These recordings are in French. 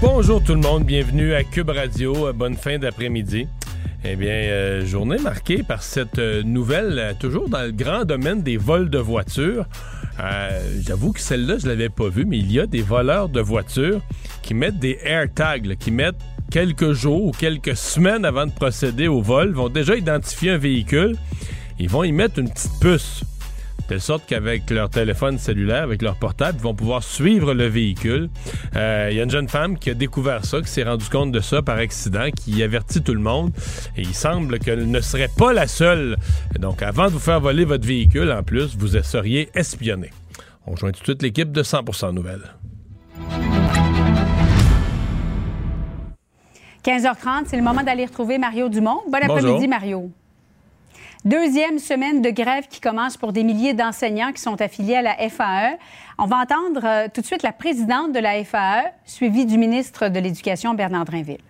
Bonjour tout le monde, bienvenue à Cube Radio. Bonne fin d'après-midi. Eh bien, euh, journée marquée par cette euh, nouvelle, euh, toujours dans le grand domaine des vols de voitures. J'avoue que celle-là, je l'avais pas vue, mais il y a des voleurs de voitures qui mettent des AirTags, qui mettent quelques jours ou quelques semaines avant de procéder au vol, vont déjà identifier un véhicule. Ils vont y mettre une petite puce telle sorte qu'avec leur téléphone cellulaire, avec leur portable, ils vont pouvoir suivre le véhicule. Il euh, y a une jeune femme qui a découvert ça, qui s'est rendu compte de ça par accident, qui avertit tout le monde. Et il semble qu'elle ne serait pas la seule. Donc, avant de vous faire voler votre véhicule, en plus, vous seriez espionné. On rejoint tout de suite l'équipe de 100% Nouvelles. 15h30, c'est le moment d'aller retrouver Mario Dumont. Bon après-midi, Mario. Deuxième semaine de grève qui commence pour des milliers d'enseignants qui sont affiliés à la FAE. On va entendre euh, tout de suite la présidente de la FAE, suivie du ministre de l'Éducation, Bernard Drinville.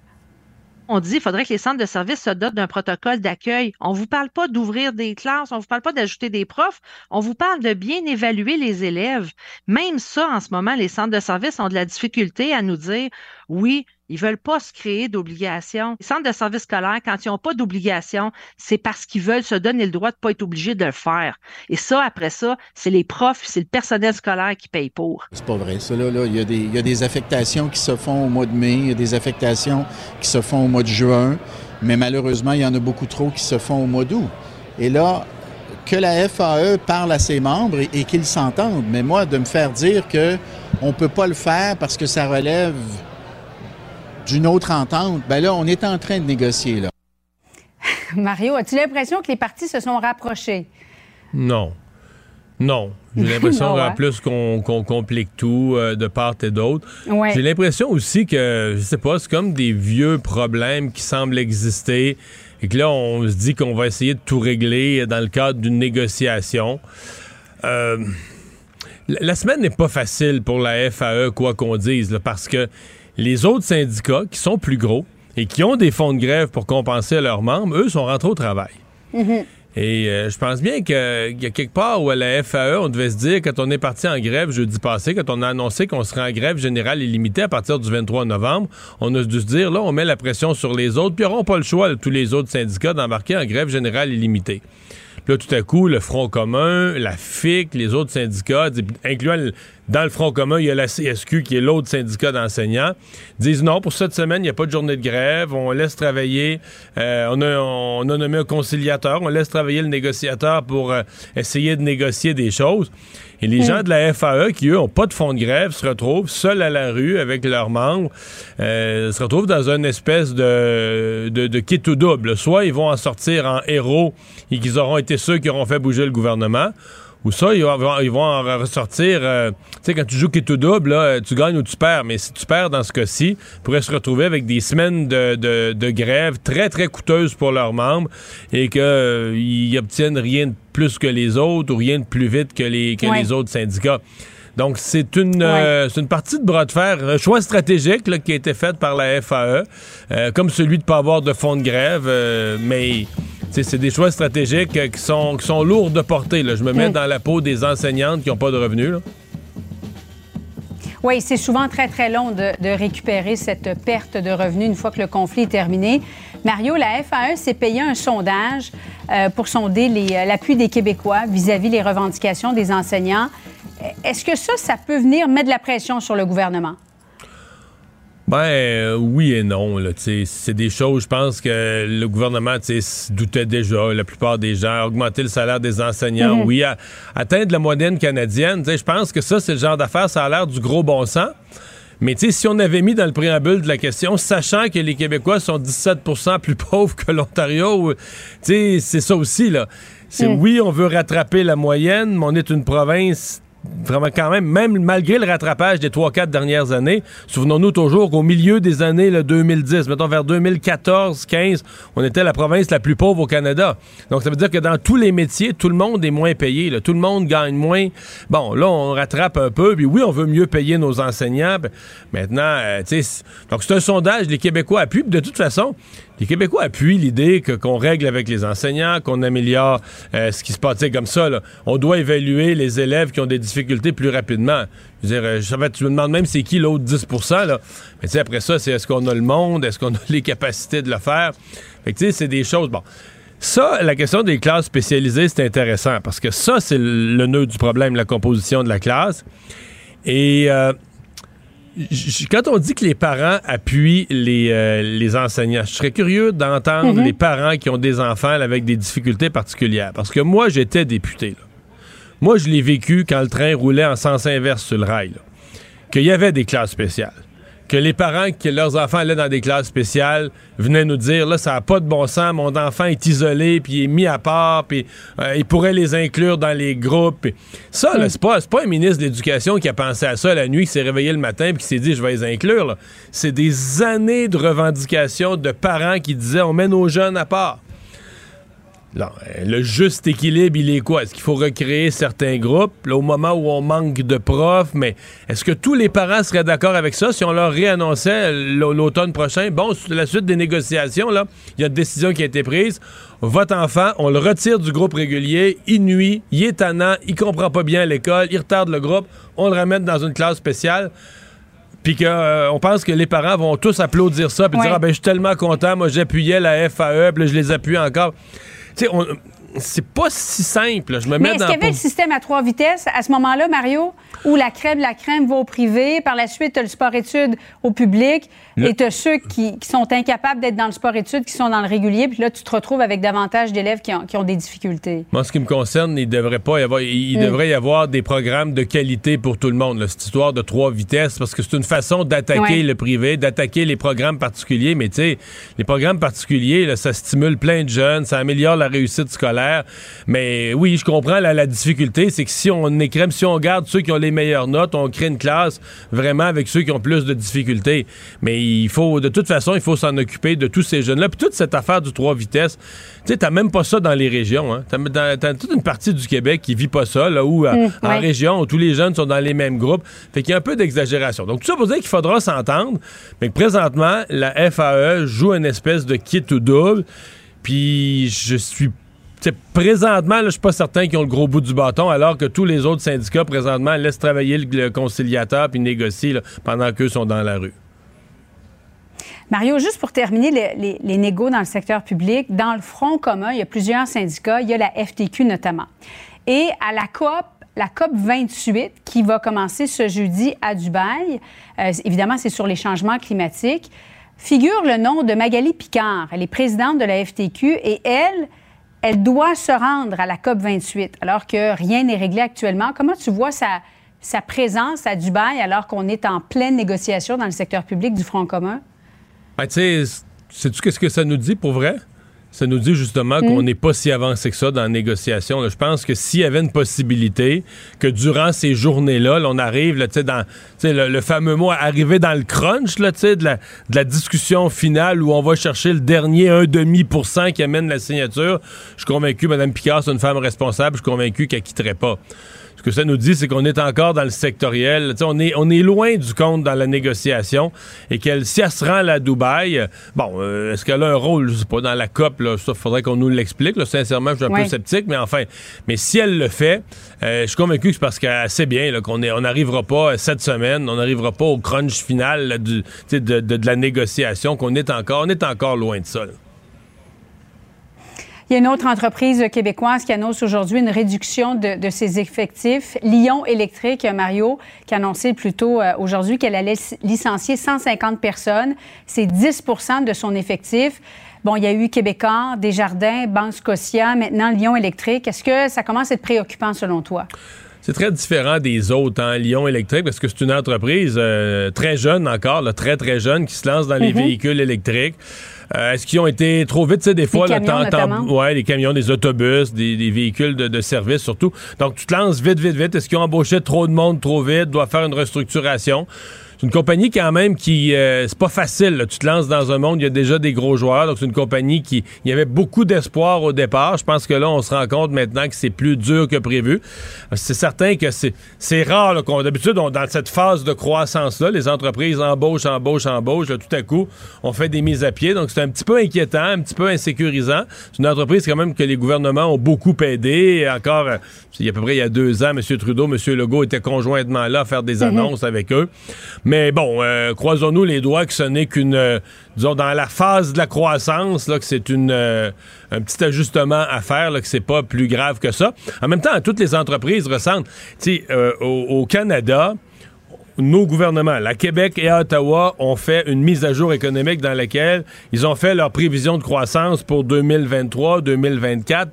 On dit qu'il faudrait que les centres de services se dotent d'un protocole d'accueil. On ne vous parle pas d'ouvrir des classes, on ne vous parle pas d'ajouter des profs, on vous parle de bien évaluer les élèves. Même ça, en ce moment, les centres de services ont de la difficulté à nous dire, oui, ils veulent pas se créer d'obligations. Les centres de services scolaires, quand ils n'ont pas d'obligations, c'est parce qu'ils veulent se donner le droit de pas être obligés de le faire. Et ça, après ça, c'est les profs, c'est le personnel scolaire qui paye pour. C'est pas vrai. Ça, là, il, y a des, il y a des affectations qui se font au mois de mai, il y a des affectations qui se font au mois de juin, mais malheureusement, il y en a beaucoup trop qui se font au mois d'août. Et là, que la FAE parle à ses membres et, et qu'ils s'entendent. Mais moi, de me faire dire que on peut pas le faire parce que ça relève d'une autre entente, ben là, on est en train de négocier, là. Mario, as-tu l'impression que les partis se sont rapprochés? Non. Non. J'ai l'impression en plus qu'on complique tout euh, de part et d'autre. J'ai l'impression aussi que, je sais pas, c'est comme des vieux problèmes qui semblent exister et que là, on se dit qu'on va essayer de tout régler dans le cadre d'une négociation. Euh, la semaine n'est pas facile pour la FAE, quoi qu'on dise, parce que les autres syndicats qui sont plus gros et qui ont des fonds de grève pour compenser à leurs membres, eux, sont rentrés au travail. Mm-hmm. Et euh, je pense bien qu'il y a quelque part où à la FAE, on devait se dire, quand on est parti en grève jeudi passé, quand on a annoncé qu'on serait en grève générale illimitée à partir du 23 novembre, on a dû se dire, là, on met la pression sur les autres, puis ils n'auront pas le choix, tous les autres syndicats, d'embarquer en grève générale illimitée. Là, tout à coup, le Front commun, la FIC, les autres syndicats, incluant dans le Front commun, il y a la CSQ qui est l'autre syndicat d'enseignants, disent non, pour cette semaine, il n'y a pas de journée de grève, on laisse travailler, euh, on, a, nommé un conciliateur, on laisse travailler le négociateur pour euh, essayer de négocier des choses. Et les gens de la FAE, qui eux n'ont pas de fonds de grève, se retrouvent seuls à la rue avec leurs membres, euh, se retrouvent dans une espèce de, de, de kit ou double. Soit ils vont en sortir en héros et qu'ils auront été ceux qui auront fait bouger le gouvernement, ou ça, ils vont, ils vont en ressortir. Euh, tu sais, quand tu joues qui tout double, là, tu gagnes ou tu perds. Mais si tu perds dans ce cas-ci, ils pourraient se retrouver avec des semaines de, de, grève très, très coûteuses pour leurs membres et qu'ils euh, obtiennent rien de plus que les autres ou rien de plus vite que les, que les autres syndicats. Donc, c'est une, euh, une partie de bras de fer, un choix stratégique qui a été fait par la FAE, comme celui de ne pas avoir de fonds de grève, mais c'est des choix stratégiques euh, qui sont, qui sont lourds de portée. Je me mets mm. dans la peau des enseignantes qui n'ont pas de revenus. Oui, c'est souvent très, très long de, récupérer cette perte de revenus une fois que le conflit est terminé. Mario, la FAE s'est payé un sondage euh, pour sonder euh, l'appui des Québécois vis-à-vis des revendications des enseignants. Est-ce que ça, ça peut venir mettre de la pression sur le gouvernement? Ben euh, oui et non. C'est des choses, je pense que le gouvernement se doutait déjà, la plupart des gens, augmenter le salaire des enseignants, mhm. oui, atteindre la moyenne canadienne. Je pense que ça, c'est le genre d'affaire, ça a l'air du gros bon sens. Mais si on avait mis dans le préambule de la question, sachant que les Québécois sont 17% plus pauvres que l'Ontario, c'est ça aussi. là. C'est mhm. oui, on veut rattraper la moyenne, mais on est une province vraiment quand même, même malgré le rattrapage des 3-4 dernières années, souvenons-nous toujours qu'au milieu des années le 2010, mettons vers 2014-15, on était la province la plus pauvre au Canada. Donc ça veut dire que dans tous les métiers, tout le monde est moins payé. Tout le monde gagne moins. Bon, là, on rattrape un peu, puis oui, on veut mieux payer nos enseignants. Maintenant, euh, tu sais, donc c'est un sondage, les Québécois appuient. De toute façon, les Québécois appuient l'idée que qu'on règle avec les enseignants, qu'on améliore euh, ce qui se passe comme ça. On doit évaluer les élèves qui ont des difficultés plus rapidement. Je veux dire, euh, tu me demandes même c'est qui l'autre 10 là. Mais après ça, c'est est-ce qu'on a le monde, est-ce qu'on a les capacités de le faire? Fait que tu sais, c'est des choses. Bon. Ça, la question des classes spécialisées, c'est intéressant parce que ça, c'est le nœud du problème, la composition de la classe. Et euh, quand on dit que les parents appuient les, euh, les enseignants, je serais curieux d'entendre mhm. les parents qui ont des enfants avec des difficultés particulières. Parce que moi, j'étais député. Moi, je l'ai vécu quand le train roulait en sens inverse sur le rail. Qu'il y avait des classes spéciales que les parents que leurs enfants allaient dans des classes spéciales venaient nous dire là ça n'a pas de bon sens mon enfant est isolé puis il est mis à part puis euh, il pourrait les inclure dans les groupes. Ça là, c'est pas pas un ministre de l'éducation qui a pensé à ça la nuit qui s'est réveillé le matin puis qui s'est dit je vais les inclure c'est des années de revendications de parents qui disaient on met nos jeunes à part non, le juste équilibre, il est quoi? Est-ce qu'il faut recréer certains groupes là, au moment où on manque de profs? Mais est-ce que tous les parents seraient d'accord avec ça si on leur réannonçait l'automne prochain? Bon, la suite des négociations, là, il y a une décision qui a été prise. Votre enfant, on le retire du groupe régulier, il nuit, il est tannant, il comprend pas bien l'école, il retarde le groupe, on le ramène dans une classe spéciale puis qu'on euh, pense que les parents vont tous applaudir ça, puis dire ah ben je suis tellement content, moi j'appuyais la FAE, puis je les appuie encore tu sais, c'est pas si simple. Je me Mais est-ce qu'il y avait le système à trois vitesses à ce moment-là, Mario, où la crème, la crème va au privé, par la suite, tu as le sport-études au public, et tu as ceux qui, sont incapables d'être dans le sport-études, qui sont dans le régulier, puis là, tu te retrouves avec davantage d'élèves qui ont, des difficultés. Moi, ce qui me concerne, il devrait pas y avoir, il, mm. devrait y avoir des programmes de qualité pour tout le monde. cette histoire de trois vitesses, parce que c'est une façon d'attaquer le privé, d'attaquer les programmes particuliers, mais tu sais, les programmes particuliers, ça stimule plein de jeunes, ça améliore la réussite scolaire. Mais oui, je comprends la, difficulté, c'est que si on écrème, si on garde ceux qui ont les meilleures notes, on crée une classe vraiment avec ceux qui ont plus de difficultés. Mais il faut, de toute façon, il faut s'en occuper de tous ces jeunes-là. Puis toute cette affaire du trois vitesses, tu sais, t'as même pas ça dans les régions. Hein. T'as, toute une partie du Québec qui vit pas ça, là, où euh, mm, en région, où tous les jeunes sont dans les mêmes groupes. Fait qu'il y a un peu d'exagération. Donc tout ça pour dire qu'il faudra s'entendre, mais que présentement, la FAE joue une espèce de kit ou double. Puis je suis présentement, je suis pas certain qu'ils ont le gros bout du bâton, alors que tous les autres syndicats, présentement, laissent travailler le, conciliateur puis négocient pendant qu'eux sont dans la rue. Mario, juste pour terminer les, les, négos dans le secteur public, dans le Front commun, il y a plusieurs syndicats, il y a la FTQ notamment. Et à la COP, la COP 28 qui va commencer ce jeudi à Dubaï, euh, évidemment, c'est sur les changements climatiques, figure le nom de Magali Picard. Elle est présidente de la FTQ et elle, elle doit se rendre à la COP 28 alors que rien n'est réglé actuellement. Comment tu vois sa, présence à Dubaï alors qu'on est en pleine négociation dans le secteur public du Front commun? Ben, tu sais, sais-tu qu'est-ce que ça nous dit pour vrai? Ça nous dit justement qu'on hmm. n'est pas si avancé que ça dans la négociation. Je pense que s'il y avait une possibilité que durant ces journées-là, on arrive là, dans le, le, fameux mot arriver dans le crunch là, de, la, de la discussion finale où on va chercher le dernier 1,5% qui amène la signature, je suis convaincu, Mme Picard, c'est une femme responsable, je suis convaincu qu'elle quitterait pas. Ce que ça nous dit, c'est qu'on est encore dans le sectoriel. on est, on est loin du compte dans la négociation et qu'elle, si elle se rend à Dubaï, bon, euh, est-ce qu'elle a un rôle, je sais pas, dans la COP, là, ça, faudrait qu'on nous l'explique. Sincèrement, je suis un peu sceptique, mais enfin, mais si elle le fait, euh, je suis convaincu que c'est parce qu'elle sait bien qu'on on n'arrivera pas cette semaine, on n'arrivera pas au crunch final de, de, la négociation, qu'on est encore, on est encore loin de ça. Il y a une autre entreprise québécoise qui annonce aujourd'hui une réduction de, ses effectifs. Lyon Électrique, Mario, qui a annoncé plus tôt euh, aujourd'hui qu'elle allait licencier 150 personnes. C'est 10% de son effectif. Bon, il y a eu Québécois, Desjardins, Banque Scotia, maintenant Lyon Électrique. Est-ce que ça commence à être préoccupant selon toi? c'est très différent des autres, en hein, Lyon Électrique, parce que c'est une entreprise euh, très jeune encore, très très jeune, qui se lance dans les mhm. véhicules électriques. Euh, est-ce qu'ils ont été trop vite, tu sais, des fois, les camions, ouais, les camions, des autobus, des, véhicules de, service surtout. Donc, tu te lances vite, vite, vite. Est-ce qu'ils ont embauché trop de monde trop vite, doit faire une restructuration? C'est une compagnie quand même qui euh, c'est pas facile. Tu te lances dans un monde, il y a déjà des gros joueurs, donc c'est une compagnie qui il y avait beaucoup d'espoir au départ. Je pense que là, on se rend compte maintenant que c'est plus dur que prévu. C'est certain que c'est rare qu'on d'habitude dans cette phase de croissance là, les entreprises embauchent, embauchent, embauchent. tout à coup, on fait des mises à pied, donc c'est un petit peu inquiétant, un petit peu insécurisant. C'est une entreprise quand même que les gouvernements ont beaucoup aidé. encore, euh, il y a à peu près il y a deux ans, M. Trudeau, M. Legault étaient conjointement là à faire des mhm. annonces avec eux. Mais bon, euh, croisons-nous les doigts que ce n'est qu'une, euh, disons, dans la phase de la croissance, là, que c'est une, euh, un petit ajustement à faire, là, que c'est pas plus grave que ça. En même temps, toutes les entreprises ressentent. Tu sais, au, au, Canada, nos gouvernements, la Québec et Ottawa, ont fait une mise à jour économique dans laquelle ils ont fait leurs prévisions de croissance pour 2023, 2024.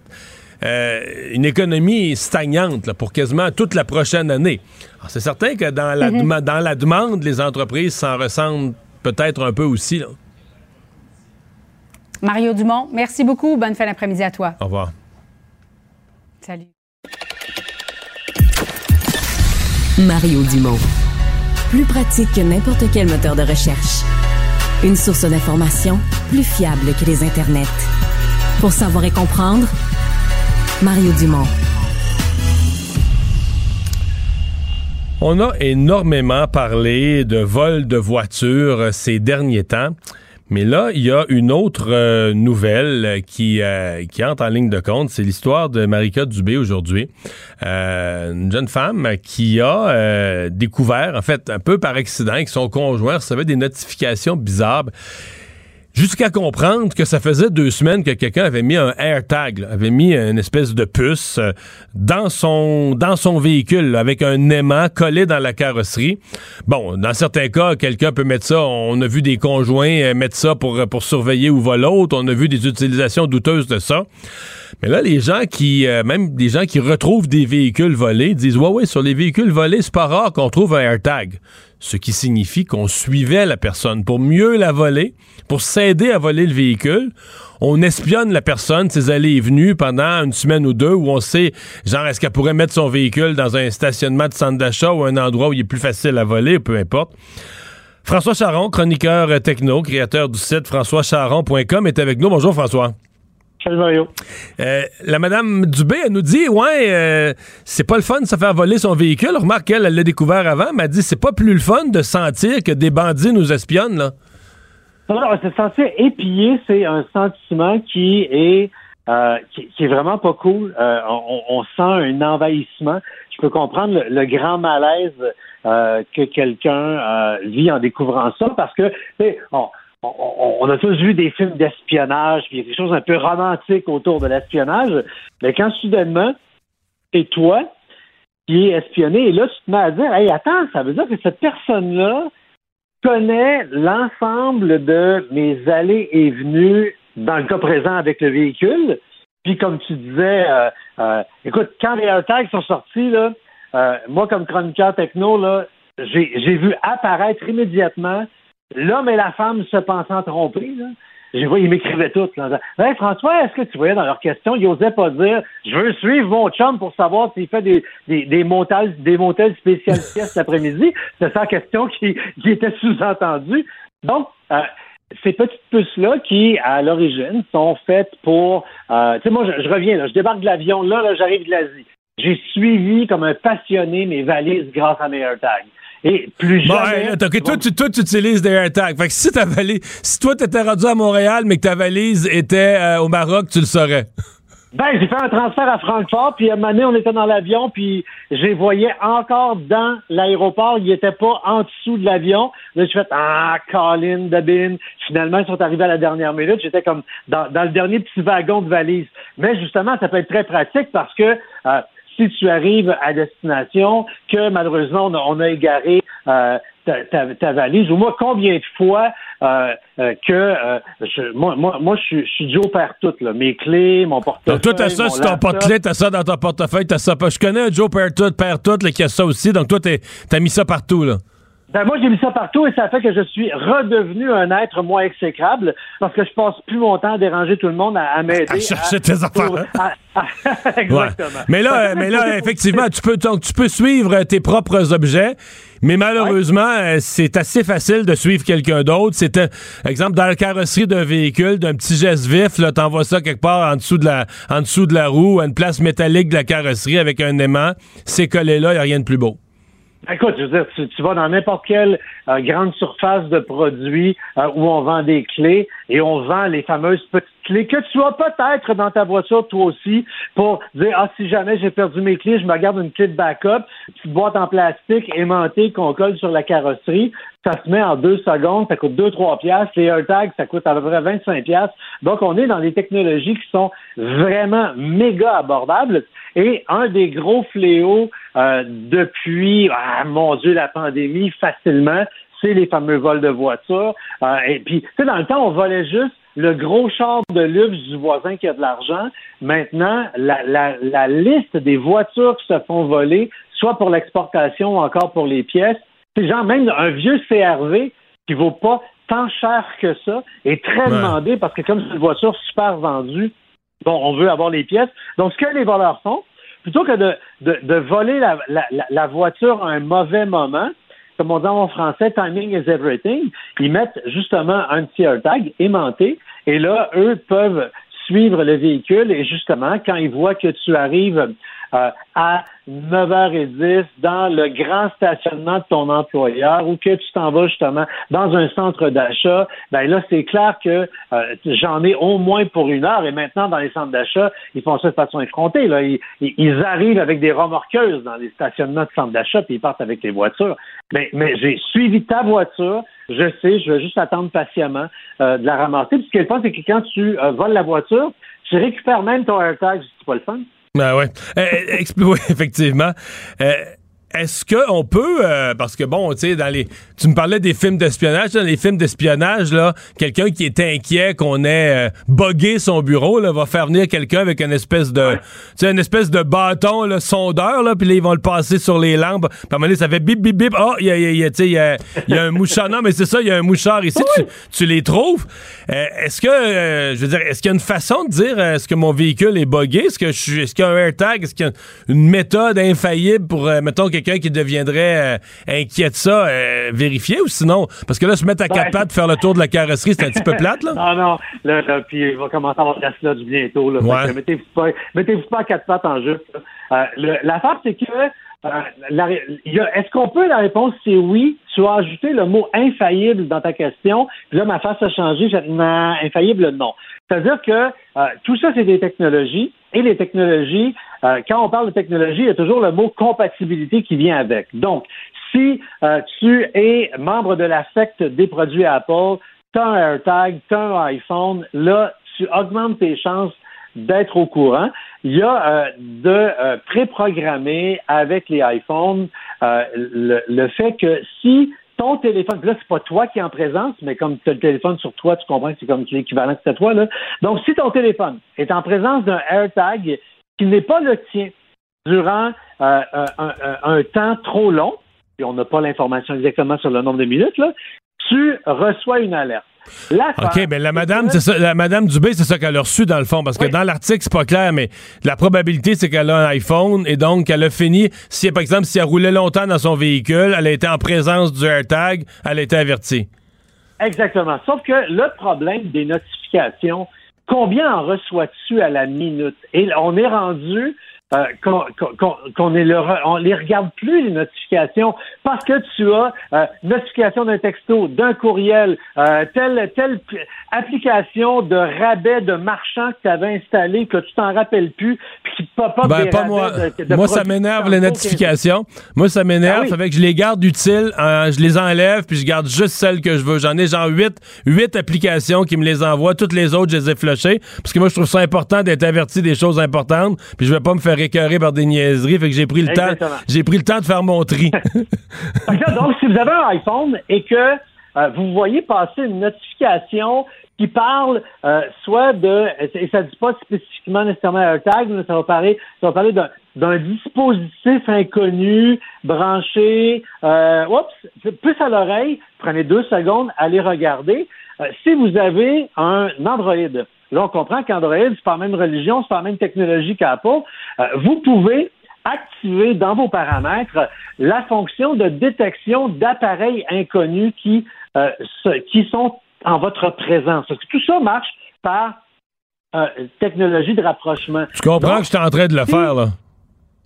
Euh, une économie stagnante pour quasiment toute la prochaine année. C'est certain que dans la, mhm. dans la demande, les entreprises s'en ressentent peut-être un peu aussi. Mario Dumont, merci beaucoup. Bonne fin d'après-midi à toi. Au revoir. Salut. Mario Dumont. Plus pratique que n'importe quel moteur de recherche. Une source d'information plus fiable que les internets. Pour savoir et comprendre, Mario Dumont. On a énormément parlé de vol de voitures ces derniers temps. Mais là, il y a une autre euh, nouvelle qui, euh, qui entre en ligne de compte. C'est l'histoire de Marika Dubé aujourd'hui. Euh, une jeune femme qui a découvert, en fait, un peu par accident, que son conjoint recevait des notifications bizarres jusqu'à comprendre que ça faisait deux semaines que quelqu'un avait mis un AirTag, avait mis une espèce de puce euh, dans son dans son véhicule avec un aimant collé dans la carrosserie. Bon, dans certains cas, quelqu'un peut mettre ça. On a vu des conjoints euh, mettre ça pour pour surveiller où va l'autre. On a vu des utilisations douteuses de ça. Mais là, les gens qui, euh, même des gens qui retrouvent des véhicules volés, disent ouais, ouais, sur les véhicules volés, c'est pas rare qu'on trouve un AirTag ce qui signifie qu'on suivait la personne pour mieux la voler, pour s'aider à voler le véhicule. On espionne la personne, ses allées et venues pendant une semaine ou deux où on sait, genre, est-ce qu'elle pourrait mettre son véhicule dans un stationnement de centre d'achat ou un endroit où il est plus facile à voler, peu importe. François Charon, chroniqueur techno, créateur du site françoischaron.com, est avec nous. Bonjour François. Salut Mario. Euh, la madame Dubé, elle nous dit Ouais, euh, c'est pas le fun de se faire voler son véhicule. Remarque qu'elle, elle l'a découvert avant, mais elle dit c'est pas plus le fun de sentir que des bandits nous espionnent, là. Non, non, se sentir épié, c'est un sentiment qui est euh, qui, est vraiment pas cool. On, sent un envahissement. Je peux comprendre le, grand malaise que quelqu'un vit en découvrant ça parce que, on, on, a tous vu des films d'espionnage, puis il y a des choses un peu romantiques autour de l'espionnage, mais quand soudainement, c'est toi qui es espionné, et là, tu te mets à dire, hey, attends, ça veut dire que cette personne-là connaît l'ensemble de mes allées et venues dans le cas présent avec le véhicule. Puis comme tu disais, euh, euh, écoute, quand les AirTags sont sortis, là, euh, moi comme chroniqueur techno, j'ai vu apparaître immédiatement l'homme et la femme se pensant trompés, là, je vois, ils m'écrivaient tous. Là. François, est-ce que tu voyais dans leur question, ils n'osaient pas dire Je veux suivre mon chum pour savoir s'il fait des, des, des montels, des spécial cet après-midi. C'est ça la question qui, qui était sous-entendue. Donc, euh, ces petites puces-là qui, à l'origine, sont faites pour. Euh, tu sais, moi, je, reviens, là, je débarque de l'avion, là, là j'arrive de l'Asie. J'ai suivi comme un passionné mes valises grâce à mes AirTags. Et plus jamais. toi, tu, toi, tu utilises des AirTags. Fait que si ta valise, si toi, t'étais rendu à Montréal, mais que ta valise était euh, au Maroc, tu le saurais. Ben, j'ai fait un transfert à Francfort, puis à un moment donné, on était dans l'avion, puis je les voyais encore dans l'aéroport. Ils n'étaient pas en dessous de l'avion. Là, je fais Ah, Colin, Dabin. Finalement, ils sont arrivés à la dernière minute. J'étais comme dans, le dernier petit wagon de valise. Mais justement, ça peut être très pratique parce que euh, si tu arrives à destination, que malheureusement on a, égaré euh, ta, valise, ou moi, combien de fois que moi, moi, moi, je suis Joe père tout, là. Mes clés, mon portefeuille. Donc, toi, t'as ça sur ton porte-clés, t'as ça dans ton portefeuille, t'as ça. Je connais un Joe père tout, tout, qui a ça aussi. Donc, toi, t'as mis ça partout, là. Ben moi, j'ai mis ça partout et ça fait que je suis redevenu un être moins exécrable parce que je passe plus mon temps à déranger tout le monde, à, m'aider. À chercher tes affaires. Exactement. Mais là, mais là, effectivement, tu peux, tu peux suivre tes propres objets. Mais malheureusement, euh, c'est assez facile de suivre quelqu'un d'autre. C'est, exemple, dans la carrosserie d'un véhicule, d'un petit geste vif, là, t'envoies ça quelque part en dessous de la, en dessous de la roue, à une place métallique de la carrosserie avec un aimant. C'est collé là, il n'y a rien de plus beau. Écoute, je veux dire, tu, vas dans n'importe quelle euh, grande surface de produits euh, où on vend des clés et on vend les fameuses petites clés que tu as peut-être dans ta voiture toi aussi pour dire ah si jamais j'ai perdu mes clés, je me garde une clé de backup, petite boîte en plastique aimantée qu'on colle sur la carrosserie, ça se met en deux secondes, ça coûte deux trois piastres, les AirTags ça coûte à peu près 25 piastres. Donc on est dans des technologies qui sont vraiment méga abordables et un des gros fléaux euh, depuis ah mon dieu la pandémie facilement, c'est les fameux vols de voitures. Euh, et puis tu sais dans le temps on volait juste le gros char de luxe du voisin qui a de l'argent. Maintenant, la, la, la, liste des voitures qui se font voler, soit pour l'exportation ou encore pour les pièces, c'est genre même un vieux CRV qui vaut pas tant cher que ça est très demandé parce que comme c'est une voiture super vendue, bon, on veut avoir les pièces. Donc, ce que les voleurs font, plutôt que de, de, de voler la, la, la voiture à un mauvais moment, comme on dit en français, timing is everything. Ils mettent justement un petit AirTag aimanté et là, eux peuvent suivre le véhicule et justement, quand ils voient que tu arrives euh, à 9h10 dans le grand stationnement de ton employeur ou que tu t'en vas justement dans un centre d'achat, ben là, c'est clair que euh, j'en ai au moins pour une heure. Et maintenant, dans les centres d'achat, ils font ça de façon effrontée. Là. Ils, arrivent avec des remorqueuses dans les stationnements de centres d'achat, puis ils partent avec les voitures. Mais, mais j'ai suivi ta voiture. Je sais, je vais juste attendre patiemment euh, de la ramasser. Puis ce qui est le fun, c'est que quand tu voles la voiture, tu récupères même ton AirTag, c'est pas le fun. Ben ouais. Euh, oui, effectivement. Euh, est-ce qu'on peut, euh, parce que bon, tu sais, dans les, tu me parlais des films d'espionnage, dans les films d'espionnage, là, quelqu'un qui est inquiet qu'on ait euh, son bureau, là, va faire venir quelqu'un avec une espèce de, tu sais, une espèce de bâton, là, sondeur, là, puis là, ils vont le passer sur les lampes. Puis à un moment donné, ça fait bip, bip, bip. Oh, il y a, y a, y a, y a un mouchard. Non, mais c'est ça, il y a un mouchard ici. Tu, tu, les trouves. est-ce que, je veux dire, est-ce qu'il y a une façon de dire, est-ce que mon véhicule est buggé? Est-ce que je suis, est-ce qu'il y a un AirTag? Est-ce qu'il y a une méthode infaillible pour, mettons, quelqu'un quelqu'un qui deviendrait euh, inquiet de ça, euh, vérifier ou sinon? Parce que là, se mettre à quatre pattes, faire le tour de la carrosserie, c'est un petit peu plate, là? Non, non. Là, puis il va commencer à avoir de la sludge bientôt. Là, Mettez-vous pas, mettez pas à quatre pattes en jeu. Euh, L'affaire, c'est que est-ce qu'on peut, la réponse, c'est oui. Tu as ajouté le mot infaillible dans ta question. Puis là, ma face a changé. J'ai non, infaillible, non. C'est-à-dire que tout ça, c'est des technologies. Et les technologies, euh, quand on parle de technologie, il y a toujours le mot compatibilité qui vient avec. Donc, si euh, tu es membre de la secte des produits Apple, tu as un AirTag, tu un iPhone, là, tu augmentes tes chances d'être au courant. Il y a euh, de préprogrammer avec les iPhones le, fait que si ton téléphone, là, c'est pas toi qui es en présence, mais comme tu as le téléphone sur toi, tu comprends que c'est comme l'équivalent que c'est toi, là. Donc, si ton téléphone est en présence d'un AirTag qui n'est pas le tien durant euh, euh, un, temps trop long, et on n'a pas l'information exactement sur le nombre de minutes, là, tu reçois une alerte. OK, mais ben, la madame, c'est ça, la madame Dubé, c'est ça qu'elle a reçu dans le fond, parce que dans l'article, c'est pas clair, mais la probabilité, c'est qu'elle a un iPhone et donc qu'elle a fini. Si, par exemple, si elle roulait longtemps dans son véhicule, elle a été en présence du AirTag, elle a été avertie. Exactement. Sauf que le problème des notifications, combien en reçois-tu à la minute? Et on est rendu euh, qu'on ne les regarde plus les notifications parce que tu as euh, notification d'un texto, d'un courriel, euh, telle telle application de rabais de marchand que tu avais installé que tu t'en rappelles plus puis qui pop up ben, pas moi. moi ça m'énerve les notifications. Moi ça m'énerve, avec que je les garde utiles, je les enlève puis je garde juste celles que je veux. J'en ai genre huit huit applications qui me les envoient, toutes les autres je les ai flushées parce que moi je trouve ça important d'être averti des choses importantes puis je vais pas me faire faire par des niaiseries. Fait que j'ai pris le temps. J'ai pris le temps de faire mon tri. donc, si vous avez un iPhone et que euh, vous voyez passer une notification qui parle euh, soit de, et ça ne dit pas spécifiquement nécessairement AirTag, mais ça va parler, ça va parler d'un dispositif inconnu, branché, euh, oups, plus à l'oreille, prenez deux secondes, allez regarder. Euh, si vous avez un Android, là on comprend qu'Android, c'est pas la même religion, c'est pas la même technologie qu'Apple, euh, vous pouvez activer dans vos paramètres la fonction de détection d'appareils inconnus qui, euh, qui sont en votre présence. Tout ça marche par euh, technologie de rapprochement. Tu comprends que je suis en train de le faire, là?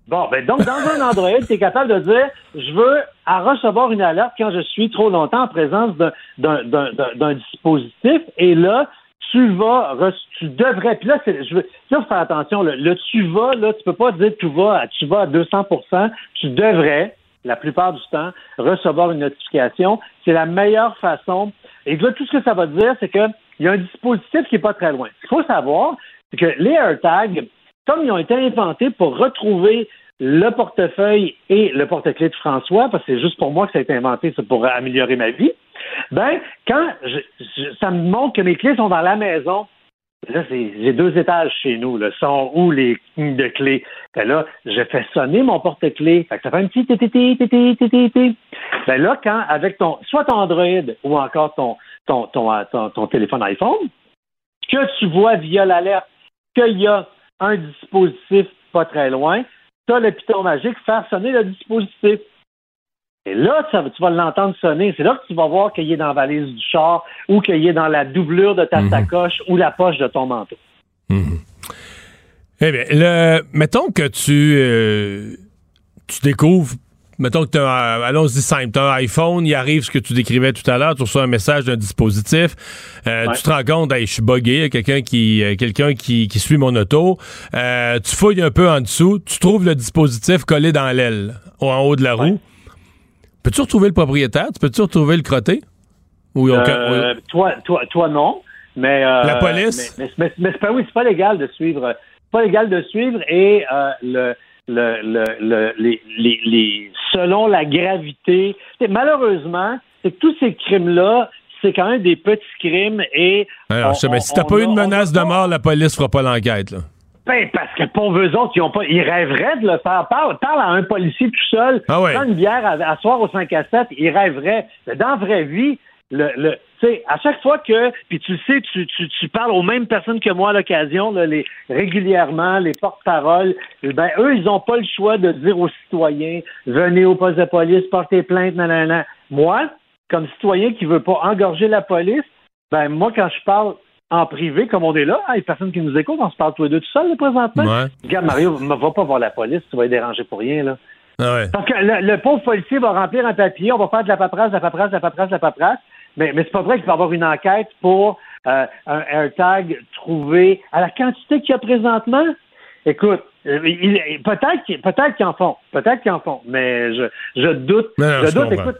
Bon, ben donc, dans un Android, tu es capable de dire je veux à recevoir une alerte quand je suis trop longtemps en présence d'un dispositif. Et là, tu vas, tu devrais, puis là, je veux, là, faire attention, le, tu vas, là, tu peux pas dire tu vas, tu vas à 200% tu devrais, la plupart du temps, recevoir une notification. C'est la meilleure façon. Et là, tout ce que ça va dire, c'est qu'il y a un dispositif qui n'est pas très loin. Ce qu'il faut savoir, c'est que les AirTags, comme ils ont été inventés pour retrouver le portefeuille et le porte-clés de François, parce que c'est juste pour moi que ça a été inventé, c'est pour améliorer ma vie. Ben, quand ça me montre que mes clés sont dans la maison, là, j'ai deux étages chez nous, là, sont où les de clés? Ben là, je fais sonner mon porte-clés. Ça fait un petit tétété, tété, tété, Ben là, quand, avec ton, soit ton Android ou encore ton, ton, ton, euh, ton, ton téléphone iPhone, que tu vois via l'alerte qu'il y a un dispositif pas très loin, tu as le piton magique faire sonner le dispositif. Et là, tu vas l'entendre sonner. C'est là que tu vas voir qu'il est dans la valise du char ou qu'il est dans la doublure de ta mhm. sacoche ou la poche de ton manteau. Mhm. Eh bien, le, mettons que tu, euh, tu découvres, mettons que tu as, allons-y simple, tu as un iPhone, il arrive ce que tu décrivais tout à l'heure, tu reçois un message d'un dispositif, euh, tu te rends compte, je suis buggé, quelqu'un qui, euh, quelqu'un qui, qui, suit mon auto, tu fouilles un peu en dessous, tu trouves le dispositif collé dans l'aile, en haut de la roue. Peux-tu retrouver le propriétaire? Tu peux-tu retrouver le crotté? Ou, euh, toi, toi, toi, non. Mais, euh, la police? Mais, mais, mais, c'est pas, oui, c'est pas légal de suivre. pas légal de suivre et euh, le, le, le, les, les, les, selon la gravité. Malheureusement, c'est que tous ces crimes-là, c'est quand même des petits crimes et. Alors, mais si t'as pas eu de menace de mort, la police fera pas l'enquête, là. Ben, parce que pour eux autres, ils, ont pas, ils rêveraient de le faire. Parle, parle à un policier tout seul, ah prends une bière à, soir au 5 à 7, ils rêveraient. Mais dans la vraie vie, le, le à chaque fois que, puis tu sais, tu, tu, tu parles aux mêmes personnes que moi à l'occasion, les, régulièrement, les porte-paroles, ben eux, ils n'ont pas le choix de dire aux citoyens, venez au poste de police, portez plainte, nanana. Moi, comme citoyen qui veut pas engorger la police, ben moi, quand je parle en privé, comme on est là, hein, les personnes qui nous écoutent, on se parle tous les deux tout seul, présentement. Regarde, Mario, ne va pas voir la police, tu vas être dérangé pour rien, là. Ah Parce que le, pauvre policier va remplir un papier, on va faire de la paperasse, de la paperasse, de la paperasse, de la paperasse, mais, mais c'est pas vrai qu'il va y avoir une enquête pour euh, un AirTag trouvé à la quantité qu'il y a présentement. Écoute, peut-être peut-être qu'ils en font, peut-être qu'ils en font, mais je, je doute. je doute. Écoute,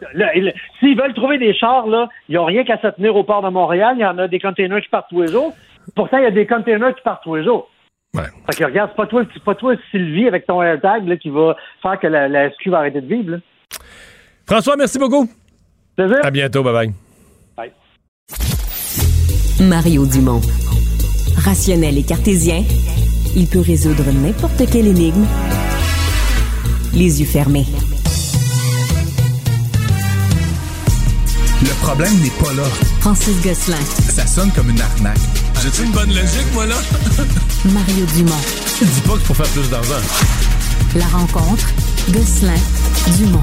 s'ils veulent trouver des chars là, ils n'ont rien qu'à se tenir au port de Montréal. Il y en a des containers qui partent tous les jours. Pourtant, il y a des containers qui partent tous les jours. Ouais. Fait que regarde, c'est pas toi, pas toi, Sylvie, avec ton AirTag là, qui va faire que la, la SQ va arrêter de vivre. Là. François, merci beaucoup. Plaisir. À bientôt, bye bye. Bye. Mario Dumont. Rationnel et cartésien il peut résoudre n'importe quelle énigme les yeux fermés. Le problème n'est pas là. Francis Gosselin. Ça sonne comme une arnaque. J'ai-tu une bonne logique, moi, là? Mario Dumont. Dis pas qu'il faut faire plus d'argent. La rencontre, Gosselin, Dumont.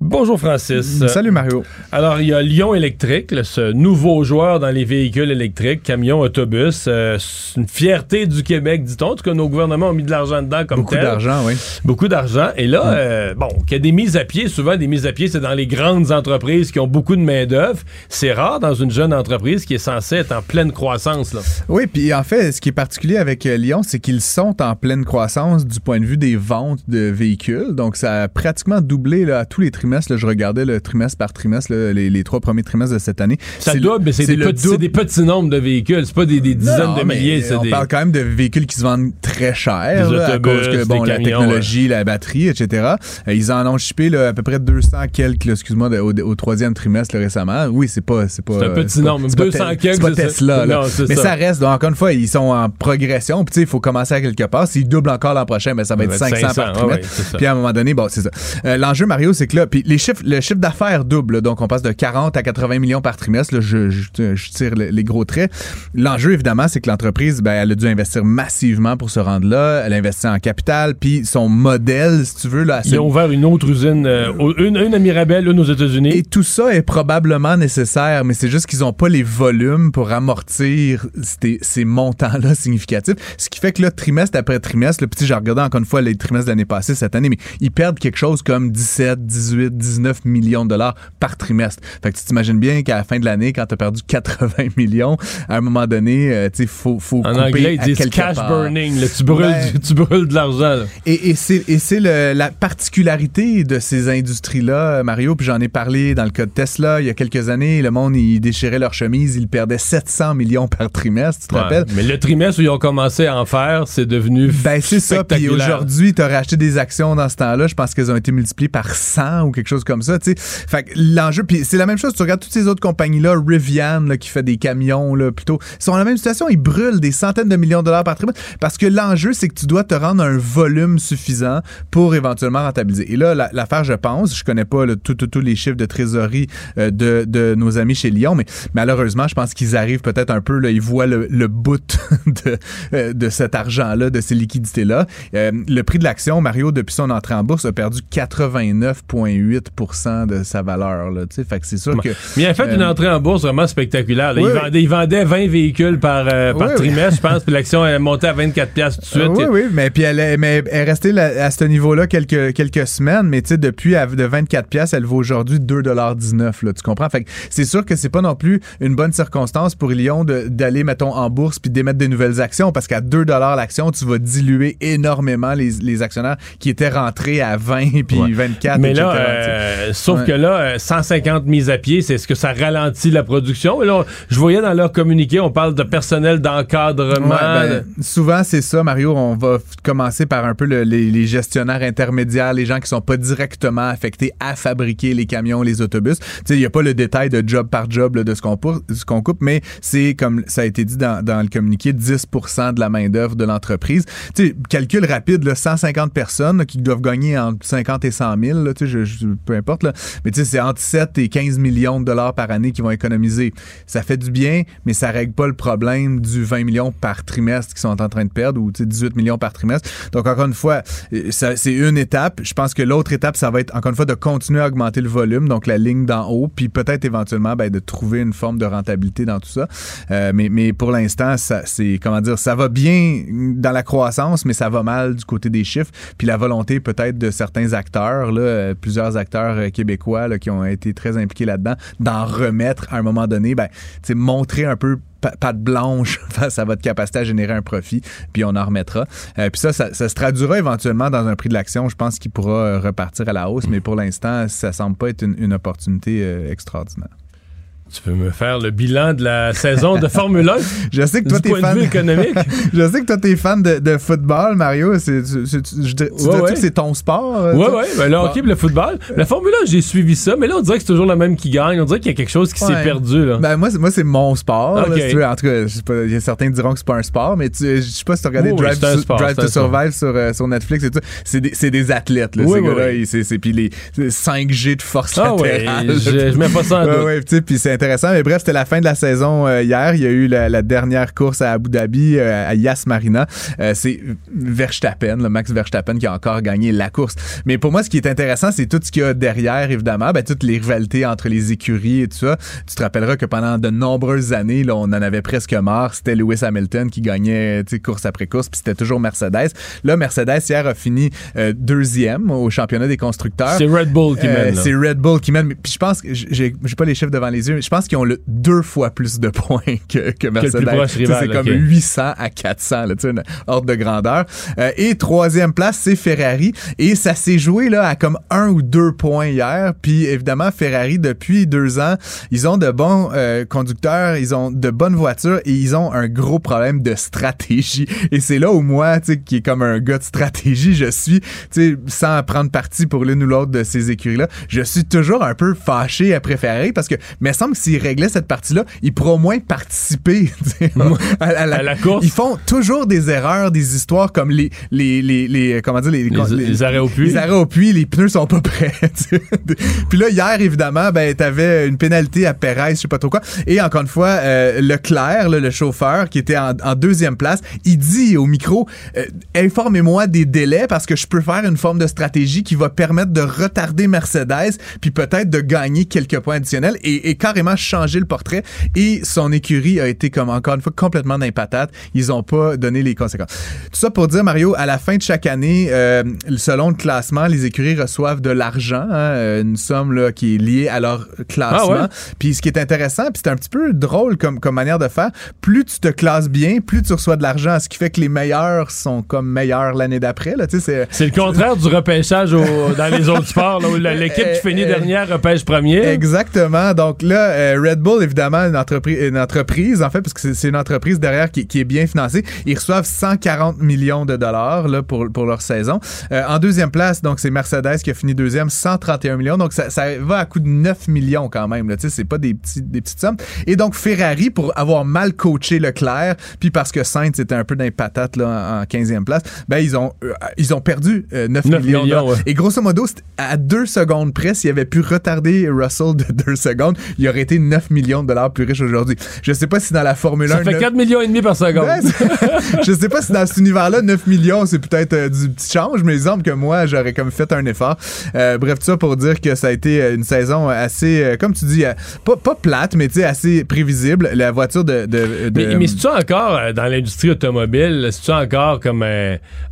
Bonjour Francis. Salut Mario. Alors, il y a Lyon électrique, ce nouveau joueur dans les véhicules électriques, camions, autobus. Euh, une fierté du Québec, dit-on. En tout cas, nos gouvernements ont mis de l'argent dedans comme Beaucoup d'argent, oui. Beaucoup d'argent. Et là, euh, bon, qu'il y a des mises à pied. Souvent, des mises à pied, c'est dans les grandes entreprises qui ont beaucoup de main-d'œuvre. C'est rare dans une jeune entreprise qui est censée être en pleine croissance. Là. Oui, puis en fait, ce qui est particulier avec euh, Lyon, c'est qu'ils sont en pleine croissance du point de vue des ventes de véhicules. Donc, ça a pratiquement doublé là, à tous les trimestres trimestre. je regardais le trimestre par trimestre, les, trois premiers trimestres de cette année. Ça double, mais c'est des, des, petits nombres de véhicules. C'est pas des, dizaines de milliers. On parle quand même de véhicules qui se vendent très cher à cause que bon, la technologie, la batterie, etc. Euh, ils en ont chippé à peu près 200 quelques, excuse-moi, au, troisième trimestre récemment. Oui, c'est pas, c'est pas. C'est un petit nombre. 200 quelques. C'est pas Tesla. mais ça. reste. Donc, encore une fois, ils sont en progression. Puis il faut commencer à quelque part. S'ils doublent encore l'an prochain, ben, ça va être 500, par trimestre. puis à un moment donné, bon, c'est ça. Euh, l'enjeu, Mario, c'est que là, puis les chiffres, le chiffre d'affaires double. Donc, on passe de 40 à 80 millions par trimestre. Là, je, je, tire les gros traits. L'enjeu, évidemment, c'est que l'entreprise, ben, elle a dû investir massivement pour se rendre là. Elle a investi en capital. Puis son modèle, si tu veux, là. Ils ont ouvert une autre usine, euh, une, une à Mirabel, une aux États-Unis. Et tout ça est probablement nécessaire, mais c'est juste qu'ils n'ont pas les volumes pour amortir ces, ces montants-là significatifs. Ce qui fait que là, trimestre après trimestre, le petit, j'ai regardé encore une fois les trimestres de l'année passée, cette année, mais ils perdent quelque chose comme 17, 18, 19 millions de dollars par trimestre. Fait que tu t'imagines bien qu'à la fin de l'année, quand tu as perdu 80 millions, à un moment donné, euh, tu sais, faut, faut en anglais, ils disent cash burning. tu, brûles, ben, tu brûles de l'argent. Et, et c'est la particularité de ces industries-là, Mario, puis j'en ai parlé dans le cas de Tesla il y a quelques années. Le monde, ils déchirait leur chemise, ils perdaient 700 millions par trimestre, tu te rappelles? Mais le trimestre où ils ont commencé à en faire, c'est devenu Ben c'est ça, puis aujourd'hui, tu as racheté des actions dans ce temps-là, je pense qu'elles ont été multipliées par 100 ou quelque chose comme ça, tu sais. Fait l'enjeu, puis c'est la même chose, tu regardes toutes ces autres compagnies-là, Rivian, qui fait des camions, là, plutôt, sont dans la même situation, ils brûlent des centaines de millions de dollars par trimestre, parce que l'enjeu, c'est que tu dois te rendre un volume suffisant pour éventuellement rentabiliser. Et là, l'affaire, je pense, je connais pas tous les chiffres de trésorerie euh, de, de nos amis chez Lyon, mais malheureusement, je pense qu'ils arrivent peut-être un peu, là, ils voient le, le bout de, euh, de cet argent-là, de ces liquidités-là. Euh, le prix de l'action, Mario, depuis son entrée en bourse, a perdu 89,8 de sa valeur. Là, fait que c'est sûr que... Mais il a fait une euh, entrée en bourse vraiment spectaculaire. il, vendait, il, vendait, 20 véhicules par, par trimestre, je pense, puis l'action est montée à 24 pièces tout de suite. oui, oui, mais puis elle est, mais elle est restée à ce niveau-là quelques, quelques semaines, mais tu sais, depuis de 24 pièces, elle vaut aujourd'hui 2,19 là, tu comprends? Fait que c'est sûr que c'est pas non plus une bonne circonstance pour Lyon d'aller, mettons, en bourse puis d'émettre des nouvelles actions parce qu'à 2 l'action, tu vas diluer énormément les, les, actionnaires qui étaient rentrés à 20 puis 24, Mais là, euh, sauf que là, 150 euh, mises à pied, c'est ce que ça ralentit la production. Et là, je voyais dans leur communiqué, on parle de personnel d'encadrement. Ben, souvent, c'est ça, Mario. On va commencer par un peu les, les, gestionnaires intermédiaires, les gens qui sont pas directement affectés à fabriquer les camions, les autobus. Tu sais, il n'y a pas le détail de job par job de ce qu'on qu'on coupe, mais c'est comme ça a été dit dans, le communiqué, 10 de la main d'œuvre de l'entreprise. Calcul rapide, là, 150 personnes qui doivent gagner entre 50 et 100 000, là, sais, je, peu importe, là, mais tu sais, c'est entre 7 et 15 millions de dollars par année qu'ils vont économiser. Ça fait du bien, mais ça règle pas le problème du 20 millions par trimestre qu'ils sont en train de perdre ou 18 millions par trimestre. Donc encore une fois, euh, c'est une étape. Je pense que l'autre étape, ça va être encore une fois de continuer à augmenter le volume, donc la ligne d'en haut, puis peut-être éventuellement ben, de trouver une forme de rentabilité dans tout ça. Euh, mais, mais pour l'instant, ça c'est comment dire, ça va bien dans la croissance, mais ça va mal du côté des chiffres. Puis la volonté peut-être de certains acteurs, là, euh, acteurs euh, québécois qui ont été très impliqués là-dedans, d'en remettre à un moment donné, ben, montrer un peu patte blanche face à votre capacité à générer un profit, puis on en remettra. Euh, puis ça, ça, se traduira éventuellement dans un prix de l'action. Je pense qu'il pourra euh, repartir à la hausse, mais pour l'instant, ça semble pas être une, une opportunité euh, extraordinaire. Tu peux me faire le bilan de la saison de Formule 1? je sais que toi, t'es fan. économique. je sais que toi, t'es fan de, de, football, Mario. C'est, tu, tu, tu que c'est ton sport? Oui, oui. Ben, le hockey le football. La Formule 1, j'ai suivi ça, mais là, on dirait que c'est toujours le même qui gagne. On dirait qu'il y a quelque chose qui s'est perdu. Là. Ben, moi, moi c'est mon sport. en tout cas, y a certains diront que c'est pas un sport, mais je sais pas si tu regardé Drive, to, Survive sur, euh, sur Netflix et tout. C'est des, des, athlètes, là, ces gars-là. C'est, puis les 5G de force ah, latérale. je, mets pas ça en doute. Ouais, puis c'est intéressant. Mais bref, c'était la fin de la saison euh, hier. Il y a eu la, dernière course à Abu Dhabi, euh, à Yas Marina. Euh, c'est Verstappen, le Max Verstappen, qui a encore gagné la course. Mais pour moi, ce qui est intéressant, c'est tout ce qu'il y a derrière, évidemment. Ben, toutes les rivalités entre les écuries et tout ça. Tu te rappelleras que pendant de nombreuses années, là, on en avait presque marre. C'était Lewis Hamilton qui gagnait course après course, puis c'était toujours Mercedes. Là, Mercedes, hier, a fini deuxième au championnat des constructeurs. C'est Red Bull qui mène. C'est Red Bull qui mène. Puis je pense que j'ai pas les chiffres devant les yeux. je pense qu'ils ont le deux fois plus de points que, que Mercedes. c'est comme 800 à 400, là, une ordre de grandeur. Euh, et troisième place, c'est Ferrari. Et ça s'est joué là à comme un ou deux points hier. Puis évidemment, Ferrari, depuis deux ans, ils ont de bons euh, conducteurs, ils ont de bonnes voitures et ils ont un gros problème de stratégie. Et c'est là où moi, tu sais, qui est comme un gars de stratégie, je suis, tu sais, sans prendre parti pour l'une ou l'autre de ces écuries-là, je suis toujours un peu fâché à préférer parce que, mais il semble s'ils réglaient cette partie-là, ils pourraient au moins participer à, la, course. Ils font toujours des erreurs, des histoires comme les, les, les, les comment dire, les, les, arrêts au puits. Les arrêts au puits, les pneus sont pas prêts. Puis là, hier, évidemment, ben, t'avais une pénalité à Perez, je sais pas trop quoi. Et encore une fois, euh, Leclerc, le chauffeur, qui était en, deuxième place, il dit au micro, euh, informez-moi des délais parce que je peux faire une forme de stratégie qui va permettre de retarder Mercedes, puis peut-être de gagner quelques points additionnels et, et carrément changer le portrait. Et son écurie a été comme encore une fois complètement d'impatate. Ils ont pas donné les conséquences. Tout ça pour dire, Mario, à la fin de chaque année, euh, selon le classement, les écuries reçoivent de l'argent, hein, une somme là, qui est liée à leur classement. Ah puis ce qui est intéressant, puis c'est un petit peu drôle comme, comme manière de faire, plus tu te classes bien, plus tu reçois de l'argent, ce qui fait que les meilleurs sont comme meilleurs l'année d'après. C'est le contraire du repêchage dans les autres sports, où l'équipe qui finit dernière repêche premier. Exactement. Donc là, euh, Red Bull, évidemment, une entreprise, une entreprise en fait, parce que c'est une entreprise derrière qui, qui, est bien financée. Ils reçoivent 140 millions de dollars là, pour, pour leur saison. Euh, en deuxième place, donc c'est Mercedes qui a fini deuxième, 131 millions. Donc ça, ça va à coût de 9 millions quand même. C'est pas des, petits, des petites sommes. Et donc Ferrari, pour avoir mal coaché Leclerc, puis parce que Sainz était un peu d'un patate là, en 15e place, ben ils ont, euh, ils ont perdu 9, euh, millions. Et grosso modo, à deux secondes près, s'il avait pu retarder Russell de deux secondes, il aurait été 9 millions de dollars plus riche aujourd'hui. Je sais pas si dans la Formule 1... Ça fait 4 millions et demi par seconde. je sais pas si dans cet univers-là, 9 millions, c'est peut-être euh, du petit change, mais il semble que moi, j'aurais comme fait un effort. bref, tout ça pour dire que ça a été une saison assez, comme tu dis, pas, pas plate, mais tu sais, assez prévisible. La voiture de... de, Mais, mais c'est-tu encore, dans l'industrie automobile, c'est-tu encore comme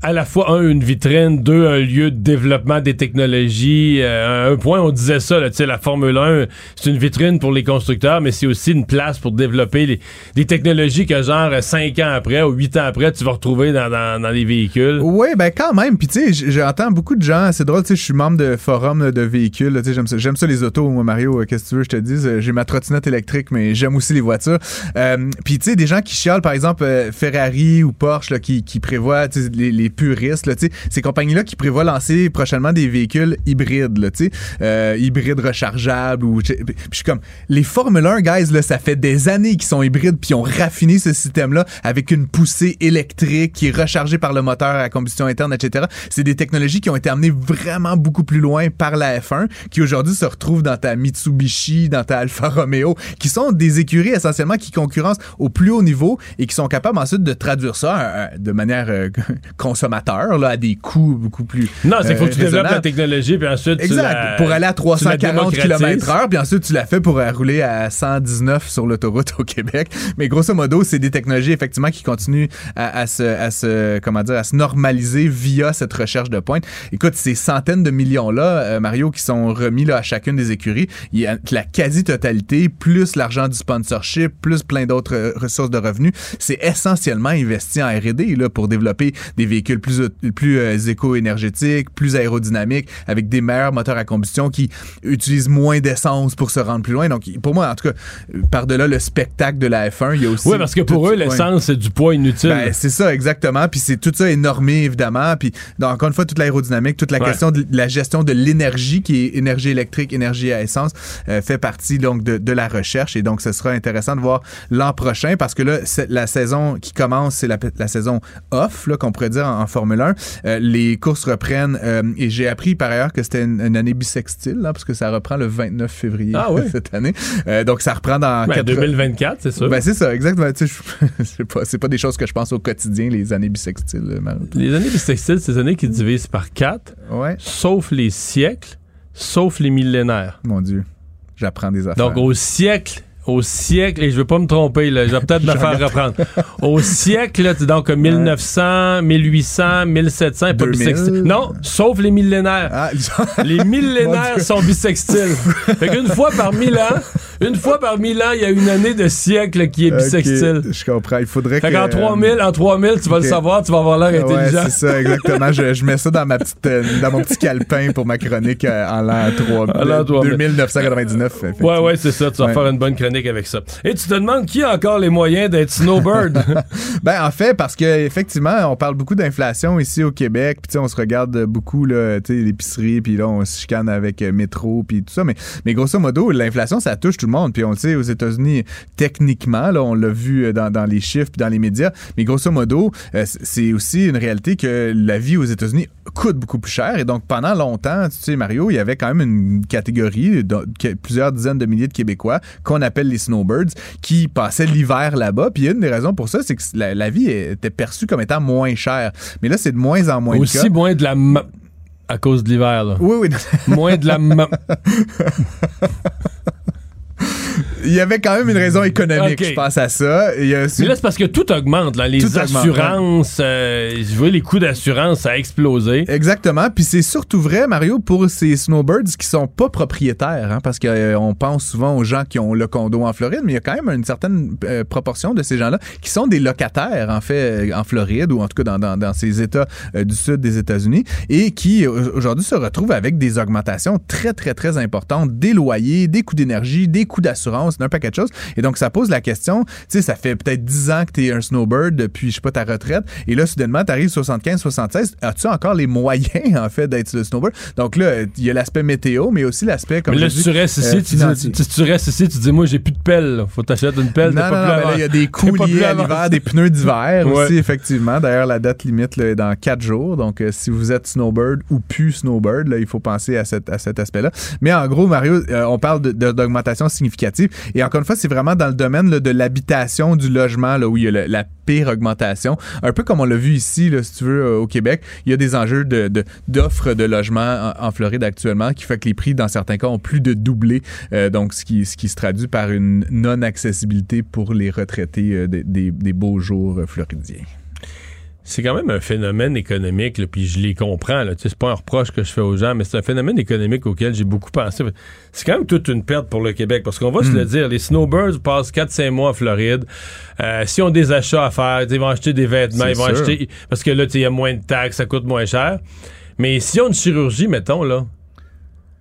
à la fois, un, une vitrine, deux, un lieu de développement des technologies. Euh, un point, on disait ça, là, la Formule 1, c'est une vitrine pour les constructeurs, mais c'est aussi une place pour développer des technologies que, genre, cinq ans après ou huit ans après, tu vas retrouver dans, dans, les véhicules. Oui, ben quand même. Puis, tu sais, j'entends beaucoup de gens, c'est drôle, tu sais, je suis membre de forum de véhicules, tu sais, j'aime ça, ça les autos, moi, Mario, euh, qu'est-ce que tu veux, je te dise, euh, j'ai ma trottinette électrique, mais j'aime aussi les voitures. Puis, tu sais, des gens qui chialent, par exemple, Ferrari ou Porsche, qui, qui prévoient, les, les puristes, là, ces compagnies-là qui prévoient lancer prochainement des véhicules hybrides, là, euh, hybrides rechargeables. Ou, puis je suis comme, les Formule 1, guys, là, ça fait des années qu'ils sont hybrides, puis ils ont raffiné ce système-là avec une poussée électrique qui est rechargée par le moteur à combustion interne, etc. C'est des technologies qui ont été amenées vraiment beaucoup plus loin par la F1, qui aujourd'hui se retrouvent dans ta Mitsubishi, dans ta Alfa Romeo, qui sont des écuries essentiellement qui concurrencent au plus haut niveau et qui sont capables ensuite de traduire ça euh, de manière euh, consommateur là, à des coûts beaucoup plus. Non, c'est qu'il faut que tu euh, développes la technologie, puis ensuite. Exact. pour aller à 340 km/h, puis ensuite tu l'as fait pour rouler à 119 sur l'autoroute au Québec. Mais grosso modo, c'est des technologies effectivement qui continuent à, se, à se, comment dire, à se normaliser via cette recherche de pointe. Écoute, ces centaines de millions-là, euh, Mario, qui sont remis là, à chacune des écuries, il y a la quasi-totalité, plus l'argent du sponsorship, plus plein d'autres euh, ressources de revenus, c'est essentiellement investi en R&D là, pour développer des véhicules plus, plus euh, éco-énergétiques, plus aérodynamiques, avec des meilleurs moteurs à combustion qui utilisent moins d'essence pour se rendre plus loin. Pour moi, en tout cas, par-delà le spectacle de la F1, il y a aussi... Oui, parce que pour eux, l'essence, c'est du poids inutile. Ben, c'est ça, exactement. Puis c'est tout ça est normé, évidemment. Puis, donc, encore une fois, toute l'aérodynamique, toute la question de la gestion de l'énergie, qui est énergie électrique, énergie à essence, euh, fait partie donc de, de, la recherche. Et donc, ce sera intéressant de voir l'an prochain, parce que là, la saison qui commence, c'est la, la saison off, qu'on pourrait dire en, Formule 1. Euh, les courses reprennent euh, et j'ai appris par ailleurs que c'était une, année bisextile, là, parce que ça reprend le 29 février ah cette année. Euh, donc ça reprend dans ben, 2024, c'est ça. Ben, c'est ça, exactement. c'est pas, pas des choses que je pense au quotidien, les années bisextiles. Les années bisextiles, c'est des années qui divisent par quatre, ouais. sauf les siècles, sauf les millénaires. Mon Dieu, j'apprends des affaires. Donc au siècle au siècle, et je veux pas me tromper, là, je vais peut-être me faire reprendre. Au siècle, là, donc 1900, 1800, 1700, pas bisextile. Non, sauf les millénaires. Ah, les millénaires sont bisextiles. fait qu'une fois par mille ans, Une fois par mille ans, il y a une année de siècle qui est bisextile. je comprends. Il faudrait fait que. En 3000, en 3000, tu vas le savoir, tu vas avoir l'air intelligent. Ouais, c'est ça, exactement. je, mets ça dans, ma petite, euh, dans mon petit calepin pour ma chronique euh, en l'an 2999. Ouais, ouais, c'est ça. Tu vas faire une bonne chronique avec ça. Et tu te demandes qui a encore les moyens d'être snowbird? ben, en fait, parce qu'effectivement, on parle beaucoup d'inflation ici au Québec. Puis, on se regarde beaucoup, l'épicerie, puis là, on se chicane avec euh, métro, puis tout ça. Mais, mais grosso modo, l'inflation, ça touche tout le monde. Puis, on le sait, aux États-Unis, techniquement, là, on l'a vu euh, dans, dans, les chiffres, puis dans les médias. Mais grosso modo, euh, c'est aussi une réalité que la vie aux États-Unis coûte beaucoup plus cher. Et donc, pendant longtemps, tu sais, Mario, il y avait quand même une catégorie, de, plusieurs dizaines de milliers de Québécois, qu'on appelle les snowbirds, qui passaient l'hiver là-bas. Puis, une des raisons pour ça, c'est que la, vie était perçue comme étant moins chère. Mais là, c'est de moins en moins Aussi moins de la à cause de l'hiver, là. Oui, oui. Moins de la... il y avait quand même une raison économique, je pense à ça. Mais là, c'est parce que tout augmente. Là. Les assurances, euh, je vois les coûts d'assurance, ça a explosé. Exactement. Puis c'est surtout vrai, Mario, pour ces snowbirds qui sont pas propriétaires. Hein, parce qu'on euh, pense souvent aux gens qui ont le condo en Floride, mais il y a quand même une certaine euh, proportion de ces gens-là qui sont des locataires, en fait, en Floride ou en tout cas dans, dans, ces États du sud des États-Unis et qui aujourd'hui se retrouvent avec des augmentations très, très, très importantes des loyers, des coûts d'énergie, des coûts d'assurance un paquet de choses. Et donc, ça pose la question, tu sais, ça fait peut-être 10 ans que tu es un snowbird depuis, je sais pas, ta retraite. Et là, soudainement, tu arrives 75, 76. As-tu encore les moyens, en fait, d'être le snowbird? Donc là, il y a l'aspect météo, mais aussi l'aspect, comme mais là, si tu restes ici, euh, tu, dis, tu, restes ici, tu dis, moi, j'ai plus de pelle. Faut t'acheter une pelle. Non, non, non, mais là, il y a des coûts liés à l'hiver, des pneus d'hiver aussi, effectivement. D'ailleurs, la date limite là, est dans 4 jours. Donc, euh, si vous êtes snowbird ou plus snowbird, là, il faut penser à, cette, à cet aspect-là. Mais en gros, Mario, euh, on parle d'augmentation significative. Et encore une fois, c'est vraiment dans le domaine de l'habitation, du logement, là, où il y a la pire augmentation. Un peu comme on l'a vu ici, si tu veux, euh, au Québec, il y a des enjeux d'offres de, de, logement en, Floride actuellement qui fait que les prix, dans certains cas, ont plus de doublé. Euh, donc, ce qui, se traduit par une non-accessibilité pour les retraités euh, des beaux jours floridiens. C'est quand même un phénomène économique, puis je les comprends. C'est pas un reproche que je fais aux gens, mais c'est un phénomène économique auquel j'ai beaucoup pensé. C'est quand même toute une perte pour le Québec, parce qu'on va se le hmm. dire, les snowbirds passent 4-5 mois en Floride. Euh, si on ont des achats à faire, ils vont acheter des vêtements, ils vont acheter... Parce que là, il y a moins de taxes, ça coûte moins cher. Mais si on a une chirurgie, mettons, là,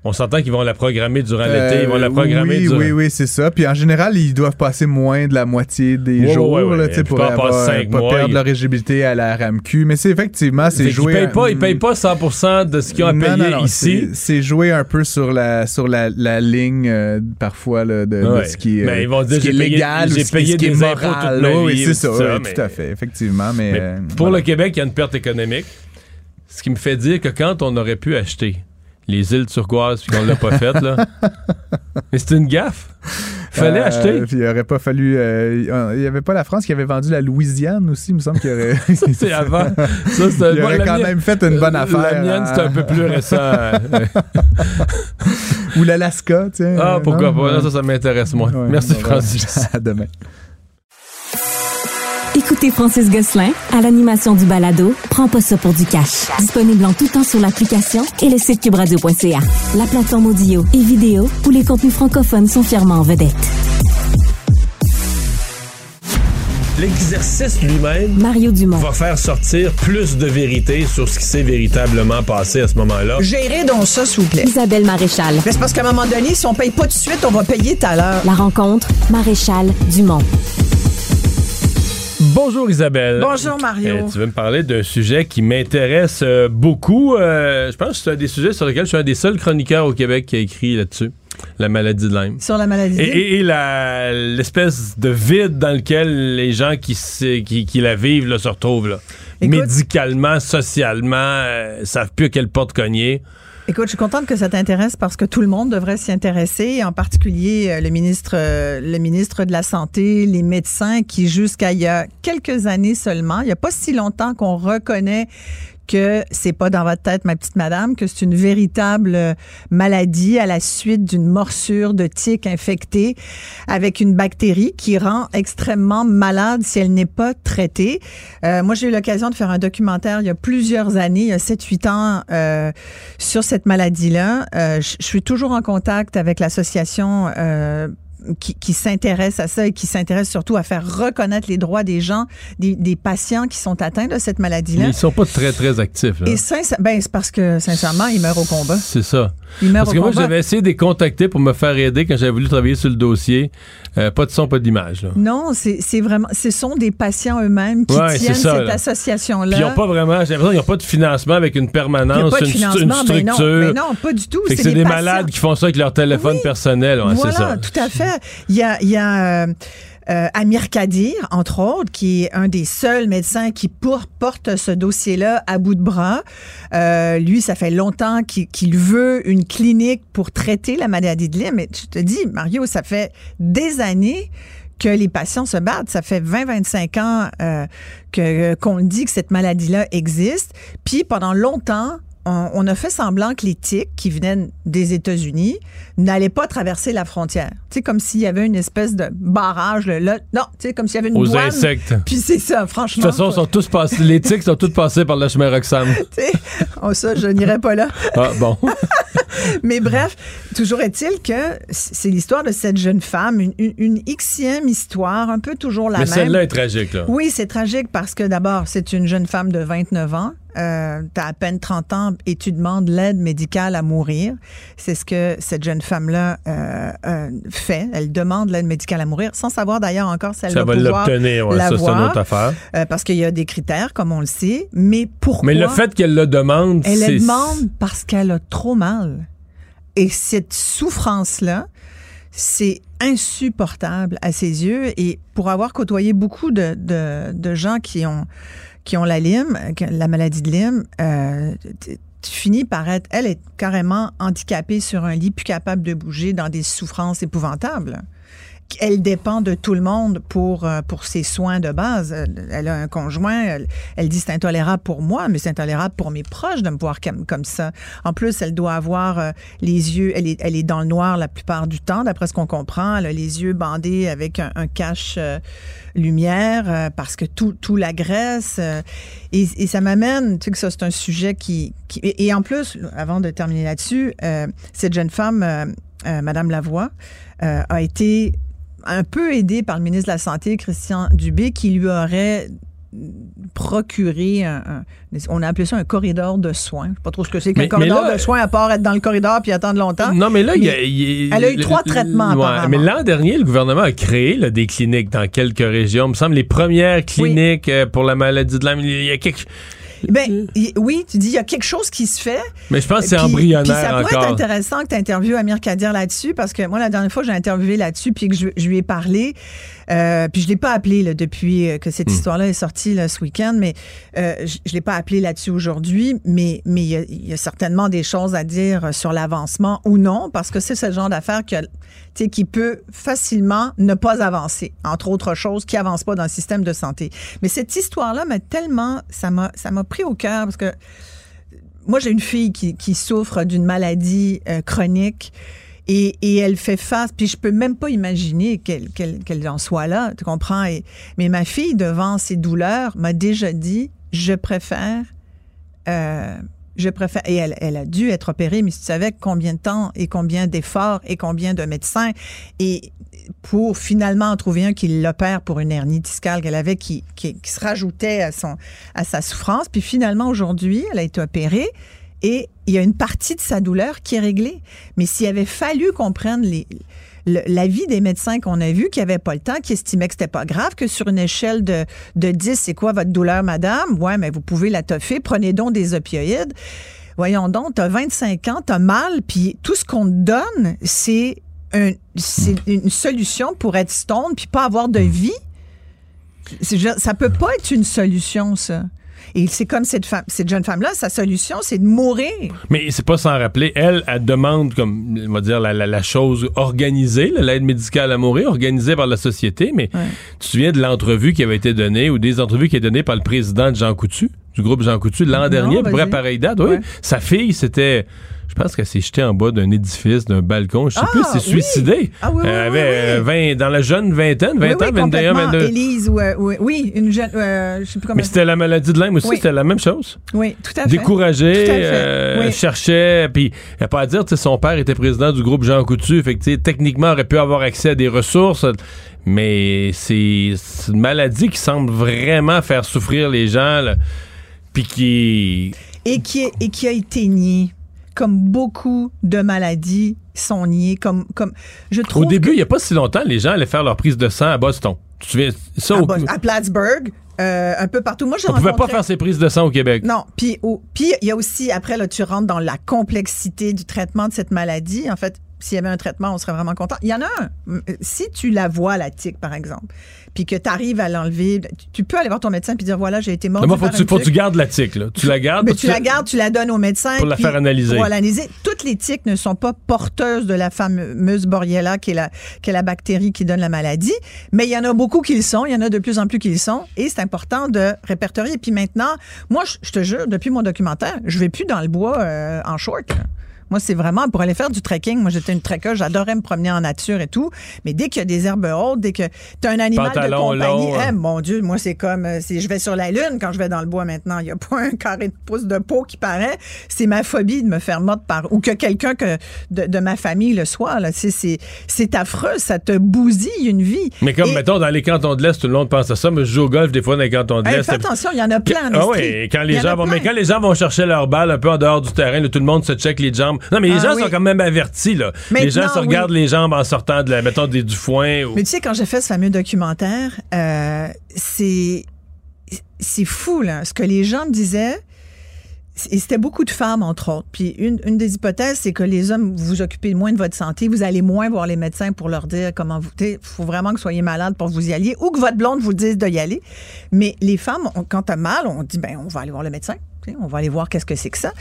on s'entend qu'ils vont la programmer durant l'été, ils vont la euh, programmer oui, Oui, oui, c'est ça. Puis en général, ils doivent passer moins de la moitié des jours là, pour avoir, pas perdre leur éligibilité à la RAMQ. Mais c'est effectivement, c'est jouer... Ils payent, pas, ils payent pas 100% de ce qu'ils ont payé ici. C'est jouer un peu sur la, sur la, la ligne, euh, parfois, là, de, ce qui, est, mais ils vont dire, ce qui est légal ou ce, qui est moral. Oui, c'est ça, tout à fait, effectivement. Mais, euh, pour le Québec, il y a une perte économique. Ce qui me fait dire que quand on aurait pu acheter les îles turquoises puis qu'on l'a pas fait là. Mais c'était une gaffe. Fallait euh, acheter. il aurait pas fallu. Euh, il y avait pas la France qui avait vendu la Louisiane aussi, il me semble qu'il aurait. c'est avant. Ça, il aurait quand même fait une bonne affaire. La mienne, c'était un peu plus récent. Ou l'Alaska, tiens. Ah, pourquoi pas. ça, ça m'intéresse moins. Merci, Francis. À demain. Écoutez Francis Gosselin à l'animation du balado Prends pas ça pour du cash. Disponible en tout temps sur l'application et le site cubradio.ca. La plateforme audio et vidéo où les contenus francophones sont fièrement en vedette. L'exercice lui-même Mario Dumont. va faire sortir plus de vérité sur ce qui s'est véritablement passé à ce moment-là. Gérez donc ça, s'il vous plaît. Isabelle Maréchal. C'est parce qu'à un moment donné, si on paye pas tout de suite, on va payer tout à l'heure. La rencontre, Maréchal Dumont. Bonjour Isabelle. Bonjour Mario. Eh, tu veux me parler d'un sujet qui m'intéresse euh, beaucoup. Euh, je pense que c'est un des sujets sur lesquels je suis un des seuls chroniqueurs au Québec qui a écrit là-dessus. La maladie de Lyme. Sur la maladie de Lyme. Et, et l'espèce de vide dans lequel les gens qui, qui, qui la vivent là, se retrouvent. Là. Médicalement, socialement, euh, savent plus à quelle porte cogner. Écoute, je suis contente que ça t'intéresse parce que tout le monde devrait s'y intéresser, en particulier euh, euh, le ministre de la Santé, les médecins qui, jusqu'à il y a quelques années seulement, il n'y a pas si longtemps qu'on reconnaît que c'est pas dans votre tête, ma petite madame, que c'est une véritable euh, maladie à la suite d'une morsure de tique infectée avec une bactérie qui rend extrêmement malade si elle n'est pas traitée. Euh, moi, j'ai eu l'occasion de faire un documentaire il y a plusieurs années, il y a 7-8 ans, euh, sur cette maladie-là. Euh, je suis toujours en contact avec l'association qui, qui s'intéresse à ça et qui s'intéresse surtout à faire reconnaître les droits des gens, des, des patients qui sont atteints de cette maladie-là. Ils sont pas très, très actifs. Là. Et ben, c'est parce que, sincèrement, ils meurent au combat. C'est ça. Parce que moi, j'avais essayé de les contacter pour me faire aider quand j'avais voulu travailler sur le dossier. Euh, pas de son, pas d'image. Non, c'est vraiment. Ce sont des patients eux-mêmes qui tiennent cette association-là. Ils n'ont pas vraiment. J'ai l'impression qu'ils n'ont pas de financement avec une permanence, une, une, structure. Mais non, mais non, pas du tout. C'est des, malades qui font ça avec leur téléphone personnel. Ouais, voilà, ça. tout à fait. Il y a. Euh, euh, Amir Kadir, entre autres, qui est un des seuls médecins qui porte ce dossier-là à bout de bras. Euh, lui, ça fait longtemps qu'il veut une clinique pour traiter la maladie de Lyme. Mais je te dis, Mario, ça fait des années que les patients se battent. Ça fait 20-25 ans que qu'on dit que cette maladie-là existe. Puis pendant longtemps, on, a fait semblant que les tiques qui venaient des États-Unis n'allaient pas traverser la frontière. Tu sais, comme s'il y avait une espèce de barrage. Là, non, tu sais, comme s'il y avait une Aux insectes. Puis c'est ça, franchement. De toute façon, sont tous passés, les tiques sont tous passés par le chemin Roxham. tu sais, oh, ça, je n'irai pas là. ah, bon. Mais bref, toujours est-il que c'est l'histoire de cette jeune femme, une, une, xème histoire, un peu toujours la même. Mais celle-là est tragique, là. Oui, c'est tragique parce que d'abord, c'est une jeune femme de 29 ans euh, tu as à peine 30 ans et tu demandes l'aide médicale à mourir. C'est ce que cette jeune femme-là euh, euh, fait. Elle demande l'aide médicale à mourir, sans savoir d'ailleurs encore si elle ça va, l'obtenir. Ouais, ça, c'est une autre affaire. Euh, parce qu'il y a des critères, comme on le sait. Mais pourquoi? Mais le fait qu'elle le demande, Elle le demande parce qu'elle a trop mal. Et cette souffrance-là, c'est insupportable à ses yeux. Et pour avoir côtoyé beaucoup de, de, de gens qui ont qui ont la Lyme, la maladie de Lyme, euh, tu finis par être, elle est carrément handicapée sur un lit, plus capable de bouger dans des souffrances épouvantables elle dépend de tout le monde pour, euh, pour ses soins de base. Elle a un conjoint, elle, dit c'est intolérable pour moi, mais c'est intolérable pour mes proches de me voir comme, comme ça. En plus, elle doit avoir euh, les yeux, elle est, elle est dans le noir la plupart du temps, d'après ce qu'on comprend. Elle a les yeux bandés avec un, cache euh, lumière parce que tout, tout l'agresse. Et, ça m'amène, tu sais que ça c'est un sujet qui... qui et, en plus, avant de terminer là-dessus, cette jeune femme, Madame Lavoie, a été un peu aidé par le ministre de la Santé, Christian Dubé, qui lui aurait procuré un, on a appelé ça un corridor de soins. Je sais pas trop ce que c'est qu'un corridor de soins à part être dans le corridor puis attendre longtemps. Non, mais là, il y a, elle a eu trois traitements. Ouais, mais l'an dernier, le gouvernement a créé des cliniques dans quelques régions. Il me semble les premières cliniques euh, pour la maladie de l'âme. Il y a quelque ben, oui, tu dis, il y a quelque chose qui se fait. Mais je pense que c'est embryonnaire puis ça pourrait être intéressant que tu interviewes Amir Kadir là-dessus, parce que moi, la dernière fois, j'ai interviewé là-dessus, puis que je, lui ai parlé, euh, puis je l'ai pas appelé là, depuis euh, que cette hmm. histoire-là est sortie là, ce week-end, mais euh, je, je l'ai pas appelé là-dessus aujourd'hui, mais mais il y, a certainement des choses à dire sur l'avancement ou non, parce que c'est ce genre d'affaire que qui peut facilement ne pas avancer, entre autres choses, qui avance pas dans le système de santé. Mais cette histoire-là m'a tellement, ça m'a, ça m'a pris au cœur parce que moi j'ai une fille qui, qui souffre d'une maladie euh, chronique. Et, elle fait face, puis je peux même pas imaginer qu'elle, en soit là, tu comprends? Et, mais ma fille, devant ses douleurs, m'a déjà dit, je préfère euh, je préfère. Et elle, elle, a dû être opérée, mais si tu savais combien de temps et combien d'efforts et combien de médecins et pour finalement en trouver un qui l'opère pour une hernie discale qu'elle avait qui, qui, se rajoutait à son à sa souffrance. Puis finalement aujourd'hui, elle a été opérée et il y a une partie de sa douleur qui est réglée. Mais s'il avait fallu qu'on prenne les l'avis des médecins qu'on a vus qui n'avaient pas le temps, qui estimaient que c'était pas grave, que sur une échelle de, de 10, c'est quoi votre douleur, madame? Ouais, mais vous pouvez la toffer, prenez donc des opioïdes. Voyons donc, tu as 25 ans, tu as mal, puis tout ce qu'on te donne, c'est un, une solution pour être stone puis pas avoir de vie. Ça peut pas être une solution, ça. Et c'est comme cette femme, cette jeune femme-là, sa solution, c'est de mourir. Mais c'est pas sans rappeler, elle, elle demande, comme, on va dire, la, chose organisée, l'aide médicale à mourir, organisée par la société. Mais tu te souviens de l'entrevue qui avait été donnée ou des entrevues qui étaient données par le président de Jean Coutu, du groupe Jean Coutu, l'an dernier, à peu près pareille date, oui. Sa fille, c'était je pense qu'elle s'est jetée en bas d'un édifice, d'un balcon. Je sais plus, Ah, elle s'est suicidée. Ah oui, oui, elle avait oui, euh, 20, dans la jeune vingtaine, 20 Oui, ans, oui, 21, complètement. 22. Élise, euh, oui, une jeune, euh, je sais plus comment. Mais c'était la maladie de Lyme aussi, c'était la même chose. Oui, tout à fait. Découragée, Tout à fait. euh, cherchait, puis a pas à dire, son père était président du groupe Jean Coutu, fait que, techniquement, aurait pu avoir accès à des ressources, mais c'est une maladie qui semble vraiment faire souffrir les gens, puis qui... Et qui, est- et qui a été nié. Comme beaucoup de maladies sont niées. Comme, comme, je trouve Au début, que- il n'y a pas si longtemps, les gens allaient faire leur prise de sang à Boston. Tu te souviens, ça, à, au- à Plattsburgh, euh, un peu partout. Moi, j'ai on pouvait pas rencontré- faire ses prises de sang au Québec. Non, puis il y a aussi après là tu rentres dans la complexité du traitement de cette maladie. En fait, s'il y avait un traitement, on serait vraiment content. Il y en a un. M- Si tu la vois la tique par exemple, puis que tu arrives à l'enlever, tu- peux aller voir ton médecin puis dire voilà, j'ai été mort. Mais moi, faut tu, faut que tu gardes la tique, là. Tu la gardes. mais tu la gardes, tu la donnes au médecin. Pour la faire analyser. Pour l'analyser. Toutes les tiques ne sont pas porteuses de la fameuse Borrelia, qui est la, qui est la bactérie qui donne la maladie. Mais il y en a beaucoup qui le sont. Il y en a de plus en plus qui le sont. Et c'est important de répertorier. Et puis maintenant, moi, je, je te jure, depuis mon documentaire, je vais plus dans le bois euh, en short. là. Moi, c'est vraiment pour aller faire du trekking. Moi, j'étais une trekkeuse, j'adorais me promener en nature et tout. Mais dès qu'il y a des herbes hautes, dès que tu as un animal Pantalon de compagnie, long, hein, hein. mon Dieu, moi, c'est comme euh, si je vais sur la Lune quand je vais dans le bois maintenant. Il n'y a pas un carré de pouce de peau qui paraît. C'est ma phobie de me faire mordre par. ou que quelqu'un que de, de ma famille le soit. Là. C'est, c'est, c'est affreux, ça te bousille une vie. Mais comme, Et- mettons, dans les cantons de l'Est, tout le monde pense à ça. Mais je joue au golf des fois dans les cantons de Hey, l'Est. fais attention, il y en a plein en Ah oui, quand les gens vont, mais quand les gens vont chercher leur balle un peu en dehors du terrain, là, tout le monde se check les jambes. Non, mais les Ah gens oui. sont quand même avertis, là. les gens se regardent oui. les jambes en sortant de la, mettons, des, du foin. Ou... Mais tu sais, quand j'ai fait ce fameux documentaire, euh, c'est c'est fou, là. Ce que les gens me disaient, et c'était beaucoup de femmes, entre autres. Puis une, une des hypothèses, c'est que les hommes, vous vous occupez moins de votre santé, vous allez moins voir les médecins pour leur dire comment vous... Il faut vraiment que vous soyez malade pour vous y alliez, ou que votre blonde vous dise d'y aller. Mais les femmes, on- quand t'as mal, on dit, ben on va aller voir le médecin. On va aller voir qu'est-ce que c'est que ça.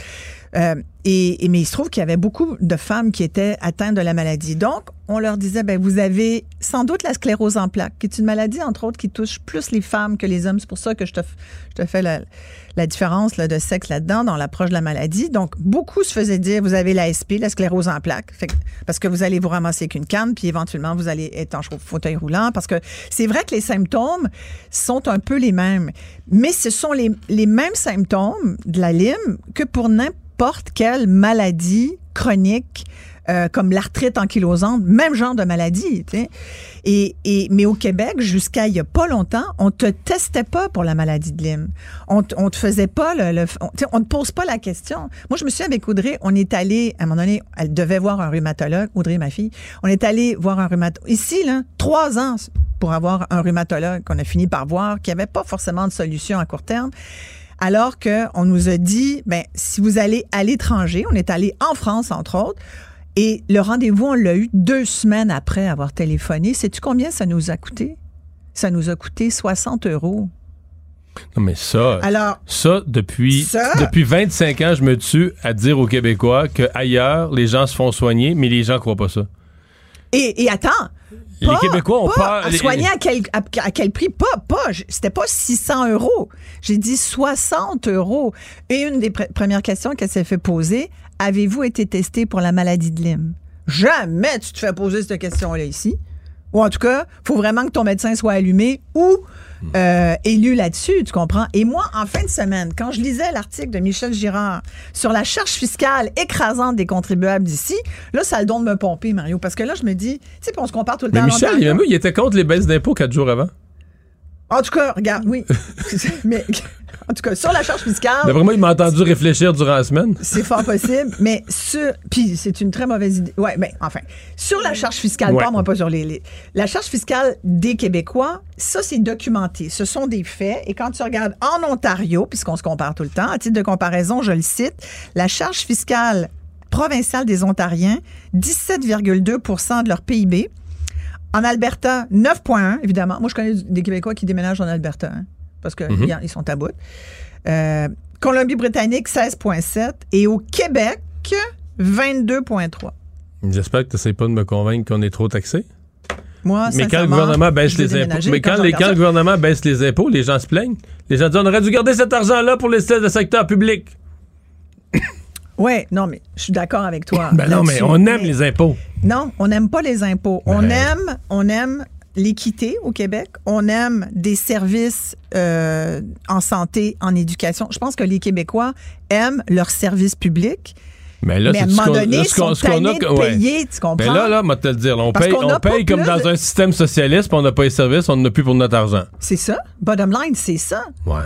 Euh, et, et- mais il se trouve qu'il y avait beaucoup de femmes qui étaient atteintes de la maladie. Donc, on leur disait, ben vous avez sans doute la sclérose en plaques, qui est une maladie, entre autres, qui touche plus les femmes que les hommes. C'est pour ça que je te, je te fais la, la différence là, de sexe là-dedans, dans l'approche de la maladie. Donc, beaucoup se faisaient dire, vous avez la SP, la sclérose en plaques, parce que vous allez vous ramasser avec une canne, puis éventuellement, vous allez être en fauteuil roulant, parce que c'est vrai que les symptômes sont un peu les mêmes, mais ce sont les, les mêmes symptômes de la lime que pour n'importe quelle maladie chronique euh, comme l'arthrite ankylosante, même genre de maladie. Et, et, mais au Québec, jusqu'à il y a pas longtemps, on te testait pas pour la maladie de Lyme. On, on te faisait pas le... on, on te pose pas la question. Moi, je me souviens avec Audrey, on est allé, à un moment donné, elle devait voir un rhumatologue, Audrey, ma fille, on est allé voir un rhumatologue. Ici, là, trois ans pour avoir un rhumatologue qu'on a fini par voir, qui avait pas forcément de solution à court terme. Alors qu'on nous a dit, ben, si vous allez à l'étranger, on est allé en France, entre autres, et le rendez-vous, on l'a eu deux semaines après avoir téléphoné. Sais-tu combien ça nous a coûté? Ça nous a coûté 60 euros. Non, mais ça. Alors, Ça, depuis, Ça? depuis 25 ans, je me tue à dire aux Québécois qu'ailleurs, les gens se font soigner, mais les gens croient pas ça. et, et attends. Les pas- Québécois ont pas peur- à les- soigner à quel, à, à quel prix? Pas, pas. C'était pas 600 euros. J'ai dit 60 euros. Et une des pr- premières questions qu'elle s'est fait poser, avez-vous été testé pour la maladie de Lyme? Jamais tu te fais poser cette question-là ici. Ou en tout cas, faut vraiment que ton médecin soit allumé ou euh, élu là-dessus, tu comprends? Et moi, en fin de semaine, quand je lisais l'article de Michel Girard sur la charge fiscale écrasante des contribuables d'ici, là, ça a le don de me pomper, Mario, parce que là, je me dis, tu sais, on se compare tout le Mais temps à Michel, il, il était contre les baisses d'impôts quatre jours avant. En tout cas, regarde, oui. mais en tout cas, sur la charge fiscale, D'après moi, il m'a entendu réfléchir durant la semaine. c'est fort possible, mais sur. Puis c'est une très mauvaise idée. Ouais, mais enfin, sur la charge fiscale, Ouais. pas moi, pas sur les, les- La charge fiscale des Québécois, ça, c'est documenté. Ce sont des faits. Et quand tu regardes en Ontario, puisqu'on se compare tout le temps, à titre de comparaison, je le cite, la charge fiscale provinciale des Ontariens, 17,2% de leur PIB. En Alberta, 9,1, évidemment. Moi, je connais des Québécois qui déménagent en Alberta, hein, parce qu'ils Mhm. sont à bout. Euh, Colombie-Britannique, 16,7. Et au Québec, 22,3. J'espère que tu n'essayes pas de me convaincre qu'on est trop taxé. Moi, Mais quand le gouvernement baisse les impôts, mais quand, les- le gouvernement baisse les impôts, les gens se plaignent. Les gens disent on aurait dû garder cet argent-là pour les le secteur public. Oui, non, mais je suis d'accord avec toi. ben non, mais on aime les impôts. Non, on n'aime pas les impôts. On aime, on aime l'équité au Québec. On aime des services euh, en santé, en éducation. Je pense que les Québécois aiment leurs services publics. Mais là, à un moment donné, ce qu'on a de payer, tu comprends? Mais là, là, moi te le dire, on paye, on paye comme dans un système socialiste, puis on n'a pas les services, on n'en a plus pour notre argent. C'est ça. Bottom line, c'est ça. Ouais.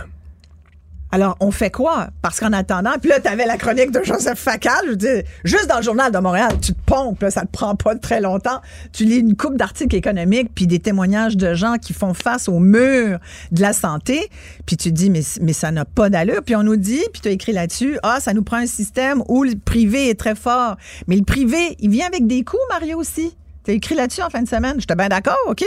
Alors, on fait quoi? Parce qu'en attendant, puis là, tu avais la chronique de Joseph Facal, je veux dire, juste dans le journal de Montréal, tu te pompes, là, ça te prend pas très longtemps. Tu lis une coupe d'articles économiques, puis des témoignages de gens qui font face au mur de la santé, puis tu te dis, mais, ça n'a pas d'allure. Puis on nous dit, puis tu as écrit là-dessus, ah, ça nous prend un système où le privé est très fort. Mais le privé, il vient avec des coûts, Mario, aussi. Tu as écrit là-dessus en fin de semaine? J'étais bien d'accord, OK.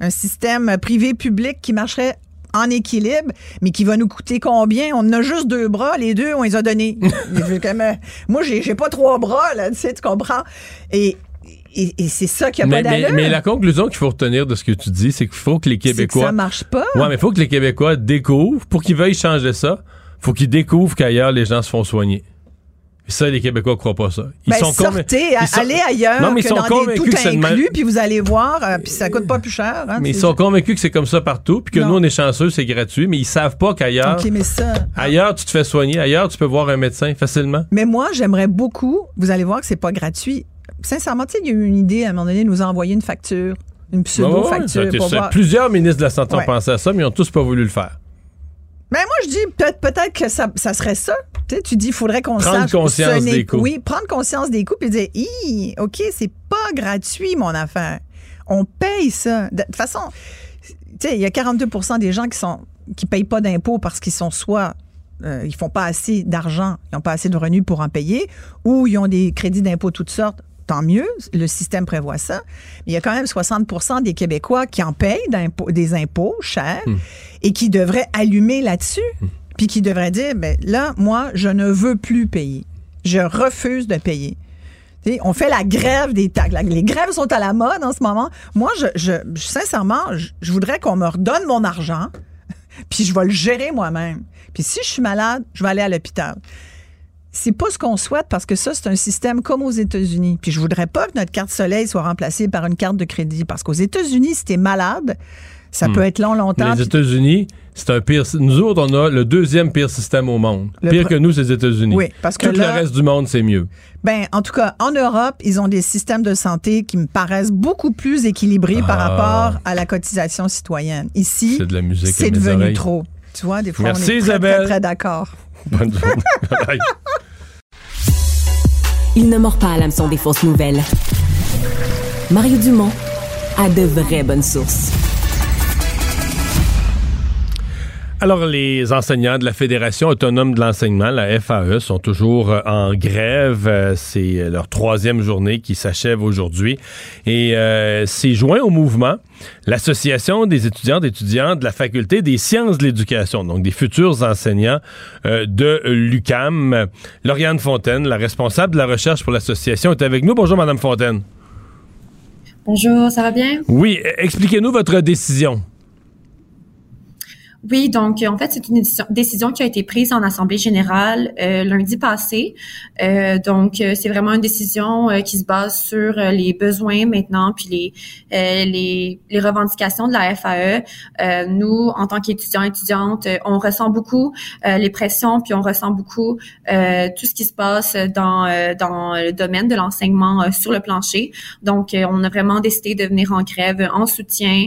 un système privé-public qui marcherait en équilibre, mais qui va nous coûter combien? On a juste deux bras, les deux, on les a donnés. moi, j'ai pas trois bras, là, tu sais, tu comprends? Et et, c'est ça qui a pas d'allure. Mais, mais, la conclusion qu'il faut retenir de ce que tu dis, c'est qu'il faut que les Québécois. Que ça marche pas. Ouais, mais il faut que les Québécois découvrent, pour qu'ils veuillent changer ça, faut qu'ils découvrent qu'ailleurs les gens se font soigner. Ça, les Québécois croient pas ça. Ils ben, sont sortez, allez ailleurs non, mais ils sont convaincus que c'est inclus, puis vous allez voir, euh, puis ça coûte pas plus cher. Hein, mais ils sont convaincus que c'est comme ça partout, puis que nous, on est chanceux, c'est gratuit, mais ils savent pas qu'ailleurs, ailleurs, tu te fais soigner, ailleurs, tu peux voir un médecin facilement. Mais moi, j'aimerais beaucoup, vous allez voir que c'est pas gratuit. Sincèrement, tu sais, il y a eu une idée à un moment donné de nous envoyer une facture, une pseudo-facture. Plusieurs ministres de la Santé ont pensé à ça, mais ils ont tous pas voulu le faire. Mais moi, je dis peut-être peut-être que ça, ça serait ça. Tu, sais, tu dis, il faudrait qu'on sache. Prendre conscience des coûts. Oui, prendre conscience des coûts puis dire, OK, c'est pas gratuit, mon affaire. On paye ça. De toute façon, tu sais, il y a 42% des gens qui sont qui payent pas d'impôts parce qu'ils sont soit euh, ils font pas assez d'argent, ils n'ont pas assez de revenus pour en payer, ou ils ont des crédits d'impôts toutes sortes tant mieux, le système prévoit ça. Mais il y a quand même 60 des Québécois qui en payent des impôts chers hmm. et qui devraient allumer là-dessus, hmm. puis qui devraient dire, ben là, moi, je ne veux plus payer. Je refuse de payer. on fait la grève des taxes. Les grèves sont à la mode en ce moment. Moi, je, sincèrement, je voudrais qu'on me redonne mon argent, puis je vais le gérer moi-même. Puis si je suis malade, je vais aller à l'hôpital c'est pas ce qu'on souhaite parce que ça, c'est un système comme aux États-Unis. Puis je voudrais pas que notre carte soleil soit remplacée par une carte de crédit parce qu'aux États-Unis, si t'es malade, ça hmm. peut être long, longtemps. Les États-Unis, c'est un pire. Nous autres, on a le deuxième pire système au monde. pire que nous, c'est les États-Unis. Oui, parce que tout le reste du monde, c'est mieux. Ben, en tout cas, en Europe, ils ont des systèmes de santé qui me paraissent beaucoup plus équilibrés par ah. rapport à la cotisation citoyenne. Ici, c'est de la musique. C'est devenu trop. Tu vois, des fois, on est très, très, très d'accord. Bonne journée. Il ne mord pas à l'hameçon des fausses nouvelles. Mario Dumont a de vraies bonnes sources. Alors, les enseignants de la Fédération autonome de l'enseignement, la FAE, sont toujours euh, en grève. Euh, c'est leur troisième journée qui s'achève aujourd'hui. Et euh, c'est joint au mouvement l'Association des étudiants d'étudiants de la Faculté des sciences de l'éducation, donc des futurs enseignants de l'UCAM. Lauriane Fontaine, la responsable de la recherche pour l'association, est avec nous. Bonjour, Madame Fontaine. Bonjour, ça va bien? Oui, expliquez-nous votre décision. Oui, donc en fait, c'est une décision qui a été prise en assemblée générale euh, lundi passé. Euh, donc, euh, c'est vraiment une décision qui se base sur les besoins maintenant, puis les, les, les revendications de la FAE. nous, en tant qu'étudiants étudiantes, on ressent beaucoup les pressions, puis on ressent beaucoup tout ce qui se passe dans dans le domaine de l'enseignement sur le plancher. Donc, on a vraiment décidé de venir en grève en soutien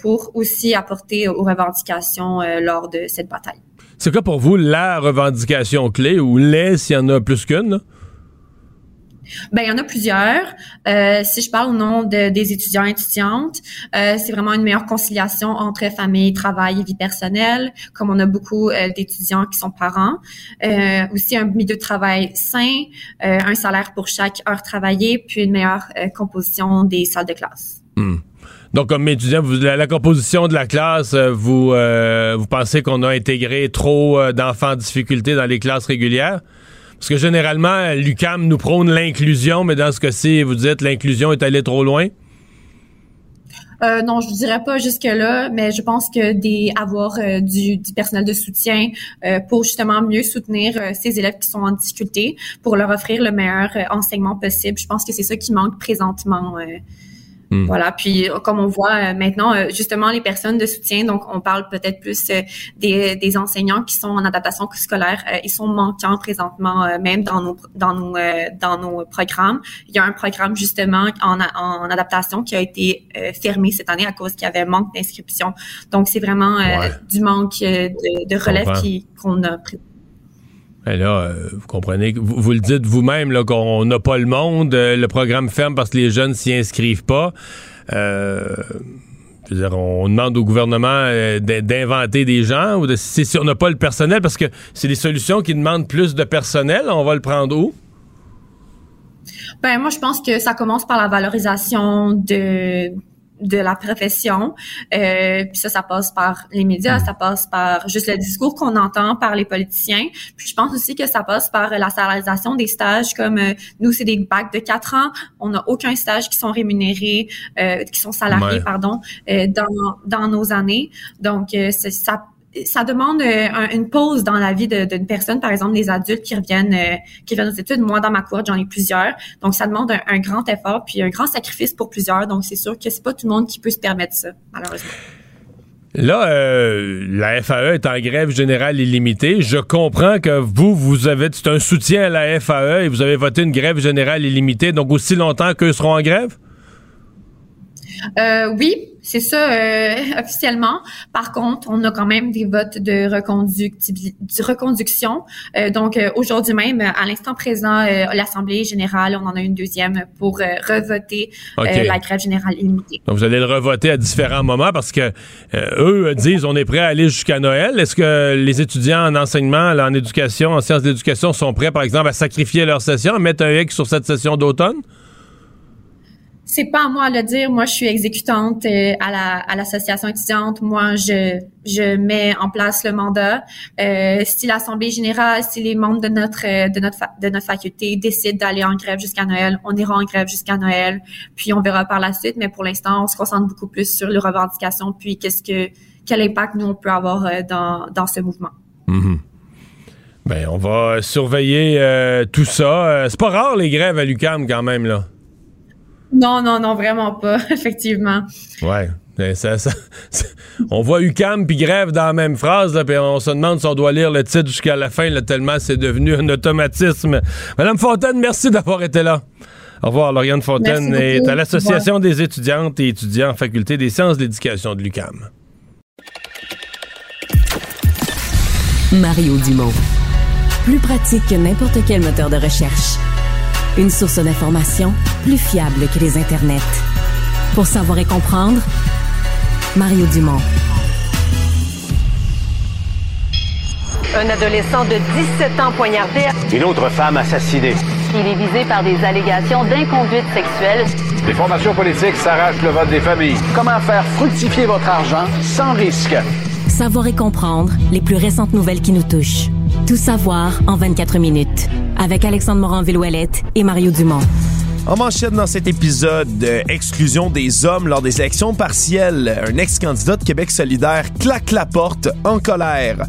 pour aussi apporter aux revendications euh, lors de cette bataille. C'est quoi pour vous la revendication clé ou les s'il y en a plus qu'une? Ben, il y en a plusieurs. Euh, si je parle au nom des étudiants et étudiantes, euh, c'est vraiment une meilleure conciliation entre famille, travail et vie personnelle, comme on a beaucoup d'étudiants qui sont parents. aussi un milieu de travail sain, un salaire pour chaque heure travaillée, puis une meilleure composition des salles de classe. Hmm. Donc, comme étudiant, vous, la, composition de la classe, euh, vous, euh, vous pensez qu'on a intégré trop euh, d'enfants en difficulté dans les classes régulières? Parce que généralement, l'UCAM nous prône l'inclusion, mais dans ce cas-ci, vous dites l'inclusion est allée trop loin? Non, je ne dirais pas jusque-là, mais je pense que des du, personnel de soutien pour justement mieux soutenir ces élèves qui sont en difficulté, pour leur offrir le meilleur enseignement possible. Je pense que c'est ça qui manque présentement Hmm. Voilà. Puis euh, comme on voit euh, maintenant, euh, justement les personnes de soutien, donc on parle peut-être plus des, des, enseignants qui sont en adaptation scolaire, ils sont manquants présentement, même dans nos dans nos dans nos programmes. Il y a un programme justement en, en adaptation qui a été fermé cette année à cause qu'il y avait manque d'inscription. Donc c'est vraiment du manque de, de relève qu'on a pris. Et là, vous comprenez, vous, vous le dites vous-même qu'on n'a pas le monde, le programme ferme parce que les jeunes s'y inscrivent pas. Euh, on demande au gouvernement euh, d'inventer des gens ou de, si on n'a pas le personnel, parce que c'est des solutions qui demandent plus de personnel, on va le prendre où? Ben moi je pense que ça commence par la valorisation de de la profession. Euh, puis ça, ça passe par les médias, ça passe par juste le discours qu'on entend par les politiciens. Puis je pense aussi que ça passe par la salarisation des stages, comme euh, nous, c'est des bacs de quatre ans. On n'a aucun stage qui sont rémunérés, euh, qui sont salariés, pardon, euh, dans, dans nos années. Donc, ça ça demande euh, une pause dans la vie d'une personne, par exemple des adultes qui reviennent euh, qui reviennent aux études. Moi, dans ma cour, j'en ai plusieurs. Donc, ça demande un, grand effort puis un grand sacrifice pour plusieurs. Donc, c'est sûr que c'est pas tout le monde qui peut se permettre ça, malheureusement. Là, euh, la FAE est en grève générale illimitée. Je comprends que vous, vous avez c'est un soutien à la FAE et vous avez voté une grève générale illimitée, donc aussi longtemps qu'eux seront en grève? Euh, oui, c'est ça euh, officiellement. Par contre, on a quand même des votes de, de reconduction. Euh, donc aujourd'hui même, à l'instant présent, l'Assemblée générale, on en a une deuxième pour revoter la grève générale illimitée. Donc vous allez le revoter à différents moments parce que eux disent on est prêt à aller jusqu'à Noël. Est-ce que les étudiants en enseignement, en éducation, en sciences d'éducation sont prêts, par exemple, à sacrifier leur session, à mettre un X sur cette session d'automne? C'est pas à moi de le dire. Moi, je suis exécutante euh, à la à l'association étudiante. Moi, je je mets en place le mandat. Euh, si l'assemblée générale, si les membres de notre euh, de notre de notre faculté décident d'aller en grève jusqu'à Noël, on ira en grève jusqu'à Noël. Puis on verra par la suite. Mais pour l'instant, on se concentre beaucoup plus sur les revendications. Puis qu'est-ce que quel impact nous on peut avoir dans dans ce mouvement. Mm-hmm. Ben, on va surveiller tout ça. c'est pas rare les grèves à l'UCAM quand même là. Non, non, non, vraiment pas, effectivement. Ouais. Ça, on voit UCAM puis grève dans la même phrase, là, puis on se demande si on doit lire le titre jusqu'à la fin, là, tellement c'est devenu un automatisme. Madame Fontaine, merci d'avoir été là. Au revoir, Lauriane Fontaine est à l'Association des étudiantes et étudiants en faculté des sciences de l'éducation de l'UCAM. Mario Dumont. Plus pratique que n'importe quel moteur de recherche. Une source d'information plus fiable que les internets. Pour savoir et comprendre, Mario Dumont. Un adolescent de 17 ans poignardé. Une autre femme assassinée. Il est visé par des allégations d'inconduite sexuelle. Les formations politiques s'arrachent le vote des familles. Comment faire fructifier votre argent sans risque? Savoir et comprendre les plus récentes nouvelles qui nous touchent. Tout savoir en 24 minutes. Avec Alexandre Morin-Villouellette et Mario Dumont. En manchette dans cet épisode, exclusion des hommes lors des élections partielles. Un ex-candidat de Québec solidaire claque la porte en colère.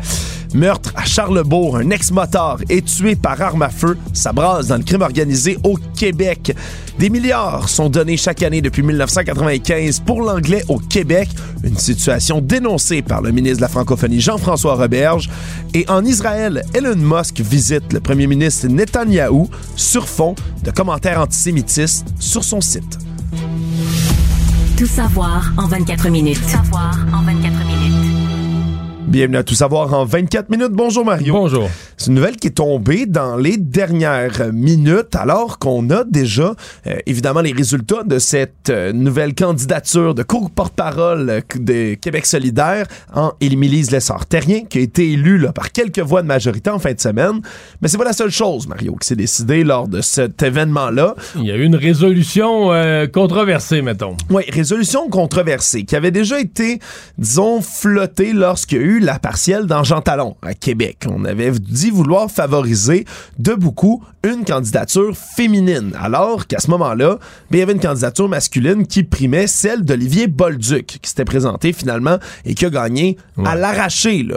Meurtre à Charlebourg, un ex-motard est tué par arme à feu. Ça brasse dans le crime organisé au Québec. Des milliards sont donnés chaque année depuis 1995 pour l'anglais au Québec, une situation dénoncée par le ministre de la francophonie Jean-François Roberge. Et en Israël, Elon Musk visite le premier ministre Netanyahou sur fond de commentaires antisémitistes sur son site. Tout savoir en 24 minutes. Tout savoir en 24 minutes. Bienvenue à Tout savoir en 24 minutes. Bonjour Mario. Bonjour. C'est une nouvelle qui est tombée dans les dernières minutes alors qu'on a déjà euh, évidemment les résultats de cette euh, nouvelle candidature de court porte-parole euh, de Québec solidaire en Émilise Lessard-Terrien qui a été élue là, par quelques voix de majorité en fin de semaine. Mais c'est pas la seule chose, Mario, qui s'est décidée lors de cet événement-là. Il y a eu une résolution controversée, mettons. Oui, résolution controversée qui avait déjà été, disons, flottée lorsqu'il y a eu eu la partielle dans Jean Talon, à Québec. On avait dit vouloir favoriser de beaucoup une candidature féminine, alors qu'à ce moment-là, ben, il y avait une candidature masculine qui primait celle d'Olivier Bolduc, qui s'était présenté finalement et qui a gagné à l'arracher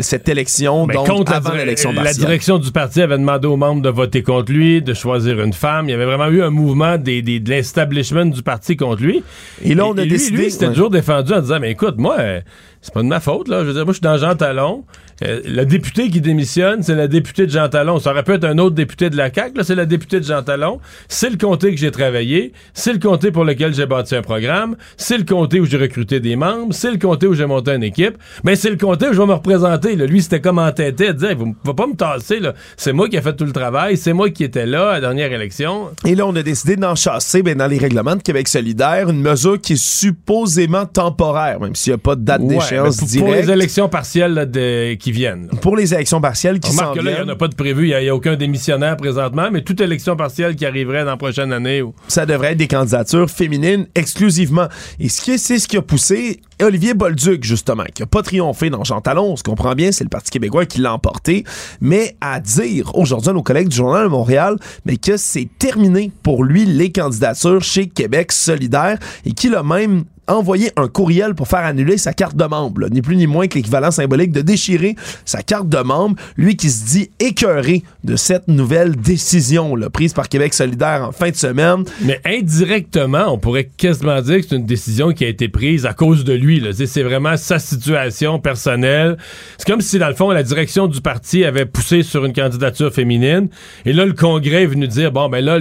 cette élection, donc contre avant l'élection La direction du parti avait demandé aux membres de voter contre lui, de choisir une femme. Il y avait vraiment eu un mouvement des, des de l'establishment du parti contre lui. Et là, on a décidé... Lui, c'était toujours défendu en disant, mais écoute, moi, euh, c'est pas de ma faute, là. Je veux dire, moi, je suis dans Jean Talon. Euh, le député qui démissionne, c'est la députée de Jean Talon. Ça aurait pu être un autre député de la CAQ, là, c'est la députée de Jean Talon. C'est le comté que j'ai travaillé. C'est le comté pour lequel j'ai bâti un programme. C'est le comté où j'ai recruté des membres. C'est le comté où j'ai monté une équipe. Mais ben, c'est le comté où je vais me représenter. Là. Lui, c'était comme entêté à dire, vous va pas me tasser, là. C'est moi qui ai fait tout le travail. C'est moi qui étais là à la dernière élection. Et là, on a décidé d'en chasser, ben, dans les règlements de Québec solidaire, une mesure qui est supposément temporaire, même s'il n'y a pas de date d'échéance directe. Pour les élections partielles de, qui viennent. Pour les élections partielles qui s'en viennent. il n'y en a pas de prévu. Il n'y a, aucun démissionnaire présentement, mais toute élection partielle qui arriverait dans la prochaine année. Ça devrait être des candidatures féminines exclusivement. Et ce c'est ce qui a poussé Olivier Bolduc, justement, qui n'a pas triomphé dans Jean Talon, on se comprend bien, c'est le Parti québécois qui l'a emporté, mais à dire aujourd'hui à nos collègues du Journal de Montréal, mais que c'est terminé pour lui les candidatures chez Québec solidaire et qu'il a même envoyer un courriel pour faire annuler sa carte de membre. Ni plus ni moins que l'équivalent symbolique de déchirer sa carte de membre. Lui qui se dit écœuré de cette nouvelle décision là, prise par Québec solidaire en fin de semaine. Mais indirectement, on pourrait quasiment dire que c'est une décision qui a été prise à cause de lui. C'est vraiment sa situation personnelle. C'est comme si, dans le fond, la direction du parti avait poussé sur une candidature féminine. Et là, le Congrès est venu dire, bon, ben là,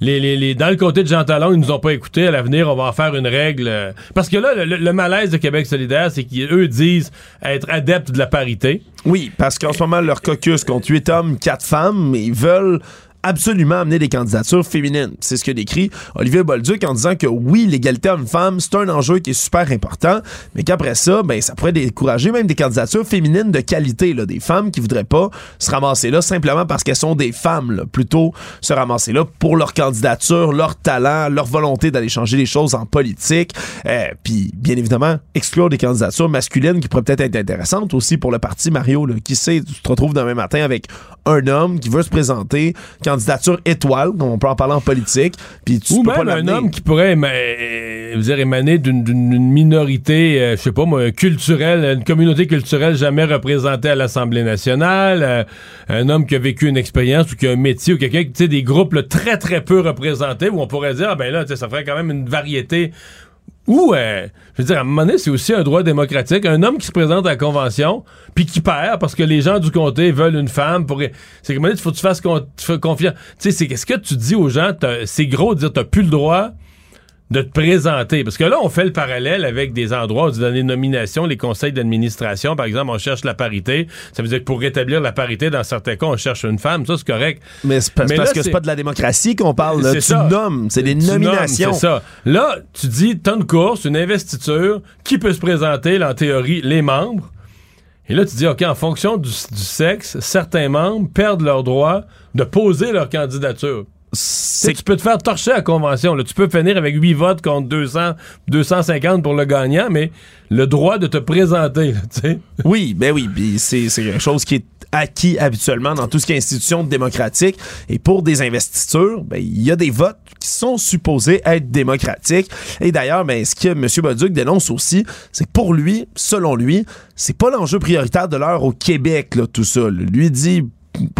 les, les, dans le côté de Jean Talon, ils nous ont pas écoutés. À l'avenir, on va en faire une règle euh, parce que là, le, malaise de Québec solidaire, c'est qu'eux disent être adeptes de la parité. Oui, parce qu'en ce moment, leur caucus compte 8 hommes, 4 femmes, mais ils veulent absolument amener des candidatures féminines. C'est ce que décrit Olivier Bolduc en disant que oui, l'égalité homme-femme, c'est un enjeu qui est super important, mais qu'après ça, ben, ça pourrait décourager même des candidatures féminines de qualité, là, des femmes qui voudraient pas se ramasser là simplement parce qu'elles sont des femmes, là, plutôt se ramasser là pour leur candidature, leur talent, leur volonté d'aller changer les choses en politique, euh, puis bien évidemment exclure des candidatures masculines qui pourraient peut-être être intéressantes aussi pour le parti Mario, là, qui sait, tu te retrouves demain matin avec un homme qui veut se présenter, candidature étoile, comme on peut en parler en politique. Puis tu Ou peux même pas un homme qui pourrait euh, dire, émaner d'une minorité, euh, je sais pas moi, culturelle, une communauté culturelle jamais représentée à l'Assemblée nationale, euh, un homme qui a vécu une expérience ou qui a un métier ou quelqu'un, tu sais, des groupes très très peu représentés où on pourrait dire, ah ben là, ça ferait quand même une variété ou, je veux dire, à un moment donné, c'est aussi un droit démocratique. Un homme qui se présente à la convention, puis qui perd parce que les gens du comté veulent une femme pour. C'est comme il faut que tu fasses confiance. Tu sais, c'est qu'est-ce que tu dis aux gens? C'est gros de dire t'as plus le droit de te présenter. Parce que là, on fait le parallèle avec des endroits où dans les nominations, les conseils d'administration, par exemple, on cherche la parité. Ça veut dire que pour rétablir la parité, dans certains cas, on cherche une femme. Ça, c'est correct. Mais c'est parce, que c'est pas de la démocratie qu'on parle. Là. Tu ça. nommes. C'est des nominations. C'est ça. Là, tu dis, t'as une course, une investiture. Qui peut se présenter, là, en théorie? Les membres. Et là, tu dis, OK, en fonction du, du sexe, certains membres perdent leur droit de poser leur candidature c'est tu peux te faire torcher à la convention. Là. Tu peux finir avec 8 votes contre 200, 250 pour le gagnant, mais le droit de te présenter, tu sais. Oui, ben oui, c'est quelque chose qui est acquis habituellement dans tout ce qui est institution démocratique. Et pour des investitures, ben, il y a des votes qui sont supposés être démocratiques. Et d'ailleurs, ben, ce que M. Baduc dénonce aussi, c'est pour lui, selon lui, c'est pas l'enjeu prioritaire de l'heure au Québec, là, tout ça. Lui dit,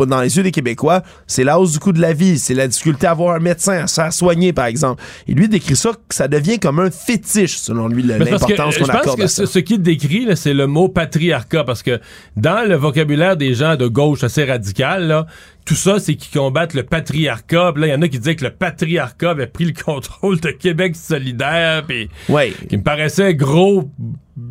dans les yeux des Québécois, c'est la hausse du coût de la vie, c'est la difficulté à avoir un médecin, à se faire soigner, par exemple. Et lui décrit ça, ça devient comme un fétiche, selon lui, l'importance qu'on accorde Je pense que ce, ce qu'il décrit, c'est le mot patriarcat, parce que dans le vocabulaire des gens de gauche assez radical, là, tout ça, c'est qu'ils combattent le patriarcat. là, il y en a qui disaient que le patriarcat avait pris le contrôle de Québec solidaire, puis ouais. qui me paraissait gros,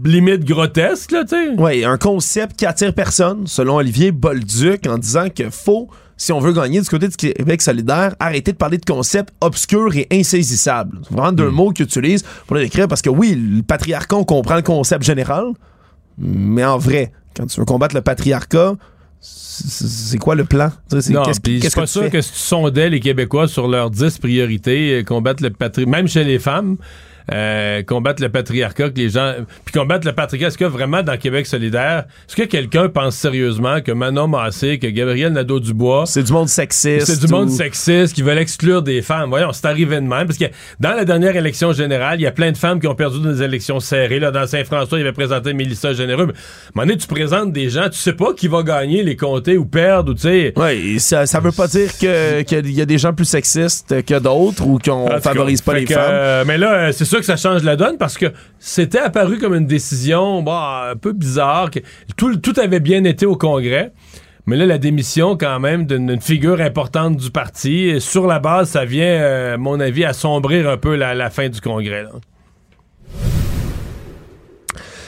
limite grotesque, là, tu sais. Oui, un concept qui attire personne, selon Olivier Bolduc, en disant que faut si on veut gagner du côté du Québec solidaire, arrêter de parler de concepts obscurs et insaisissables. C'est vraiment deux hmm. mots qu'ils utilisent pour le décrire parce que oui, le patriarcat, on comprend le concept général, mais en vrai, quand tu veux combattre le patriarcat, c'est quoi le plan? Non, qu'est-ce, pas sûr que si tu sondais les Québécois sur leurs 10 priorités, euh, combattre le patriarcat, même chez les femmes, euh, combattre le patriarcat, que les gens. Puis combattre le patriarcat, est-ce que vraiment dans Québec solidaire, est-ce que quelqu'un pense sérieusement que Manon Massé, que Gabriel Nadeau-Dubois. C'est du monde sexiste. C'est du monde sexiste qui veulent exclure des femmes? Voyons, c'est arrivé de même. Parce que dans la dernière élection générale, il y a plein de femmes qui ont perdu des élections serrées. Là, dans Saint-François, il avait présenté Mélissa Généreux. Mais, à un moment tu présentes des gens, tu sais pas qui va gagner les comtés ou perdre, ou tu sais. Oui, ça, ça veut pas dire qu'il y a des gens plus sexistes que d'autres ou qu'on favorise pas les femmes. Euh, mais là, euh, c'est sûr que ça change la donne parce que c'était apparu comme une décision bah, un peu bizarre. Tout, avait bien été au Congrès. Mais là, la démission, quand même, d'une figure importante du parti, sur la base, ça vient, euh, à mon avis, assombrir un peu la, fin du Congrès.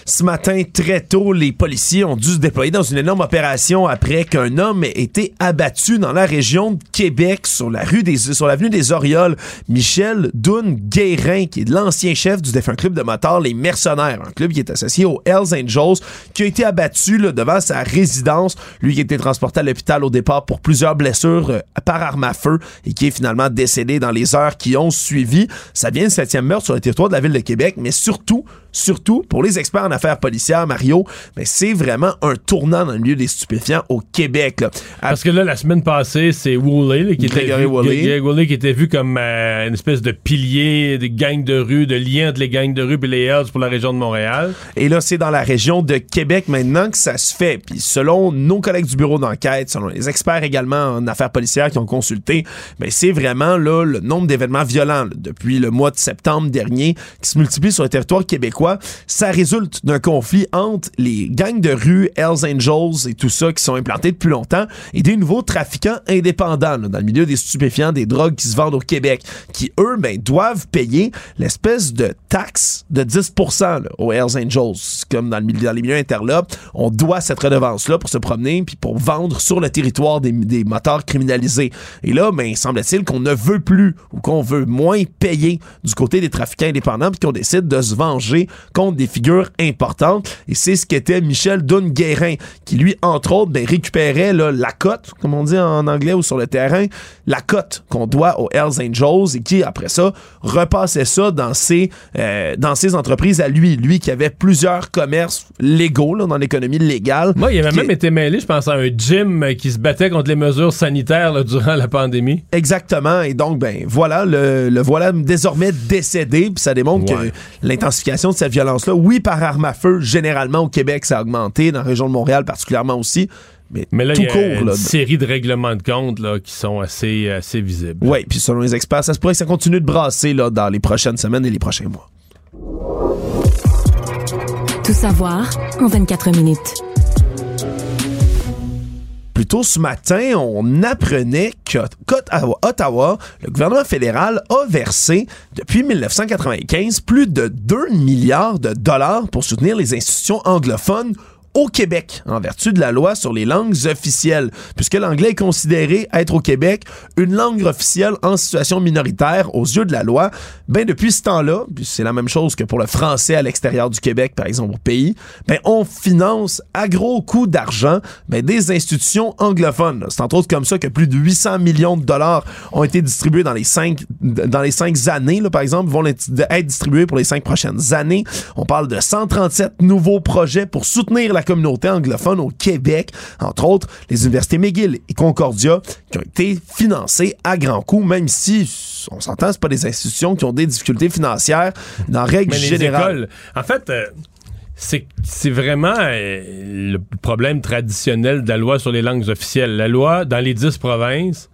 Ce matin, très tôt, les policiers ont dû se déployer dans une énorme opération après qu'un homme ait été abattu dans la région de Québec sur la rue des, sur l'avenue des Orioles. Michel Dunne-Guérin, qui est l'ancien chef du défunt club de motards Les Mercenaires, un club qui est associé aux Hells Angels, qui a été abattu devant sa résidence. Lui qui a été transporté à l'hôpital au départ pour plusieurs blessures euh, par arme à feu et qui est finalement décédé dans les heures qui ont suivi. Ça vient du septième meurtre sur le territoire de la ville de Québec, mais surtout, surtout pour les experts en affaires policières, Mario, mais c'est vraiment un tournant dans le milieu des stupéfiants au Québec. Parce que là, la semaine passée, c'est Woolley qui, était vu, qui était vu comme euh, une espèce de pilier de gangs de rue, de lien entre les gangs de rue et les Hells pour la région de Montréal. Et là, c'est dans la région de Québec maintenant que ça se fait. Puis selon nos collègues du bureau d'enquête, selon les experts également en affaires policières qui ont consulté, ben c'est vraiment là le nombre d'événements violents depuis le mois de septembre dernier qui se multiplient sur le territoire québécois ça résulte d'un conflit entre les gangs de rue, Hells Angels et tout ça qui sont implantés depuis longtemps et des nouveaux trafiquants indépendants dans le milieu des stupéfiants, des drogues qui se vendent au Québec, qui eux, ben, doivent payer l'espèce de taxe de 10% aux Hells Angels. Comme dans, le les milieux interlopes, on doit cette redevance-là pour se promener puis pour vendre sur le territoire des, des moteurs criminalisés. Et là, ben, semble-t-il qu'on ne veut plus ou qu'on veut moins payer du côté des trafiquants indépendants puis qu'on décide de se venger contre des figures importantes. Et c'est ce qu'était Michel Dunguerin, qui lui, entre autres, ben, récupérait là, la cote, comme on dit en anglais ou sur le terrain, la cote qu'on doit aux Hells Angels et qui, après ça, repassait ça dans ses, euh, dans ses entreprises à lui. Lui qui avait plusieurs commerces légaux là, dans l'économie légale. Moi, il avait même été mêlé, je pense, à un gym qui se battait contre les mesures sanitaires là, durant la pandémie. Exactement. Et donc, ben voilà, le, le voilà désormais décédé. Puis ça démontre que l'intensification cette violence-là. Oui, par arme à feu, généralement au Québec, ça a augmenté, dans la région de Montréal particulièrement aussi. Mais, là, il y a une série de règlements de compte là, qui sont assez, assez visibles. Oui, puis selon les experts, ça se pourrait que ça continue de brasser là, dans les prochaines semaines et les prochains mois. Tout savoir en 24 minutes. Plus tôt ce matin, on apprenait qu'à Ottawa, le gouvernement fédéral a versé depuis 1995 plus de 2 milliards de dollars pour soutenir les institutions anglophones au Québec en vertu de la loi sur les langues officielles, puisque l'anglais est considéré être au Québec une langue officielle en situation minoritaire aux yeux de la loi. Ben depuis ce temps-là, c'est la même chose que pour le français à l'extérieur du Québec, par exemple au pays, ben on finance à gros coups d'argent ben, des institutions anglophones. C'est entre autres comme ça que plus de 800 millions de dollars ont été distribués dans les cinq dans les cinq années, là, par exemple, vont être distribués pour les cinq prochaines années. On parle de 137 nouveaux projets pour soutenir la communauté anglophone au Québec, entre autres les universités McGill et Concordia, qui ont été financées à grands coups, même si on s'entend, c'est pas des institutions qui ont des difficultés financières dans règle Mais générale. en fait, euh, c'est vraiment euh, le problème traditionnel de la loi sur les langues officielles. La loi, dans les dix provinces,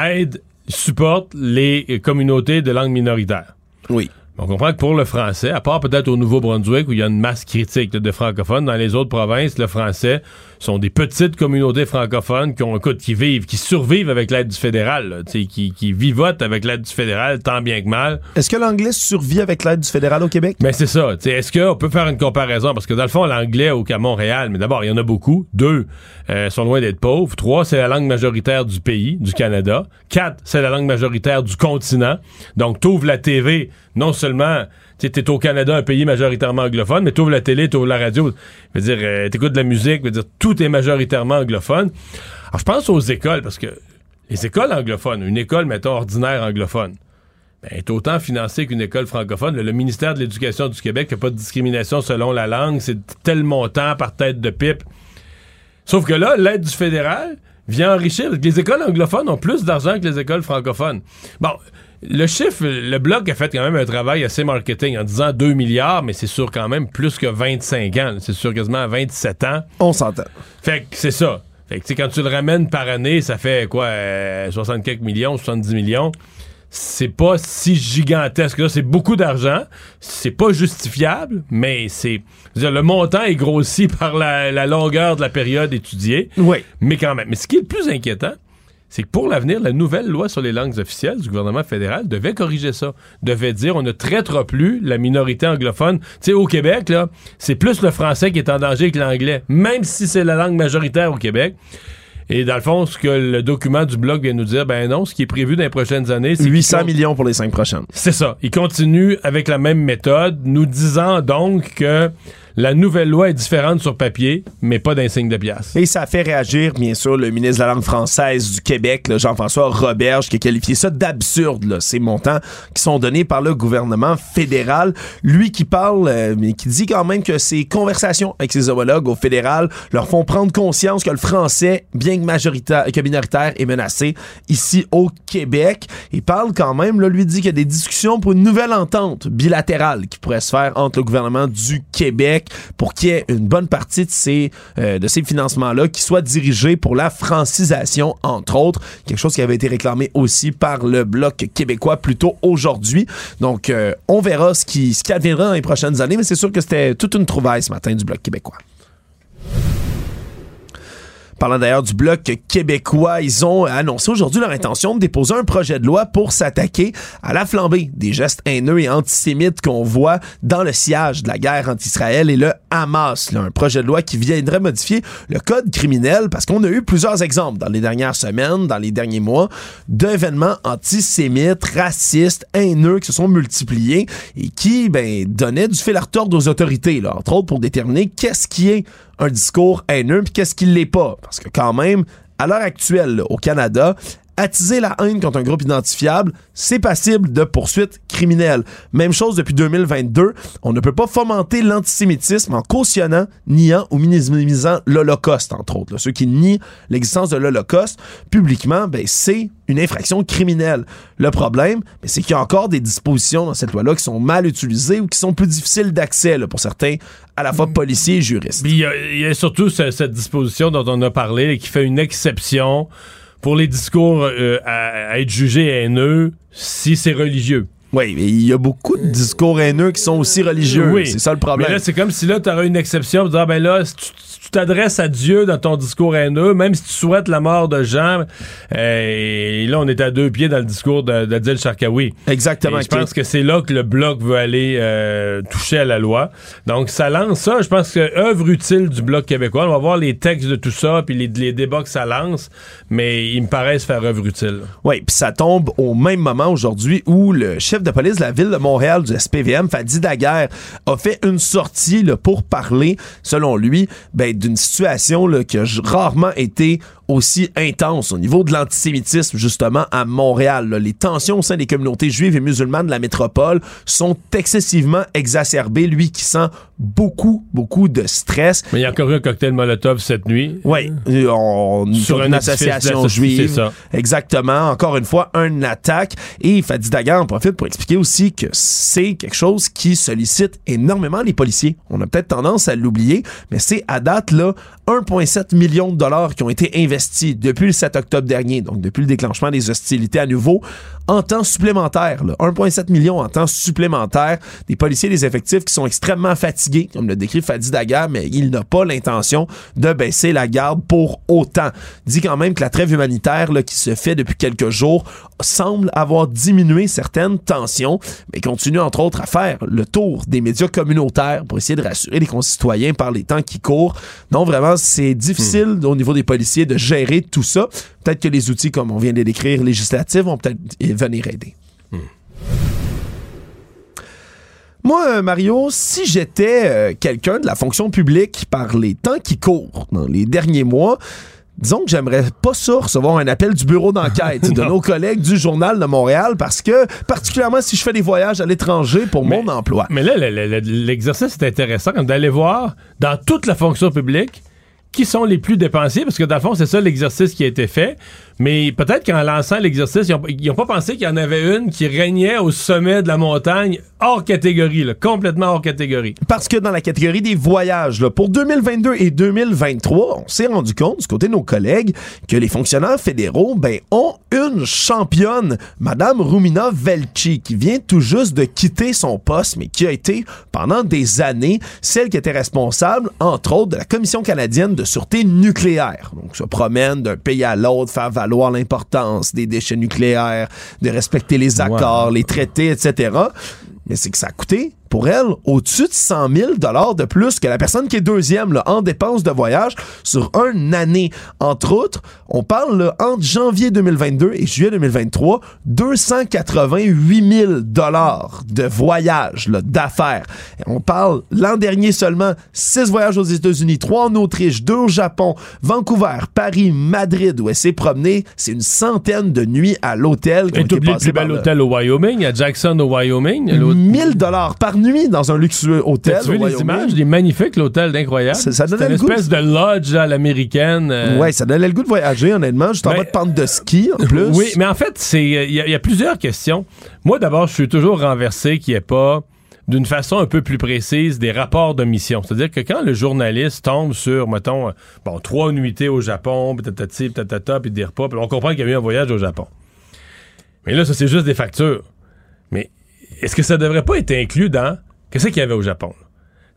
aide, supporte les communautés de langue minoritaire. Oui. On comprend que pour le français, à part peut-être au Nouveau-Brunswick où il y a une masse critique de francophones, dans les autres provinces, le français sont des petites communautés francophones qui ont, écoute, qui vivent, qui survivent avec l'aide du fédéral, qui, qui vivotent avec l'aide du fédéral tant bien que mal. Est-ce que l'anglais survit avec l'aide du fédéral au Québec? Mais ben, c'est ça. Est-ce qu'on peut faire une comparaison? Parce que dans le fond, l'anglais au Montréal, mais d'abord, il y en a beaucoup. Deux euh, sont loin d'être pauvres. Trois, c'est la langue majoritaire du pays, du Canada. Quatre, c'est la langue majoritaire du continent. Donc, t'ouvres la TV, non seulement tu es au Canada, un pays majoritairement anglophone, mais tu ouvres la télé, tu ouvres la radio, veux dire, euh, de la musique, veux dire, tout est majoritairement anglophone. Alors, je pense aux écoles, parce que les écoles anglophones, une école, mettons, ordinaire anglophone, ben, est autant financé qu'une école francophone. Le, ministère de l'Éducation du Québec n'a pas de discrimination selon la langue. C'est tel montant par tête de pipe. Sauf que là, l'aide du fédéral vient enrichir. Les écoles anglophones ont plus d'argent que les écoles francophones. Bon, le chiffre, le Bloc a fait quand même un travail assez marketing en disant 2 milliards, mais c'est sûr quand même plus que 25 ans. C'est sûr quasiment 27 ans. On s'entend. Fait que c'est ça. Fait que quand tu le ramènes par année, ça fait quoi, 64 euh, millions, 70 millions c'est pas si gigantesque. C'est beaucoup d'argent. C'est pas justifiable, mais c'est. Le montant est grossi par la, longueur de la période étudiée. Oui. Mais quand même. Mais ce qui est le plus inquiétant, c'est que pour l'avenir, la nouvelle loi sur les langues officielles du gouvernement fédéral devait corriger ça. Devait dire on ne traitera plus la minorité anglophone. Tu sais, au Québec, là, c'est plus le français qui est en danger que l'anglais, même si c'est la langue majoritaire au Québec. Et dans le fond, ce que le document du blog vient nous dire, ben non, ce qui est prévu dans les prochaines années, c'est 800 millions pour les cinq prochaines. C'est ça. Il continue avec la même méthode, nous disant donc que la nouvelle loi est différente sur papier, mais pas d'insigne de pièce. Et ça fait réagir, bien sûr, le ministre de la langue française du Québec, Jean-François Roberge, qui a qualifié ça d'absurde, ces montants qui sont donnés par le gouvernement fédéral. Lui qui parle, euh, mais qui dit quand même que ses conversations avec ses homologues au fédéral leur font prendre conscience que le français, bien que majoritaire, que minoritaire, est menacé ici au Québec. Il parle quand même, là, lui dit qu'il y a des discussions pour une nouvelle entente bilatérale qui pourrait se faire entre le gouvernement du Québec pour qu'il y ait une bonne partie de ces, euh, ces financements-là qui soient dirigés pour la francisation, entre autres. Quelque chose qui avait été réclamé aussi par le Bloc québécois plus tôt aujourd'hui. Donc, euh, on verra ce qui, ce qui adviendra dans les prochaines années, mais c'est sûr que c'était toute une trouvaille ce matin du Bloc québécois. Parlant d'ailleurs du bloc québécois, ils ont annoncé aujourd'hui leur intention de déposer un projet de loi pour s'attaquer à la flambée des gestes haineux et antisémites qu'on voit dans le sillage de la guerre entre Israël et le Hamas. un projet de loi qui viendrait modifier le code criminel parce qu'on a eu plusieurs exemples dans les dernières semaines, dans les derniers mois, d'événements antisémites, racistes, haineux qui se sont multipliés et qui ben, donnaient du fil à retordre aux autorités, là, entre autres pour déterminer qu'est-ce qui est un discours haineux, puis qu'est-ce qui l'est pas? Parce que quand même, à l'heure actuelle, au Canada, attiser la haine contre un groupe identifiable, c'est passible de poursuites criminelles. Même chose depuis 2022, on ne peut pas fomenter l'antisémitisme en cautionnant, niant ou minimisant l'Holocauste, entre autres. ceux qui nient l'existence de l'Holocauste publiquement, ben, c'est une infraction criminelle. Le problème, ben, c'est qu'il y a encore des dispositions dans cette loi-là qui sont mal utilisées ou qui sont plus difficiles d'accès pour certains, à la fois mm. policiers et juristes. Il y, a surtout cette disposition dont on a parlé qui fait une exception pour les discours euh, à, être jugés haineux si c'est religieux. Oui, mais il y a beaucoup de discours haineux qui sont aussi religieux. Oui. C'est ça le problème. Mais là, c'est comme si là, tu aurais une exception pour dire, ah, ben là, tu, tu t'adresses à Dieu dans ton discours haineux, même si tu souhaites la mort de Jean. Euh, et là, on est à deux pieds dans le discours d'Adil Sharkawi. Exactement. je pense que c'est là que le bloc veut aller euh, toucher à la loi. Donc, ça lance ça. Je pense que œuvre utile du bloc québécois. On va voir les textes de tout ça, puis les, les débats que ça lance, mais il me paraît se faire œuvre utile. Oui, puis ça tombe au même moment aujourd'hui où le chef de police de la ville de Montréal du SPVM, Fadi Daguerre, a fait une sortie là, pour parler, selon lui, ben, d'une situation là, qui a rarement été aussi intense au niveau de l'antisémitisme, justement, à Montréal. Les tensions au sein des communautés juives et musulmanes de la métropole sont excessivement exacerbées. Lui qui sent beaucoup, beaucoup de stress. Mais il y a encore eu un cocktail Molotov cette nuit. Oui, sur une association juive. Ça. Exactement. Encore une fois, une attaque. Et Fadi Dagan en profite pour expliquer aussi que c'est quelque chose qui sollicite énormément les policiers. On a peut-être tendance à l'oublier, mais c'est à date, là, 1,7 million de dollars qui ont été investis depuis le 7 octobre dernier, donc depuis le déclenchement des hostilités à nouveau, en temps supplémentaire. 1,7 million en temps supplémentaire. Des policiers des effectifs qui sont extrêmement fatigués, comme le décrit Fadi Daga, mais il n'a pas l'intention de baisser la garde pour autant. Il dit quand même que la trêve humanitaire là, qui se fait depuis quelques jours semble avoir diminué certaines tensions, mais continue entre autres à faire le tour des médias communautaires pour essayer de rassurer les concitoyens par les temps qui courent. Non, vraiment, c'est difficile hmm. au niveau des policiers de gérer tout ça. Peut-être que les outils, comme on vient de décrire, législatifs, vont peut-être venir aider. Hmm. Moi, Mario, si j'étais euh, quelqu'un de la fonction publique par les temps qui courent dans les derniers mois, disons que j'aimerais pas ça recevoir un appel du bureau d'enquête de nos collègues du Journal de Montréal parce que, particulièrement si je fais des voyages à l'étranger pour mon emploi. Mais là, l'exercice est intéressant d'aller voir dans toute la fonction publique qui sont les plus dépensiers, parce que dans le fond, c'est ça l'exercice qui a été fait. Mais peut-être qu'en lançant l'exercice, ils n'ont pas pensé qu'il y en avait une qui régnait au sommet de la montagne, hors catégorie, complètement hors catégorie. Parce que dans la catégorie des voyages, pour 2022 et 2023, on s'est rendu compte, du côté de nos collègues, que les fonctionnaires fédéraux ben, ont une championne, Madame Rumina Velchi, qui vient tout juste de quitter son poste, mais qui a été, pendant des années, celle qui était responsable, entre autres, de la Commission canadienne de sûreté nucléaire. Donc, se promène d'un pays à l'autre, faire valoir l'importance des déchets nucléaires, de respecter les accords, les traités, etc. Mais c'est que ça a coûté pour elle au-dessus de 100 000 de plus que la personne qui est deuxième là, en dépenses de voyage sur une année. Entre autres, on parle là, entre janvier 2022 et juillet 2023, 288 000 de voyage d'affaires. On parle l'an dernier seulement 6 voyages aux États-Unis, 3 en Autriche, 2 au Japon, Vancouver, Paris, Madrid, où elle s'est promenée. C'est une centaine de nuits à l'hôtel. Et le plus bel hôtel au Wyoming, à Jackson au Wyoming. 1000 dollars par nuit dans un luxueux hôtel. Tu vu les images? Il est magnifique, l'hôtel, d'incroyable. Ça, donnait une espèce de lodge à l'américaine. Euh. Ouais, ça donnait le goût de voyager, honnêtement. Juste en mode pente de ski, en plus. Oui, mais en fait, c'est il y, a plusieurs questions. Moi, d'abord, je suis toujours renversé qu'il n'y ait pas d'une façon un peu plus précise des rapports de mission. C'est-à-dire que quand le journaliste tombe sur, mettons, euh, bon, trois nuitées au Japon, peut-être tatata, puis des repas, on comprend qu'il y a eu un voyage au Japon. Mais là, ça, c'est juste des factures. Mais est-ce que ça devrait pas être inclus dans Qu'est-ce qu'il y avait au Japon?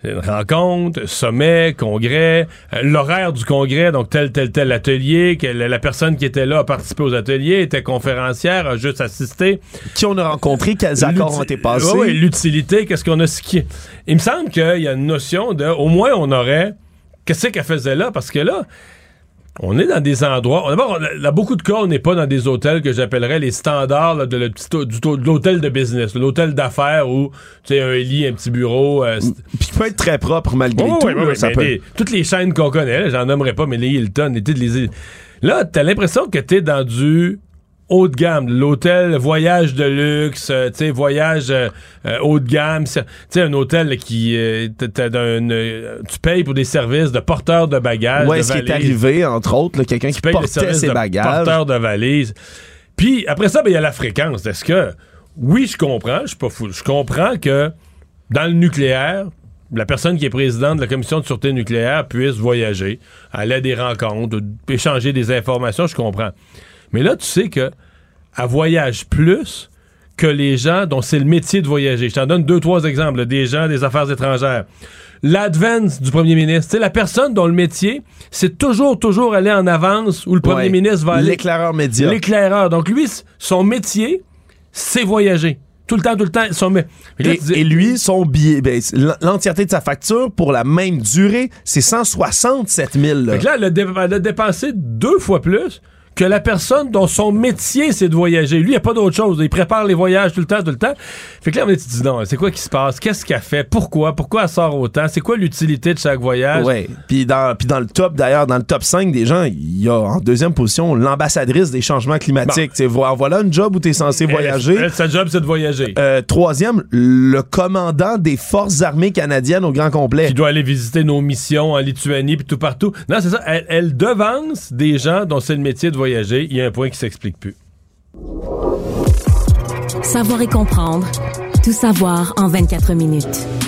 Une rencontre, sommet, congrès, euh, l'horaire du congrès, donc tel, tel, tel atelier, que la, personne qui était là a participé aux ateliers, était conférencière, a juste assisté. Qui on a rencontré, quels accords ont été passés? Oui, l'utilité, qu'est-ce qu'on a... Il me semble qu'il y a une notion de, au moins on aurait, qu'est-ce qu'elle faisait là, parce que là, on est dans des endroits. D'abord, a beaucoup de cas, on n'est pas dans des hôtels que j'appellerais les standards de, l'hôtel de business, l'hôtel d'affaires où tu sais un lit, un petit bureau. Euh, Puis qui peut être très propre malgré tout. toutes les chaînes qu'on connaît, j'en nommerai pas, mais les Hilton, les, les, là, t'as l'impression que t'es dans du haut de gamme, l'hôtel voyage de luxe, euh, tu sais voyage euh, euh, haut de gamme, tu sais un hôtel qui tu payes pour des services de porteur de bagages. Ouais, ce qui est arrivé entre autres, quelqu'un qui portait ses bagages, porteur de valises. Puis après ça, ben, il y a la fréquence. Est-ce que oui, je comprends, je suis pas fou, je comprends que dans le nucléaire, la personne qui est présidente de la commission de sûreté nucléaire puisse voyager, aller à des rencontres, échanger des informations, je comprends. Mais là, tu sais que elle voyage plus que les gens dont c'est le métier de voyager. Je t'en donne deux, trois exemples. Des gens des affaires étrangères. L'advance du premier ministre. C'est la personne dont le métier, c'est toujours, toujours aller en avance où le premier ministre va aller. L'éclaireur média. L'éclaireur. Donc lui, son métier, c'est voyager. Tout le temps, tout le temps. Son... Et, lui, son billet, ben, l'entièreté de sa facture pour la même durée, c'est 167 000. Là. là, elle a dépensé deux fois plus que la personne dont son métier c'est de voyager. Lui, il n'y a pas d'autre chose. Il prépare les voyages tout le temps, tout le temps. Fait que là, on est dit non, c'est quoi qui se passe? Qu'est-ce qu'elle fait? Pourquoi? Pourquoi elle sort autant? C'est quoi l'utilité de chaque voyage? Oui. Puis dans, puis dans le top, d'ailleurs, dans le top 5 des gens, il y a en deuxième position l'ambassadrice des changements climatiques. Bon. Voilà une job où tu es censé voyager. Elle, sa job, c'est de voyager. Euh, troisième, le commandant des forces armées canadiennes au grand complet. Qui doit aller visiter nos missions en Lituanie puis tout partout. Non, c'est ça. Elle, elle devance des gens dont c'est le métier de voyager il y a un point qui s'explique plus. Savoir et comprendre. Tout savoir en 24 minutes.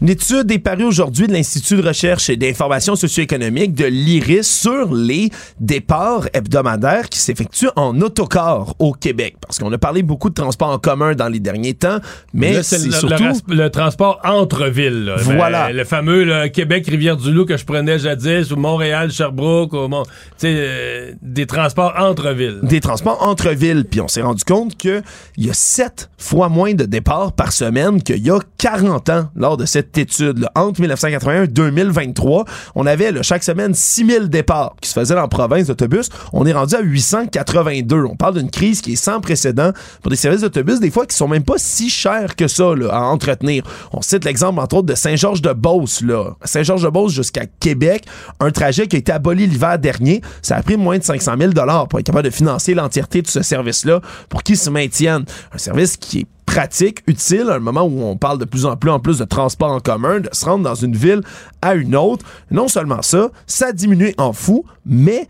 Une étude est parue aujourd'hui de l'Institut de recherche et d'information socio-économique de l'IRIS sur les départs hebdomadaires qui s'effectuent en autocar au Québec. Parce qu'on a parlé beaucoup de transport en commun dans les derniers temps, mais c'est surtout... Le, transport entre villes. Voilà. le fameux Québec-Rivière-du-Loup que je prenais jadis, ou Montréal-Sherbrooke, ou mon, euh, des transports entre villes. Des transports entre villes. Puis on s'est rendu compte qu'il y a sept fois moins de départs par semaine qu'il y a 40 ans lors de cette étude. Entre 1981 et 2023, on avait chaque semaine 6000 départs qui se faisaient la province d'autobus. On est rendu à 882. On parle d'une crise qui est sans précédent pour des services d'autobus, des fois qui sont même pas si chers que ça à entretenir. On cite l'exemple, entre autres, de Saint-Georges-de-Beauce. Saint-Georges-de-Beauce jusqu'à Québec, un trajet qui a été aboli l'hiver dernier. Ça a pris moins de 500 000 pour être capable de financer l'entièreté de ce service-là pour qu'il se maintienne. Un service qui est pratique, utile, à un moment où on parle de plus en plus en plus de transport en commun, de se rendre dans une ville à une autre. Non seulement ça, ça diminue en fou, mais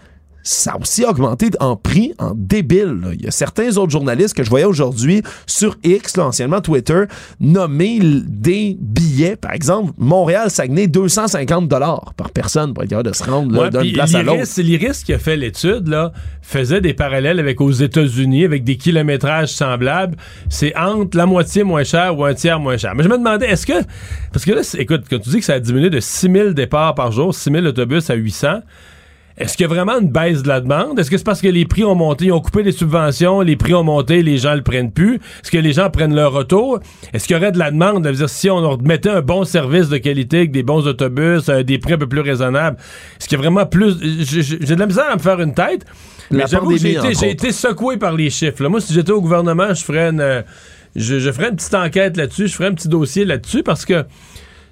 ça a aussi augmenté en prix, en débile. Il y a certains autres journalistes que je voyais aujourd'hui sur X, anciennement Twitter, nommer des billets. Par exemple, Montréal-Saguenay, 250 dollars par personne pour être capable de se rendre d'une place à l'autre. L'IRIS qui a fait l'étude là, faisait des parallèles avec aux États-Unis, avec des kilométrages semblables. C'est entre la moitié moins cher ou un tiers moins cher. Mais je me demandais, est-ce que... Parce que là, écoute, quand tu dis que ça a diminué de 6000 départs par jour, 6000 autobus à 800... Est-ce qu'il y a vraiment une baisse de la demande? Est-ce que c'est parce que les prix ont monté, ils ont coupé les subventions, les prix ont monté, les gens le prennent plus? Est-ce que les gens prennent leur retour? Est-ce qu'il y aurait de la demande? de dire, si on mettait un bon service de qualité avec des bons autobus, à des prix un peu plus raisonnables, est-ce qu'il y a vraiment plus... J'ai de la misère à me faire une tête, mais j'avoue que j'ai été, secoué par les chiffres. Moi, si j'étais au gouvernement, je ferais une... Je, je ferais une petite enquête là-dessus, je ferais un petit dossier là-dessus parce que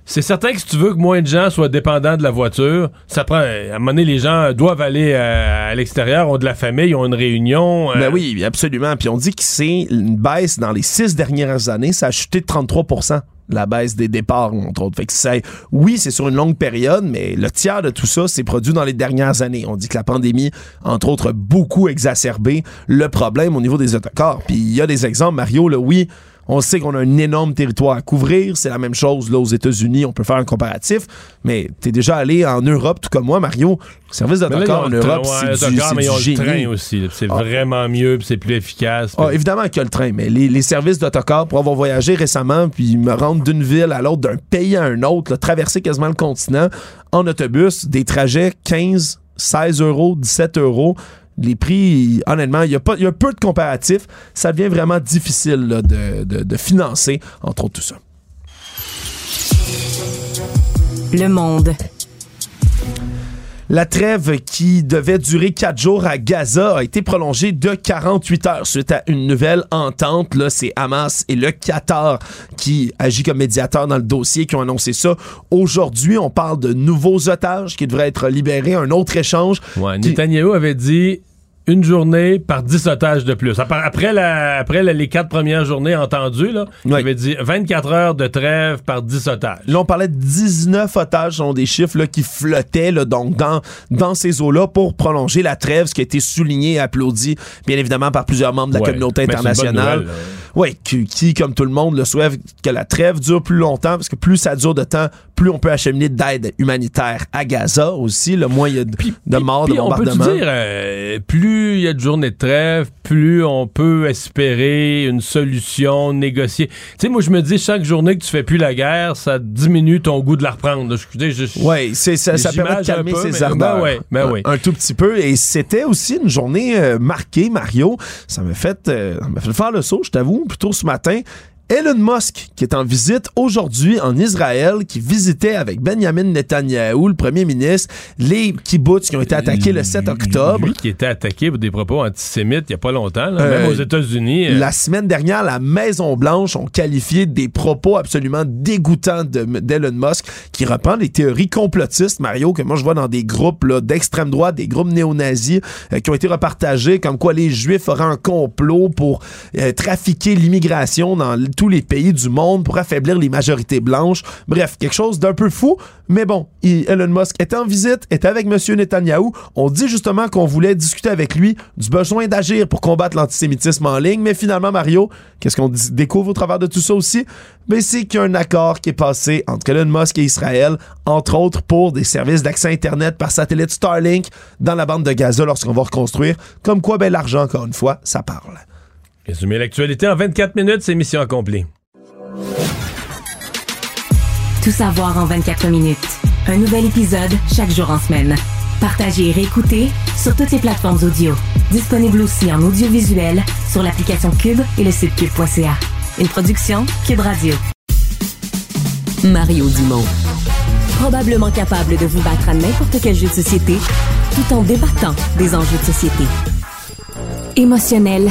c'est certain que si tu veux que moins de gens soient dépendants de la voiture, ça prend. À un moment donné, les gens doivent aller à, l'extérieur, ont de la famille, ont une réunion. Ben oui, absolument. Puis on dit que c'est une baisse dans les six dernières années, ça a chuté de 33% la baisse des départs, entre autres. Fait que c'est, oui, c'est sur une longue période, mais le tiers de tout ça s'est produit dans les dernières années. On dit que la pandémie, entre autres, a beaucoup exacerbé le problème au niveau des autocars. Puis il y a des exemples, Mario, là, oui, on sait qu'on a un énorme territoire à couvrir. C'est la même chose là aux États-Unis. On peut faire un comparatif. Mais tu es déjà allé en Europe, tout comme moi, Mario. Le service d'autocar en Europe, c'est du, mais le train aussi. C'est ah. vraiment mieux, c'est plus efficace. Ah, évidemment qu'il y a le train, mais les, services d'autocar, pour avoir voyagé récemment, puis me rendre d'une ville à l'autre, d'un pays à un autre, traverser quasiment le continent en autobus, des trajets 15, 16 euros, 17 euros les prix, honnêtement, il y, a y a peu de comparatifs. Ça devient vraiment difficile de, de, financer, entre autres, tout ça. Le monde. La trêve qui devait durer quatre jours à Gaza a été prolongée de 48 heures suite à une nouvelle entente. Là, c'est Hamas et le Qatar qui agit comme médiateur dans le dossier qui ont annoncé ça. Aujourd'hui, on parle de nouveaux otages qui devraient être libérés. Un autre échange. Ouais, Netanyahu avait dit une journée par 10 otages de plus. Après, la, après les quatre premières journées entendues, là, il avait dit 24 heures de trêve par 10 otages. Là, on parlait de 19 otages, sont des chiffres là, qui flottaient là, donc dans, dans ces eaux-là pour prolonger la trêve, ce qui a été souligné et applaudi, bien évidemment, par plusieurs membres de la communauté internationale. Oui, qui, comme tout le monde, le souhaite que la trêve dure plus longtemps, parce que plus ça dure de temps, plus on peut acheminer d'aide humanitaire à Gaza aussi, le moins il y a de, morts, de bombardements. On peut dire, euh, plus il y a de journées de trêve, plus on peut espérer une solution, négocier. Tu sais, moi, je me dis, chaque journée que tu fais plus la guerre, ça diminue ton goût de la reprendre. Oui, ça, ça permet de calmer ses ardeurs. Ben ben un, tout petit peu. Et c'était aussi une journée euh, marquée, Mario. Ça m'a fait, euh, fait faire le saut, je t'avoue, plutôt ce matin. Elon Musk, qui est en visite aujourd'hui en Israël, qui visitait avec Benjamin Netanyahu, le premier ministre, les kibbutz qui ont été attaqués le 7 octobre. Lui qui était attaqué pour des propos antisémites il n'y a pas longtemps, même euh, aux États-Unis. Euh. La semaine dernière, la Maison-Blanche ont qualifié des propos absolument dégoûtants d'Elon Musk, qui reprend les théories complotistes, Mario, que moi je vois dans des groupes d'extrême droite, des groupes néo-nazis, euh, qui ont été repartagés comme quoi les Juifs auraient un complot pour trafiquer l'immigration dans tous les pays du monde pour affaiblir les majorités blanches. Bref, quelque chose d'un peu fou. Mais bon, Elon Musk était en visite, était avec M. Netanyahou. On dit justement qu'on voulait discuter avec lui du besoin d'agir pour combattre l'antisémitisme en ligne. Mais finalement, Mario, qu'est-ce qu'on découvre au travers de tout ça aussi? Mais c'est qu'il accord qui est passé entre Elon Musk et Israël, entre autres pour des services d'accès Internet par satellite Starlink dans la bande de Gaza lorsqu'on va reconstruire. Comme quoi, ben, l'argent, encore une fois, ça parle. Résumer l'actualité en 24 minutes, c'est mission accomplie. Tout savoir en 24 minutes. Un nouvel épisode chaque jour en semaine. Partagez et réécoutez sur toutes les plateformes audio. Disponible aussi en audiovisuel sur l'application Cube et le site cube.ca. Une production Cube Radio. Mario Dumont. Probablement capable de vous battre à n'importe quel jeu de société tout en débattant des enjeux de société. Émotionnel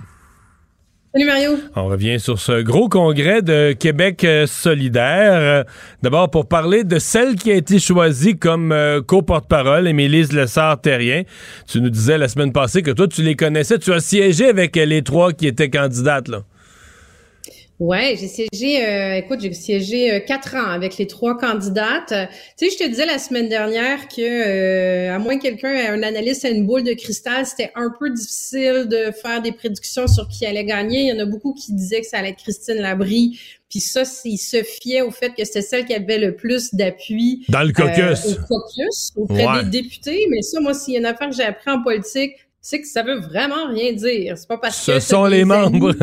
Salut Mario. On revient sur ce gros congrès de Québec euh, solidaire. D'abord pour parler de celle qui a été choisie comme euh, co-porte-parole, Émilise Lessard-Terrien. Tu nous disais la semaine passée que toi, tu les connaissais. Tu as siégé avec les trois qui étaient candidates, là. Ouais, j'ai siégé, euh, écoute, j'ai siégé euh, quatre ans avec les trois candidates. Tu sais, je te disais la semaine dernière que, euh, à moins que quelqu'un ait un analyste à une boule de cristal, c'était un peu difficile de faire des prédictions sur qui allait gagner. Il y en a beaucoup qui disaient que ça allait être Christine Labrie. Puis ça, il se fiait au fait que c'était celle qui avait le plus d'appui. Dans le caucus. au caucus, auprès des députés. Mais ça, moi, s'il y a une affaire que j'ai appris en politique, c'est que ça veut vraiment rien dire. C'est pas parce que. Ce sont les membres.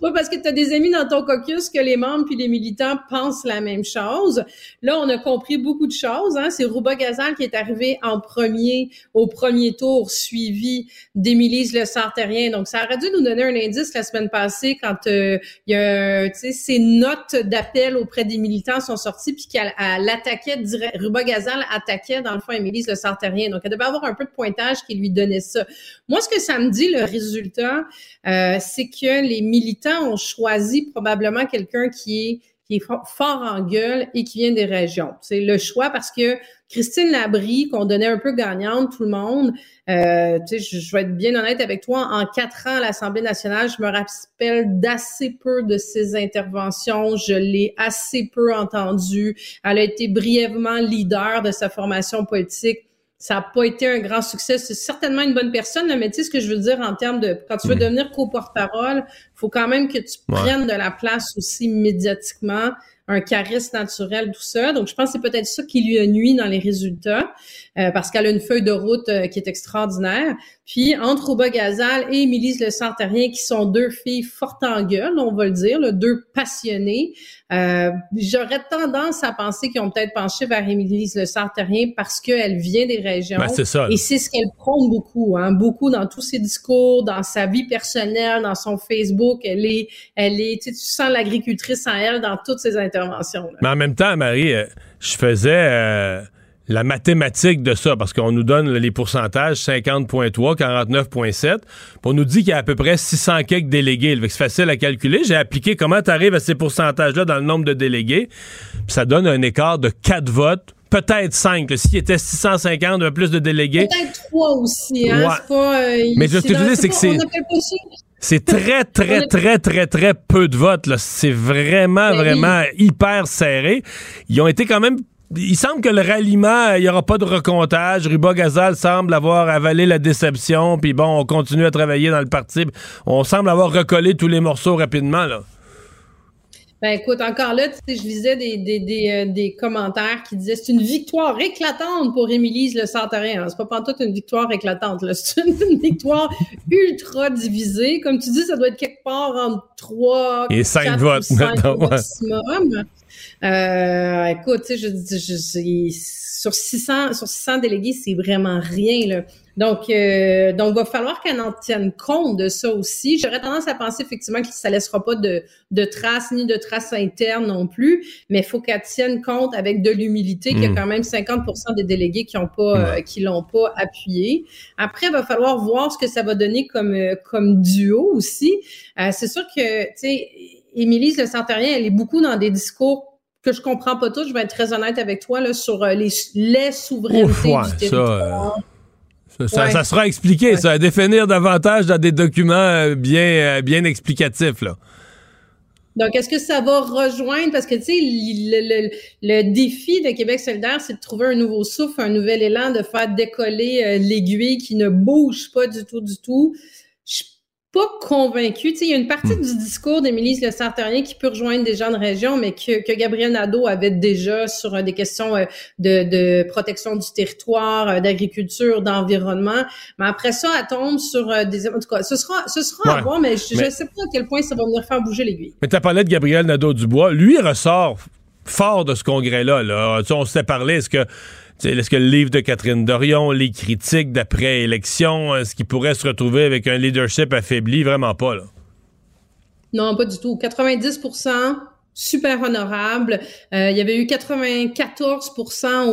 Pas parce que tu as des amis dans ton caucus que les membres puis les militants pensent la même chose. Là, on a compris beaucoup de choses. Hein. C'est Rouba Gazal qui est arrivé en premier au premier tour, suivi d'Émilise Le Sartérien. Donc, ça aurait dû nous donner un indice la semaine passée quand euh, il y a, ces notes d'appel auprès des militants sont sorties puis qu'elle attaquait, Rouba Gazal attaquait dans le fond Émilise Le Sartérien. Donc, elle devait avoir un peu de pointage qui lui donnait ça. Moi, ce que ça me dit, le résultat, euh, c'est que les militants ont choisi probablement quelqu'un qui est qui est fort en gueule et qui vient des régions. C'est le choix parce que Christine Labrie, qu'on donnait un peu gagnante, tout le monde, euh, je, vais être bien honnête avec toi, en quatre ans à l'Assemblée nationale, je me rappelle d'assez peu de ses interventions, je l'ai assez peu entendue. Elle a été brièvement leader de sa formation politique ça n'a pas été un grand succès. C'est certainement une bonne personne, mais tu sais ce que je veux dire en termes de quand tu veux devenir co-porte-parole, faut quand même que tu prennes de la place aussi médiatiquement un charisme naturel, tout ça. Donc, je pense que c'est peut-être ça qui lui a nuit dans les résultats, euh, parce qu'elle a une feuille de route euh, qui est extraordinaire. Puis, entre Rouba Gazal et Émilie Le Santarien, qui sont deux filles fortes en gueule, on va le dire, deux passionnées, euh, j'aurais tendance à penser qu'ils ont peut-être penché vers Émilie Le Sartérien parce qu'elle vient des régions. Ben, c'est ça. Et c'est ce qu'elle prône beaucoup, hein, beaucoup dans tous ses discours, dans sa vie personnelle, dans son Facebook. Elle est, elle est, tu, sais, tu sens l'agricultrice en elle dans toutes ses interventions. Mais en même temps, Marie, euh, je faisais euh, la mathématique de ça, parce qu'on nous donne les pourcentages 50.3, 49.7. On nous dit qu'il y a à peu près 600 quelques délégués. C'est facile à calculer. J'ai appliqué comment tu arrives à ces pourcentages-là dans le nombre de délégués. ça donne un écart de 4 votes peut-être 5. S'il était 650, plus de délégués. Peut-être 3 aussi. Hein? Pas, euh, Mais ce que je dis, c'est que c'est. C'est très, très, très, très, très peu de votes. C'est vraiment, ben vraiment hyper serré. Ils ont été quand même il semble que le ralliement, il n'y aura pas de recomptage. Ruba Gazal semble avoir avalé la déception. Puis bon, on continue à travailler dans le parti. On semble avoir recollé tous les morceaux rapidement, là. Ben écoute, encore là, tu sais, je lisais des, des, des, euh, des commentaires qui disaient c'est une victoire éclatante pour Émilie Le Santarien. C'est pas pantoute une victoire éclatante, c'est une, victoire ultra divisée. Comme tu dis, ça doit être quelque part entre 3 et 5 votes, maximum. Euh, écoute, tu sais, je, je, sur 600 sur 600 délégués, c'est vraiment rien là. Donc, euh, donc, va falloir qu'elle en tienne compte de ça aussi. J'aurais tendance à penser effectivement que ça laissera pas de, de traces ni de traces internes non plus, mais il faut qu'elle tienne compte avec de l'humilité qu'il y a hmm. quand même 50% des délégués qui ont pas, euh, qui l'ont pas appuyé. Après, il va falloir voir ce que ça va donner comme euh, comme duo aussi. Euh, c'est sûr que, tu sais, Émilie Le Santarien, elle est beaucoup dans des discours que je comprends pas tout, je vais être très honnête avec toi là, sur les, les souverainetés du territoire. Ça, sera expliqué, ça, à définir davantage dans des documents euh, bien, euh, bien explicatifs, là. Donc, est-ce que ça va rejoindre, parce que, tu sais, le, défi de Québec solidaire, c'est de trouver un nouveau souffle, un nouvel élan, de faire décoller euh, l'aiguille qui ne bouge pas du tout, du tout. Pas convaincu. Tu sais, il y a une partie hmm. du discours d'Émilie Le Sartorien qui peut rejoindre des gens de région, mais que, que Gabriel Nadeau avait déjà sur euh, des questions euh, de, de, protection du territoire, euh, d'agriculture, d'environnement. Mais après ça, elle tombe sur des... En tout cas, ce sera, ce sera à voir, mais je ne sais pas à quel point ça va venir faire bouger l'aiguille. Mais tu as parlé de Gabriel Nadeau-Dubois. Lui, il ressort fort de ce congrès-là. Là. Tu on s'est parlé, est-ce que est-ce que le livre de Catherine Dorion, les critiques d'après-élection, est-ce qu'il pourrait se retrouver avec un leadership affaibli? Vraiment pas, là. Non, pas du tout. 90 super honorable. Euh, il y avait eu 94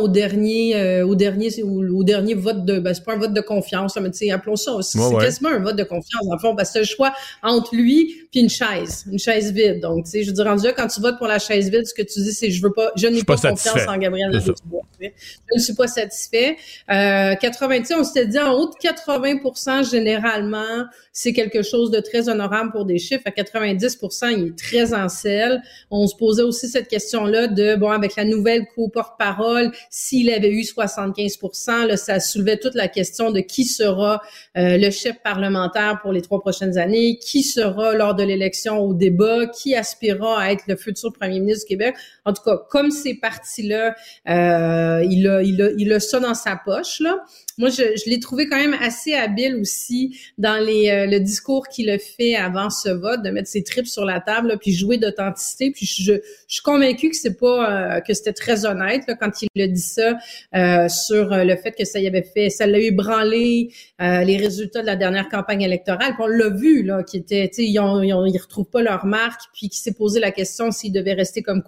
au dernier euh, au dernier au, dernier vote de ben, c'est pas un vote de confiance mais tu sais appelons ça c'est quasiment un vote de confiance en fond parce que c'est le choix entre lui puis une chaise une chaise vide. Donc tu sais je veux dire rendu là quand tu votes pour la chaise vide ce que tu dis c'est je veux pas je n'ai pas, confiance en Gabriel je ne suis pas satisfait. Euh, 90 on s'était dit en haut de 80% généralement c'est quelque chose de très honorable pour des chiffres. À 90% il est très en selle on se posait aussi cette question-là de, bon, avec la nouvelle co-porte-parole, s'il avait eu 75 là, ça soulevait toute la question de qui sera euh, le chef parlementaire pour les trois prochaines années, qui sera lors de l'élection au débat, qui aspirera à être le futur premier ministre du Québec. En tout cas, comme ces partis-là, euh, il, a, il, a, il a ça dans sa poche, là. Moi, je, je l'ai trouvé quand même assez habile aussi dans les, euh, le discours qu'il a fait avant ce vote, de mettre ses tripes sur la table, puis jouer d'authenticité. Puis je, je, suis convaincue que c'est pas euh, que c'était très honnête là, quand il a dit ça euh, sur le fait que ça y avait fait, ça l'a ébranlé les résultats de la dernière campagne électorale. Puis on l'a vu là, qui était, tu sais, ils, ont, ils, retrouvent pas leur marque, puis qui s'est posé la question s'il devait rester comme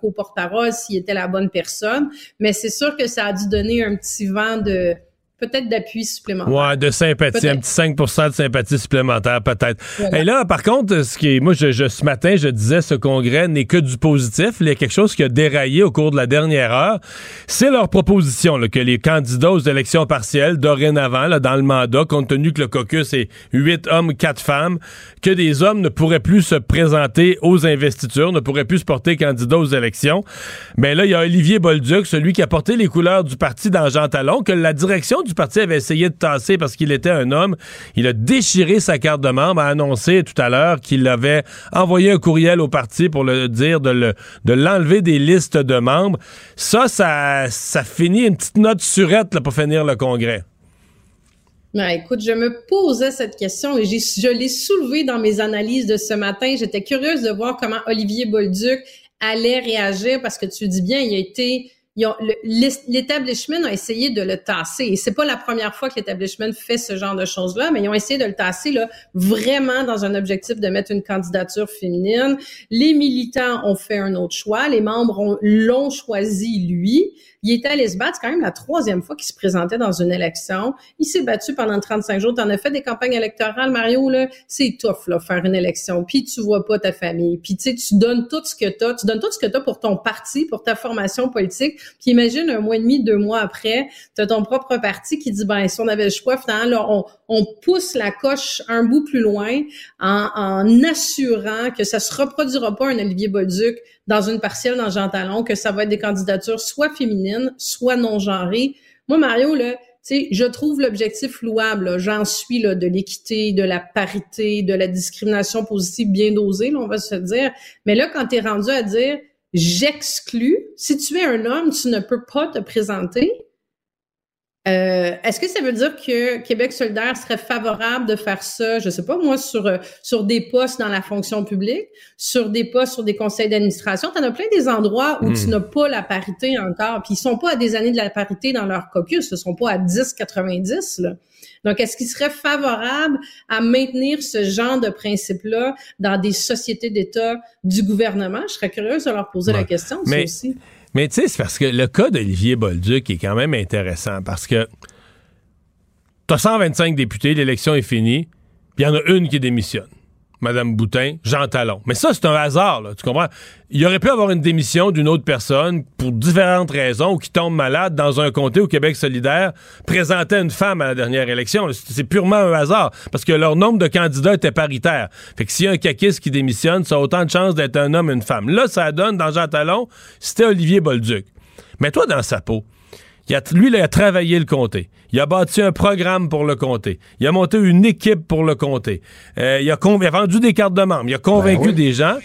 co-porte-parole, s'il était la bonne personne. Mais c'est sûr que ça a dû donner un petit vent de peut-être d'appui supplémentaire. Ouais, de sympathie, un petit 5% de sympathie supplémentaire, peut-être. Et là, par contre, ce qui est, moi, je, ce matin, je disais, ce congrès n'est que du positif. Il y a quelque chose qui a déraillé au cours de la dernière heure. C'est leur proposition, là, que les candidats aux élections partielles, dorénavant, là, dans le mandat, compte tenu que le caucus est 8 hommes, 4 femmes, que des hommes ne pourraient plus se présenter aux investitures, ne pourraient plus se porter candidat aux élections. Mais là, il y a Olivier Bolduc, celui qui a porté les couleurs du parti dans Jean Talon, que la direction du parti avait essayé de tasser parce qu'il était un homme. Il a déchiré sa carte de membre, a annoncé tout à l'heure qu'il avait envoyé un courriel au parti pour le dire de, le, de l'enlever des listes de membres. Ça, ça, ça finit une petite note surette pour finir le congrès. Ben, écoute, je me posais cette question et je l'ai soulevée dans mes analyses de ce matin. J'étais curieuse de voir comment Olivier Bolduc allait réagir parce que tu dis bien, il a été l'établissement a essayé de le tasser. Et c'est pas la première fois que l'établissement fait ce genre de choses-là, mais ils ont essayé de le tasser là, vraiment dans un objectif de mettre une candidature féminine. Les militants ont fait un autre choix. Les membres l'ont choisi lui. Il était allé se battre. C'est quand même la troisième fois qu'il se présentait dans une élection. Il s'est battu pendant 35 jours. Tu en as fait des campagnes électorales, Mario, là. C'est tough, là, faire une élection. Puis tu vois pas ta famille. Puis tu sais, tu donnes tout ce que tu as. Tu donnes tout ce que tu as pour ton parti, pour ta formation politique. Puis imagine un mois et demi, deux mois après, tu as ton propre parti qui dit, ben, si on avait le choix, finalement, là, on, on pousse la coche un bout plus loin en, en assurant que ça se reproduira pas un Olivier Bolduc dans une partielle dans Jean Talon, que ça va être des candidatures soit féminines, soit non genrées. Moi, Mario, là, sais, je trouve l'objectif louable. J'en suis là, de l'équité, de la parité, de la discrimination positive bien dosée, on va se dire. Mais là, quand tu es rendu à dire j'exclus, si tu es un homme, tu ne peux pas te présenter, euh, Est-ce que ça veut dire que Québec solidaire serait favorable de faire ça, je sais pas moi, sur euh, sur des postes dans la fonction publique, sur des postes sur des conseils d'administration? Tu en as plein des endroits où tu hmm. n'as pas la parité encore, puis ils sont pas à des années de la parité dans leur caucus, ce sont pas à 10-90. Là. Donc, est-ce qu'ils seraient favorables à maintenir ce genre de principe-là dans des sociétés d'État du gouvernement? Je serais curieuse de leur poser la question, Mais... aussi. Mais tu sais, c'est parce que le cas d'Olivier Bolduc est quand même intéressant parce que tu as 125 députés, l'élection est finie, puis il en a une qui démissionne. Madame Boutin, Jean Talon. Mais ça, c'est un hasard, tu comprends? Il aurait pu avoir une démission d'une autre personne pour différentes raisons ou qui tombe malade dans un comté au Québec solidaire, présentait une femme à la dernière élection. C'est purement un hasard parce que leur nombre de candidats était paritaire. Fait que s'il y a un caquiste qui démissionne, ça a autant de chances d'être un homme et une femme. Là, ça donne dans Jean Talon, c'était Olivier Bolduc. Mais toi dans sa peau Il a, lui, il a travaillé le comté. Il a bâti un programme pour le comté. Il a monté une équipe pour le comté. Euh, il, a vendu des cartes de membres. Il a convaincu ben des gens.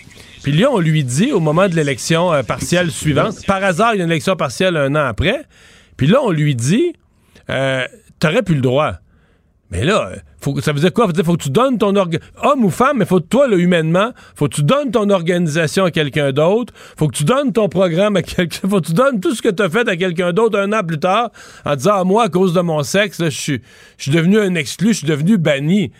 Puis là, on lui dit, au moment de l'élection euh, partielle suivante, par hasard, il y a une élection partielle un an après. Puis là, on lui dit, euh, t'aurais plus le droit. Mais là, faut, ça veut dire quoi? Ça veut dire faut que tu donnes ton homme ou femme, mais faut que toi, là, humainement, faut que tu donnes ton organisation à quelqu'un d'autre, faut que tu donnes ton programme à quelqu'un, faut que tu donnes tout ce que tu as fait à quelqu'un d'autre un an plus tard en disant, ah, moi, à cause de mon sexe, je suis devenu un exclu, je suis devenu banni.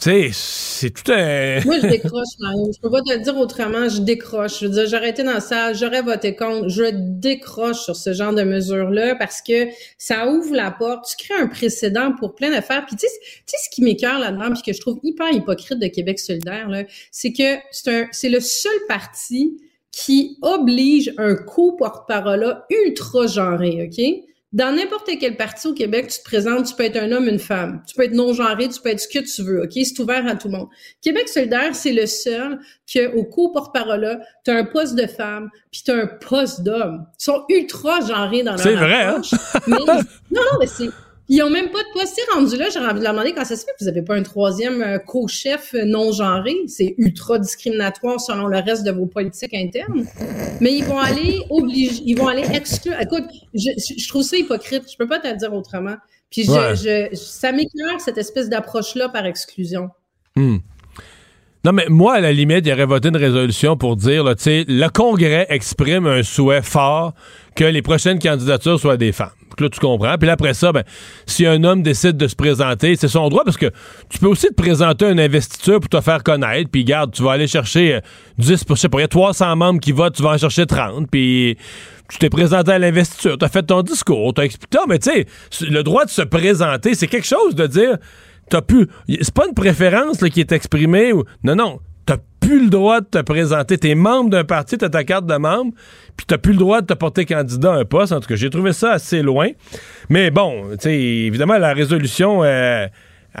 Tu sais, c'est tout un. Moi, je décroche. Je peux pas te le dire autrement. Je décroche. Je veux dire, j'aurais été dans la j'aurais voté contre. Je décroche sur ce genre de mesures-là parce que ça ouvre la porte. Tu crées un précédent pour plein d'affaires. Puis, tu sais, ce qui m'écœure là-dedans, puis que je trouve hyper hypocrite de Québec solidaire, là, c'est que c'est c'est le seul parti qui oblige un co-porte-parole ultra genré, OK? Dans n'importe quel parti au Québec, tu te présentes, tu peux être un homme, une femme. Tu peux être non-genré, tu peux être ce que tu veux, OK? C'est ouvert à tout le monde. Québec solidaire, c'est le seul que, au co-porte-parole, tu as un poste de femme, puis tu as un poste d'homme. Ils sont ultra genrés dans leur C'est vrai, hein? Mais, non, non, mais c'est ils ont même pas de poste. rendu là, j'aurais envie de leur demander quand ça se fait que vous avez pas un troisième euh, co-chef non genré. C'est ultra discriminatoire selon le reste de vos politiques internes. Mais ils vont aller obliger, ils vont aller exclure. Écoute, je, je trouve ça hypocrite. Je peux pas te le dire autrement. Puis je, je, ça m'écœure cette espèce d'approche-là par exclusion. Hmm. Non, mais moi, à la limite, il aurait voté une résolution pour dire, tu sais, le Congrès exprime un souhait fort que les prochaines candidatures soient des femmes. Là, tu comprends. Puis après ça, ben, si un homme décide de se présenter, c'est son droit parce que tu peux aussi te présenter un investiture pour te faire connaître. Puis garde, tu vas aller chercher 10, euh, je sais pas, il y a 300 membres qui votent, tu vas en chercher 30. Puis tu t'es présenté à l'investiture, tu as fait ton discours, tu as expliqué. mais tu sais, le droit de se présenter, c'est quelque chose de dire, t'as pu. C'est pas une préférence qui est exprimée. Ou, non, non t'as plus le droit de te présenter. T'es membre d'un parti, t'as ta carte de membre, puis t'as plus le droit de te porter candidat à un poste. En tout cas, j'ai trouvé ça assez loin. Mais bon, tu sais, évidemment, la résolution euh,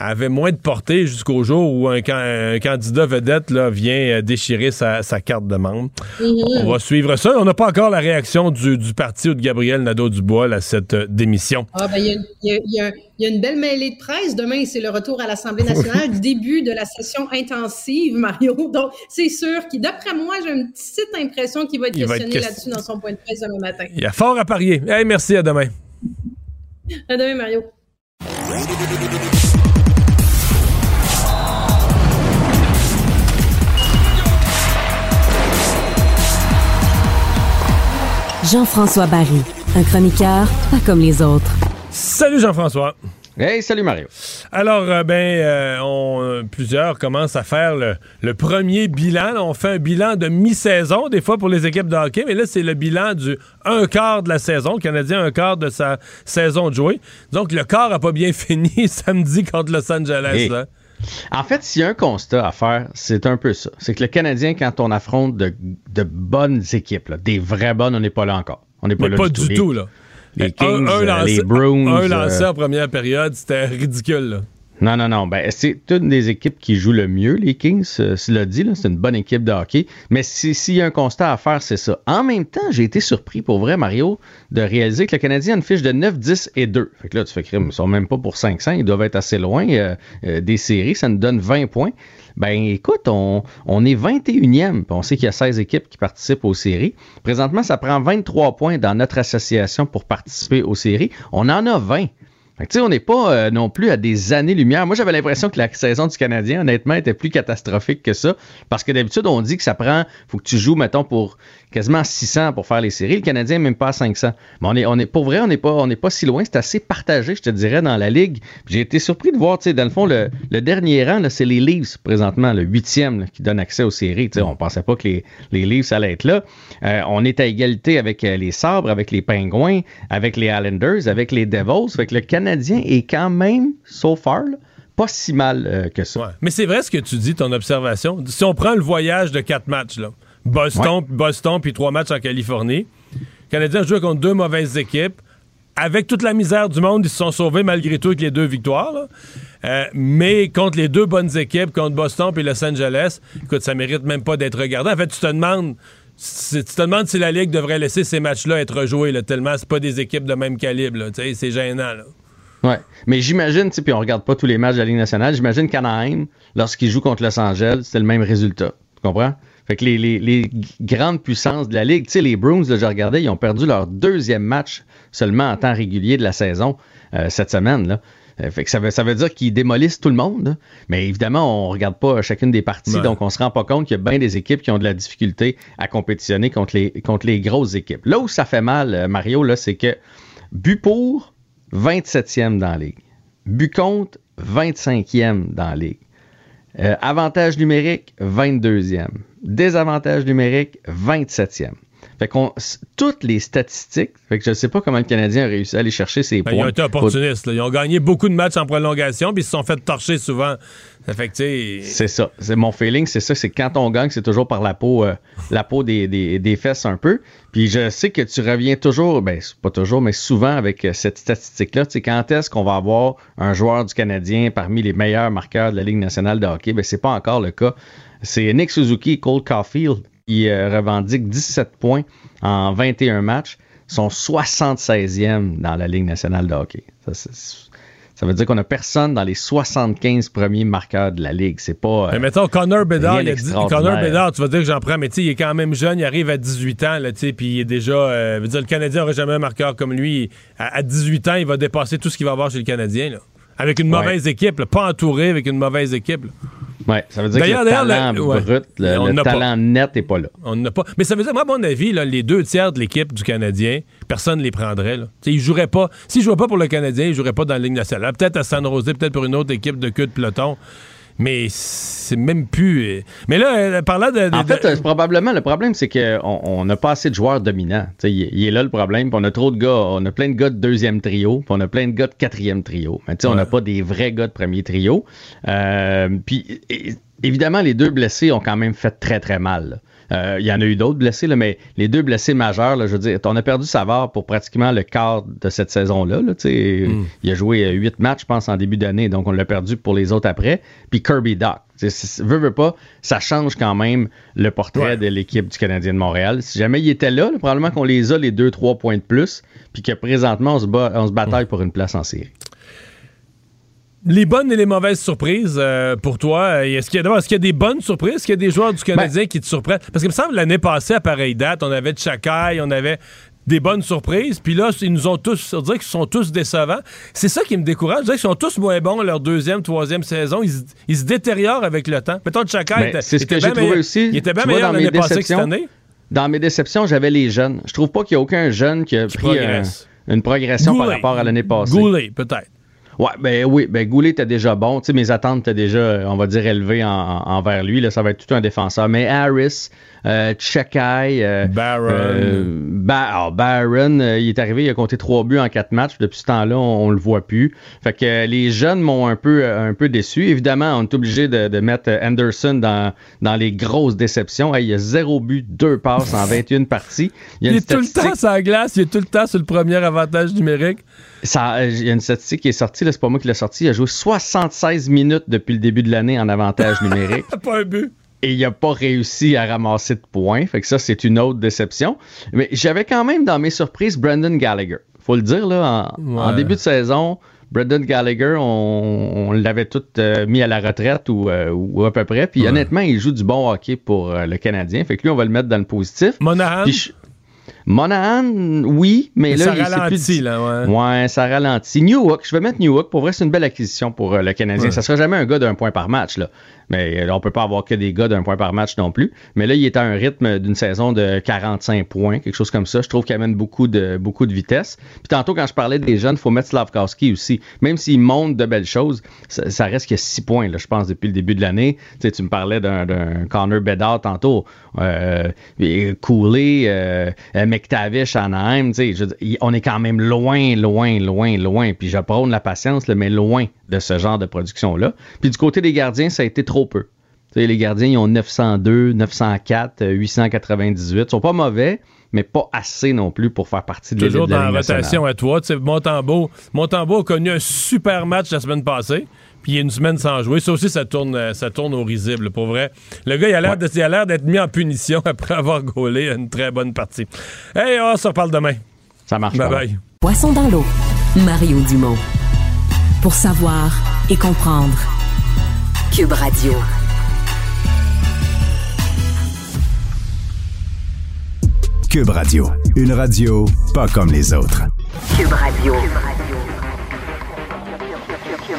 avait moins de portée jusqu'au jour où un, candidat vedette là, vient euh, déchirer sa, carte de membre. Mm-hmm. On va suivre ça. On n'a pas encore la réaction du, parti ou de Gabriel Nadeau-Dubois à cette euh, démission. Ah, ben, il y a il y a une belle mêlée de presse. Demain, c'est le retour à l'Assemblée nationale du début de la session intensive, Mario. Donc, c'est sûr qu'il, d'après moi, j'ai une petite impression qu'il va être questionné là-dessus dans son point de presse demain matin. Il y a fort à parier. Hey, merci, à demain. À demain, Mario. Jean-François Barry, un chroniqueur pas comme les autres. Salut Jean-François. Hey, salut Mario. Alors, euh, ben, euh, on, euh, plusieurs commencent à faire le, premier bilan. on fait un bilan de mi-saison, des fois pour les équipes de hockey, mais là, c'est le bilan du un quart de la saison. Le Canadien, un quart de sa saison de jouer. Donc, le quart a pas bien fini samedi contre Los Angeles. En fait, s'il y a un constat à faire, c'est un peu ça. C'est que le Canadien, quand on affronte de, bonnes équipes, des vraies bonnes, on n'est pas là encore. On n'est pas là pas du tout là les Kings, euh, les Bruins. Un lancé euh, en première période, c'était ridicule. Non, non, non. Ben, c'est une des équipes qui joue le mieux, les Kings. Euh, l'a dit, c'est une bonne équipe de hockey. Mais s'il y a un constat à faire, c'est ça. En même temps, j'ai été surpris, pour vrai, Mario, de réaliser que le Canadien a une fiche de 9, 10 et 2. Fait que là, tu fais crime. Ils sont même pas pour 500. Ils doivent être assez loin des séries. Ça nous donne 20 points. Ben écoute, on, on est 21e, on sait qu'il y a 16 équipes qui participent aux séries. Présentement, ça prend 23 points dans notre association pour participer aux séries. On en a 20 on n'est pas euh, non plus à des années-lumière. Moi, j'avais l'impression que la saison du Canadien, honnêtement, était plus catastrophique que ça. Parce que d'habitude, on dit que ça prend, faut que tu joues, mettons, pour quasiment 600 pour faire les séries. Le Canadien, même pas à 500. Mais on est, on pour vrai, on n'est pas, pas si loin. C'est assez partagé, je te dirais, dans la ligue. J'ai été surpris de voir, tu sais, dans le fond, le, dernier rang, c'est les Leafs, présentement, le huitième, qui donne accès aux séries. Tu sais, on pensait pas que les, les Leafs allaient être là. Euh, on est à égalité avec euh, les Sabres, avec les Pingouins, avec les Islanders, avec les Devils. Fait le Canadien Canadien est quand même, so far, pas si mal euh, que ça. Mais c'est vrai ce que tu dis, ton observation. Si on prend le voyage de quatre matchs, là, Boston, Boston, puis trois matchs en Californie, les Canadiens jouent contre deux mauvaises équipes. Avec toute la misère du monde, ils se sont sauvés malgré tout avec les deux victoires. Euh, mais contre les deux bonnes équipes, contre Boston et Los Angeles, écoute, ça mérite même pas d'être regardé. En fait, tu te demandes tu te demandes si la Ligue devrait laisser ces matchs-là être joués, là, tellement c'est pas des équipes de même calibre. C'est gênant. Là. Ouais. Mais j'imagine, puis on regarde pas tous les matchs de la Ligue nationale, j'imagine qu'Anaheim, lorsqu'ils jouent contre Los Angeles, c'est le même résultat. Tu comprends? Fait que les, grandes puissances de la Ligue, tu sais, les Bruins, là, je regardais, ils ont perdu leur deuxième match seulement en temps régulier de la saison euh, cette semaine. Là. Euh, fait que ça veut, ça veut dire qu'ils démolissent tout le monde. Mais évidemment, on regarde pas chacune des parties, donc on se rend pas compte qu'il y a bien des équipes qui ont de la difficulté à compétitionner contre les, contre les grosses équipes. Là où ça fait mal, euh, Mario, là, c'est que but pour, 27e dans la ligue. But contre, 25e dans la ligue. Euh, avantage numérique, 22e. Désavantage numérique, 27e. Fait qu'on toutes les statistiques, fait que je ne sais pas comment le Canadien a réussi à aller chercher ses points. Ben, ils ont été opportunistes. Ils ont gagné beaucoup de matchs en prolongation, puis ils se sont fait torcher souvent. C'est ça. C'est mon feeling, c'est ça. C'est quand on gagne, c'est toujours par la peau, euh, la peau des, des, fesses un peu. Puis je sais que tu reviens toujours, ben pas toujours, mais souvent avec euh, cette statistique-là. Tu sais, quand est-ce qu'on va avoir un joueur du Canadien parmi les meilleurs marqueurs de la Ligue nationale de hockey? Ben c'est pas encore le cas. C'est Nick Suzuki et Cole Caulfield qui euh, revendiquent 17 points en 21 matchs, sont 76e dans la Ligue nationale de hockey. Ça, veut dire qu'on a personne dans les 75 premiers marqueurs de la Ligue. C'est pas. Euh, mais mettons, Connor Bedard, Connor Bedard, tu vas dire que j'en prends, mais il est quand même jeune, il arrive à 18 ans, là, puis il est déjà. Euh, dire, le Canadien n'aurait jamais un marqueur comme lui. À, 18 ans, il va dépasser tout ce qu'il va avoir chez le Canadien. Là. Avec une mauvaise équipe, pas entouré avec une mauvaise équipe. Oui, ça veut dire que le talent brut, le, talent net n'est pas là. On n'a pas. Mais ça veut dire, moi, à mon avis, les deux tiers de l'équipe du Canadien, personne ne les prendrait. Là. Ils joueraient pas. S'ils ne jouaient pas pour le Canadien, ils ne joueraient pas dans la Ligue nationale. Peut-être à San Jose, peut-être pour une autre équipe de queue de peloton. Mais c'est même plus. Euh, mais là, euh, parlant de. en fait, probablement, le problème, c'est qu'on n'a pas assez de joueurs dominants. Il, est là le problème. on a trop de gars. On a plein de gars de deuxième trio. On a plein de gars de quatrième trio. Mais on n'a pas des vrais gars de premier trio. Euh, puis évidemment, les deux blessés ont quand même fait très, très mal. Euh, il y en a eu d'autres blessés, là, mais les deux blessés majeurs, là, je veux dire, on a perdu Savard pour pratiquement le quart de cette saison-là. Là, mm. Il a joué euh, huit matchs, je pense, en début d'année, donc on l'a perdu pour les autres après. Puis Kirby Doc. Veut, veut pas, ça change quand même le portrait de l'équipe du Canadien de Montréal. Si jamais il était là, probablement qu'on les a les deux, trois points de plus, puis que présentement, on se, bat, on se bataille pour une place en série. Les bonnes et les mauvaises surprises euh, pour toi, euh, est-ce qu'il y, a, est-ce qu'il y a des bonnes surprises? Est-ce qu'il y a des joueurs du Canadien ben- qui te surprennent? Parce qu'il me semble l'année passée, à pareille date, on avait Chakai, on avait des bonnes surprises. Puis là, ils nous ont tous, on dirait qu'ils sont tous décevants. C'est ça qui me décourage. Je dirais qu'ils sont tous moins bons leur deuxième, troisième saison. Ils, se détériorent avec le temps. Mettons, Chakai, ben, c'est ce que j'ai trouvé aussi. Il était bien meilleur l'année passée que cette année. Dans mes déceptions, j'avais les jeunes. Je trouve pas qu'il y a aucun jeune qui a pris une progression par rapport à l'année passée. Goulet, peut-être. Ouais, ben oui, ben Goulet était déjà bon. Tu sais, mes attentes étaient déjà, on va dire, élevées envers lui. Là, ça va être tout un défenseur. Mais Harris, euh, Chekai, euh, Barron, euh, ah, Barron il est arrivé, il a compté trois buts en quatre matchs. Depuis ce temps-là, on, le voit plus. Fait que les jeunes m'ont un peu, un peu déçu. Évidemment, on est obligé de, mettre Anderson dans, dans les grosses déceptions. il y a zéro but, deux passes en 21 parties. Il, est tout le temps sur la glace, il est tout le temps sur le premier avantage numérique. Ça, il y a une statistique qui est sortie, c'est pas moi qui l'ai sortie. Il a joué 76 minutes depuis le début de l'année en avantage numérique. pas un but et il n'a pas réussi à ramasser de points. Fait que ça, c'est une autre déception. Mais j'avais quand même dans mes surprises Brendan Gallagher. Faut le dire, là, en, début de saison, Brendan Gallagher, on, l'avait tout euh, mis à la retraite euh, ou, à peu près. Puis honnêtement, il joue du bon hockey pour euh, le Canadien. Fait que lui, on va le mettre dans le positif. Monahan? Monahan, oui, mais, là, ça ralentit, là, ouais. Ouais, ça ralentit. Newhook, je vais mettre Newhook. Pour vrai, c'est une belle acquisition pour le Canadien. Ça sera jamais un gars d'un point par match, là. Mais euh, on peut pas avoir que des gars d'un point par match non plus. Mais là, il est à un rythme d'une saison de 45 points, quelque chose comme ça. Je trouve qu'il amène beaucoup de, beaucoup de vitesse. Puis tantôt, quand je parlais des jeunes, il faut mettre Slavkowski aussi. Même s'il monte de belles choses, ça, reste qu'il y a 6 points, là, je pense, depuis le début de l'année. Tu, sais, tu me parlais d'un Connor Bedard tantôt. Euh, Cooley, euh, McTavish, Anaheim. On est quand même loin, loin, loin, loin. Puis je prône la patience, mais loin de ce genre de production-là. Puis du côté des gardiens, ça a été trop peu. les gardiens, ils ont 902, 904, 898. Ils sont pas mauvais, mais pas assez non plus pour faire partie de Toujours dans la rotation à toi. Montembeau, Montembeau a connu un super match la semaine passée. Puis il y a une semaine sans jouer. Ça aussi, ça tourne, ça tourne au risible, pour vrai. Le gars, il a l'air d'être mis en punition après avoir gaulé une très bonne partie. Hey, on se reparle demain. Ça marche. Bye bye. Poisson dans l'eau. Mario Dumont. Pour savoir et comprendre. Cube Radio. Cube Radio. Une radio pas comme les autres. Cube Radio. Cube Radio.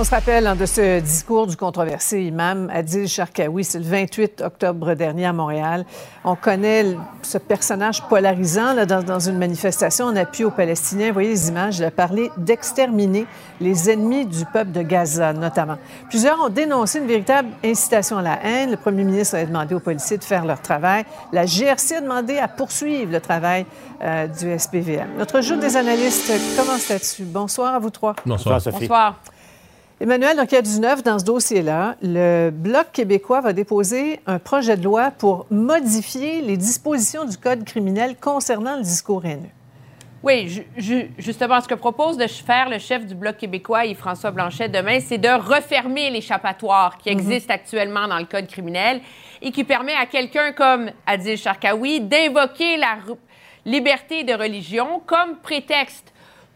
On se rappelle hein, de ce discours du controversé imam Adil Sharkawi. C'est le 28 octobre dernier à Montréal. On connaît ce personnage polarisant là, dans, une manifestation en appui aux Palestiniens. Vous voyez les images. Il a parlé d'exterminer les ennemis du peuple de Gaza, notamment. Plusieurs ont dénoncé une véritable incitation à la haine. Le premier ministre a demandé aux policiers de faire leur travail. La GRC a demandé à poursuivre le travail euh, du SPVM. Notre jeu des analystes commence là-dessus. Bonsoir à vous trois. Bonsoir, Sophie. Bonsoir. Emmanuel, donc il y a du neuf dans ce dossier-là. Le Bloc québécois va déposer un projet de loi pour modifier les dispositions du Code criminel concernant le discours haineux. Oui, justement, ce que propose de faire le chef du Bloc québécois, Yves-François Blanchet, demain, c'est de refermer l'échappatoire qui mhm. existe actuellement dans le Code criminel et qui permet à quelqu'un comme Adil Sharkawi d'invoquer la liberté de religion comme prétexte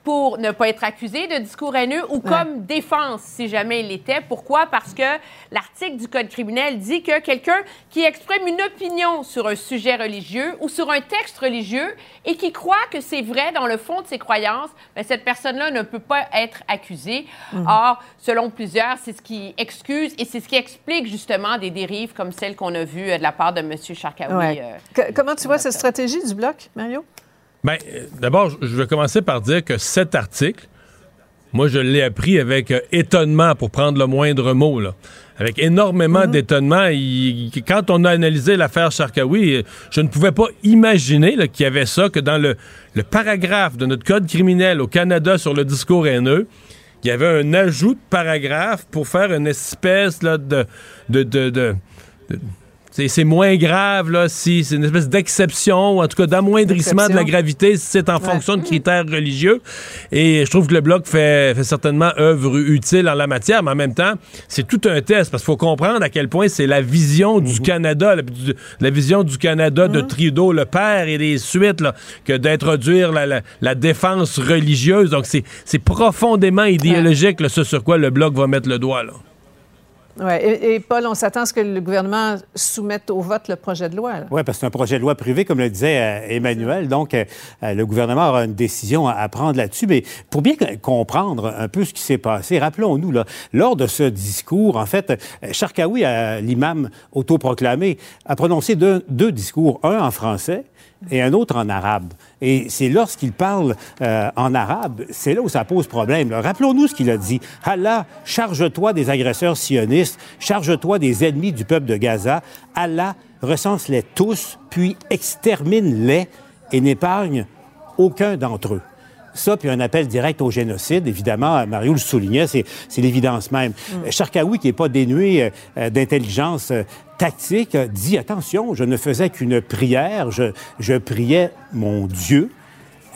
pour ne pas être accusé de discours haineux ou comme défense si jamais il l'était. Pourquoi? Parce que l'article du Code criminel dit que quelqu'un qui exprime une opinion sur un sujet religieux ou sur un texte religieux et qui croit que c'est vrai dans le fond de ses croyances, bien, cette personne-là ne peut pas être accusée. Mhm. Or, selon plusieurs, c'est ce qui excuse et c'est ce qui explique justement des dérives comme celles qu'on a vues euh, de la part de M. Charkaoui. Euh, comment tu vois cette stratégie du Bloc, Mario? Bien, d'abord, je vais commencer par dire que cet article, moi, je l'ai appris avec euh, étonnement, pour prendre le moindre mot, là. Avec énormément mhm. d'étonnement. Quand on a analysé l'affaire Sharkawi, je ne pouvais pas imaginer qu'il y avait ça, que dans le, paragraphe de notre code criminel au Canada sur le discours haineux, il y avait un ajout de paragraphe pour faire une espèce là, de, de, de c'est moins grave là, si c'est une espèce d'exception ou en tout cas d'amoindrissement de la gravité si c'est en fonction de critères religieux. Et je trouve que le bloc fait, certainement œuvre utile en la matière, mais en même temps, c'est tout un test parce qu'il faut comprendre à quel point c'est la vision du mhm. Canada, la, vision du Canada de mhm. Trudeau, le père et des suites, là, que d'introduire la, la, défense religieuse. Donc c'est profondément idéologique ce sur quoi le bloc va mettre le doigt. Là. Oui. Et, Paul, on s'attend à ce que le gouvernement soumette au vote le projet de loi. Oui, parce que c'est un projet de loi privé, comme le disait euh, Emmanuel. Donc, euh, euh, le gouvernement aura une décision à, prendre là-dessus. Mais pour bien comprendre un peu ce qui s'est passé, rappelons-nous, là, lors de ce discours, en fait, Charkaoui, l'imam autoproclamé, a prononcé deux discours, un en français et un autre en arabe. Et c'est lorsqu'il parle euh, en arabe, c'est là où ça pose problème. Rappelons-nous ce qu'il a dit. Allah, charge-toi des agresseurs sionistes, charge-toi des ennemis du peuple de Gaza. Allah, recense-les tous, puis extermine-les et n'épargne aucun d'entre eux. Ça, puis un appel direct au génocide, évidemment, Mario le soulignait, c'est, l'évidence même. Mm. Charkaoui, qui n'est pas dénué euh, d'intelligence euh, tactique, dit attention, je ne faisais qu'une prière, je, je priais mon Dieu.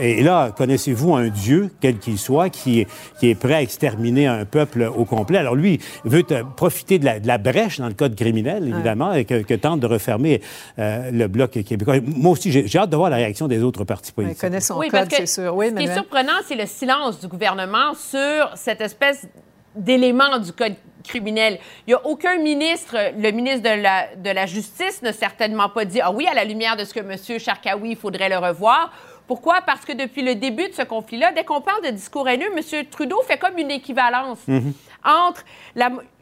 Et là, connaissez-vous un Dieu, quel qu'il soit, qui est, qui est prêt à exterminer un peuple au complet? Alors lui, il veut profiter de la, brèche dans le code criminel, évidemment, et que, tente de refermer euh, le bloc québécois. Moi aussi, j'ai hâte de voir la réaction des autres partis politiques. connaît son code, c'est sûr. Oui, ce qui est surprenant, c'est le silence du gouvernement sur cette espèce d'élément du code criminel. Il n'y a aucun ministre, le ministre de la, de la Justice n'a certainement pas dit, ah oui, à la lumière de ce que M. Charkaoui, il faudrait le revoir, pourquoi? Parce que depuis le début de ce conflit-là, dès qu'on parle de discours haineux, M. Trudeau fait comme une équivalence mhm. entre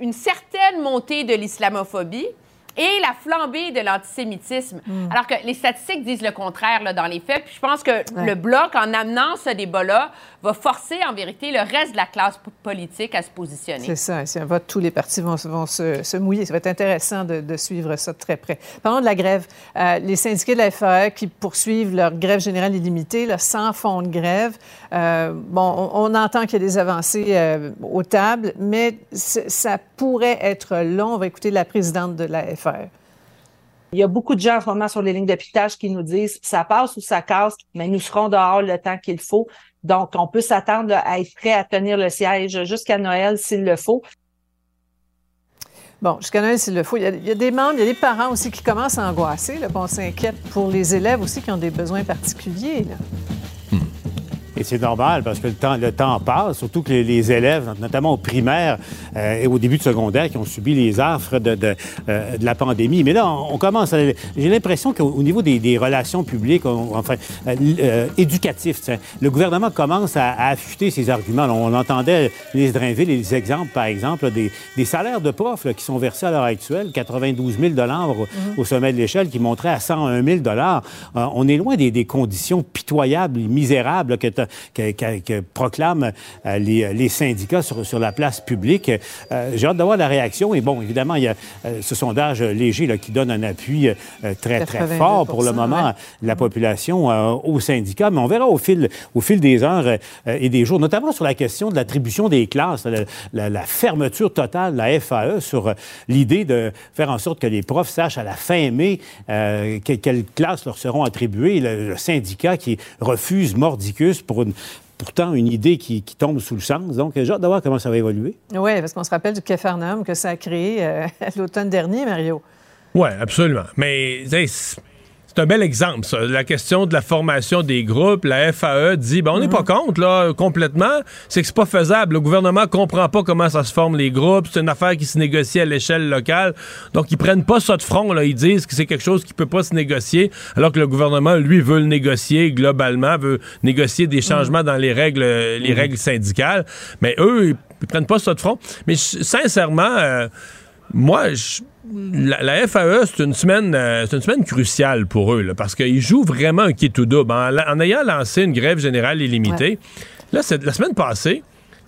une certaine montée de l'islamophobie et la flambée de l'antisémitisme. Hmm. Alors que les statistiques disent le contraire là, dans les faits. Puis je pense que le Bloc, en amenant ce débat-là, va forcer en vérité le reste de la classe politique à se positionner. C'est ça. C'est un vote, tous les partis vont, vont se, mouiller. Ça va être intéressant de, suivre ça de très près. Parlons de la grève. Euh, les syndiqués de la FAE qui poursuivent leur grève générale illimitée, là, sans fond de grève. Euh, bon, on, entend qu'il y a des avancées euh, aux tables, mais ça pourrait être long. On va écouter la présidente de la FAE. Il y a beaucoup de gens en ce moment sur les lignes de piquetage qui nous disent ça passe ou ça casse, mais nous serons dehors le temps qu'il faut. Donc, on peut s'attendre à être prêt à tenir le siège jusqu'à Noël s'il le faut. Bon, jusqu'à Noël, s'il le faut. Il y, a, des membres, il y a des parents aussi qui commencent à angoisser. Là, on s'inquiète pour les élèves aussi qui ont des besoins particuliers. Là. C'est normal parce que le temps, le temps passe, surtout que les, élèves, notamment au primaire euh, et au début de secondaire, qui ont subi les affres de, de, euh, de la pandémie. Mais là, on, commence à... J'ai l'impression qu'au niveau des, des, relations publiques, enfin, euh, éducatifs, le gouvernement commence à, affûter ses arguments. On, entendait les Drainville et les exemples, par exemple, des, des salaires de profs qui sont versés à l'heure actuelle, 92 000 au, au, sommet de l'échelle, qui montraient à 101 000 On est loin des, des conditions pitoyables et misérables que que, proclament euh, les, syndicats sur, la place publique. Euh, j'ai hâte d'avoir la réaction. Et bon, évidemment, il y a euh, ce sondage léger qui donne un appui très, très fort pour le moment de la population aux syndicats. Mais on verra au fil, au fil des heures et des jours, notamment sur la question de l'attribution des classes, la, fermeture totale de la FAE sur l'idée de faire en sorte que les profs sachent à la fin mai quelles classes leur seront attribuées. Le, le syndicat qui refuse mordicus pour pourtant une idée qui, tombe sous le sens. Donc, j'ai hâte de voir comment ça va évoluer. Oui, parce qu'on se rappelle du Capharnaüm que ça a créé euh, l'automne dernier, Mario. Oui, absolument. Mais c'est un bel exemple, ça. La question de la formation des groupes, la FAE dit, ben, on n'est pas mhm. contre, là, complètement. C'est que c'est pas faisable. Le gouvernement comprend pas comment ça se forme les groupes. C'est une affaire qui se négocie à l'échelle locale. Donc, ils prennent pas ça de front, là. Ils disent que c'est quelque chose qui peut pas se négocier, alors que le gouvernement, lui, veut le négocier globalement, veut négocier des changements dans les règles, les mhm. règles syndicales. Mais eux, ils, prennent pas ça de front. Mais sincèrement, euh, moi, je la, FAE, c'est une semaine euh, une semaine cruciale pour eux, parce qu'ils jouent vraiment un qui tout double. En, ayant lancé une grève générale illimitée, là, la semaine passée,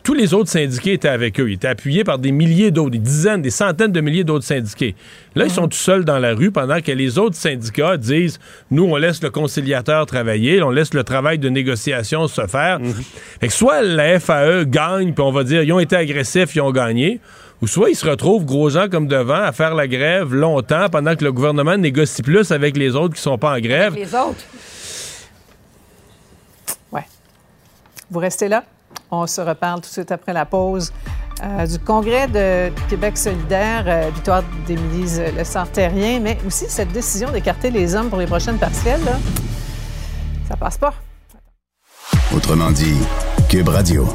tous les autres syndiqués étaient avec eux. Ils étaient appuyés par des milliers d'autres, des dizaines, des centaines de milliers d'autres syndiqués. Là, ils sont tout seuls dans la rue pendant que les autres syndicats disent nous, on laisse le conciliateur travailler, on laisse le travail de négociation se faire. Mhm. soit la FAE gagne, puis on va dire ils ont été agressifs, ils ont gagné ou soit ils se retrouvent, gros gens comme devant, à faire la grève longtemps pendant que le gouvernement négocie plus avec les autres qui sont pas en grève. les autres. Ouais. Vous restez là? On se reparle tout de suite après la pause. Euh, du congrès de Québec solidaire, euh, victoire d'Émilie Le Sartérien, mais aussi cette décision d'écarter les hommes pour les prochaines partielles, là, ça passe pas. Autrement dit, Cube Radio.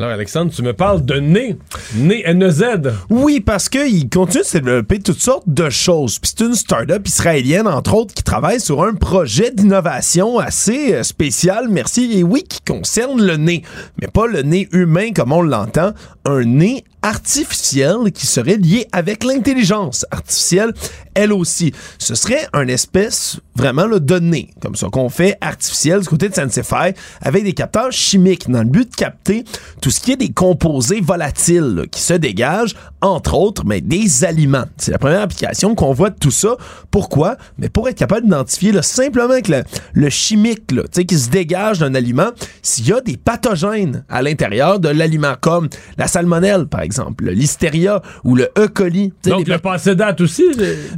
Alors, Alexandre, tu me parles de Né, Né NZ. Oui, parce qu'il continue de développer toutes sortes de choses. Puis c'est une start-up israélienne, entre autres, qui travaille sur un projet d'innovation assez euh, spécial, merci, et oui, qui concerne le nez. Mais pas le nez humain comme on l'entend, un nez artificielle qui serait liée avec l'intelligence artificielle, elle aussi. Ce serait un espèce vraiment le donné, comme ça qu'on fait artificiel du côté de Sensify, avec des capteurs chimiques dans le but de capter tout ce qui est des composés volatiles qui se dégagent, entre autres, mais des aliments. C'est la première application qu'on voit de tout ça. Pourquoi? Mais pour être capable d'identifier simplement que le, le chimique là, qui se dégage d'un aliment, s'il y a des pathogènes à l'intérieur de l'aliment, comme la salmonelle, par exemple, exemple, l'hystéria ou le E. coli. Donc le passé date aussi.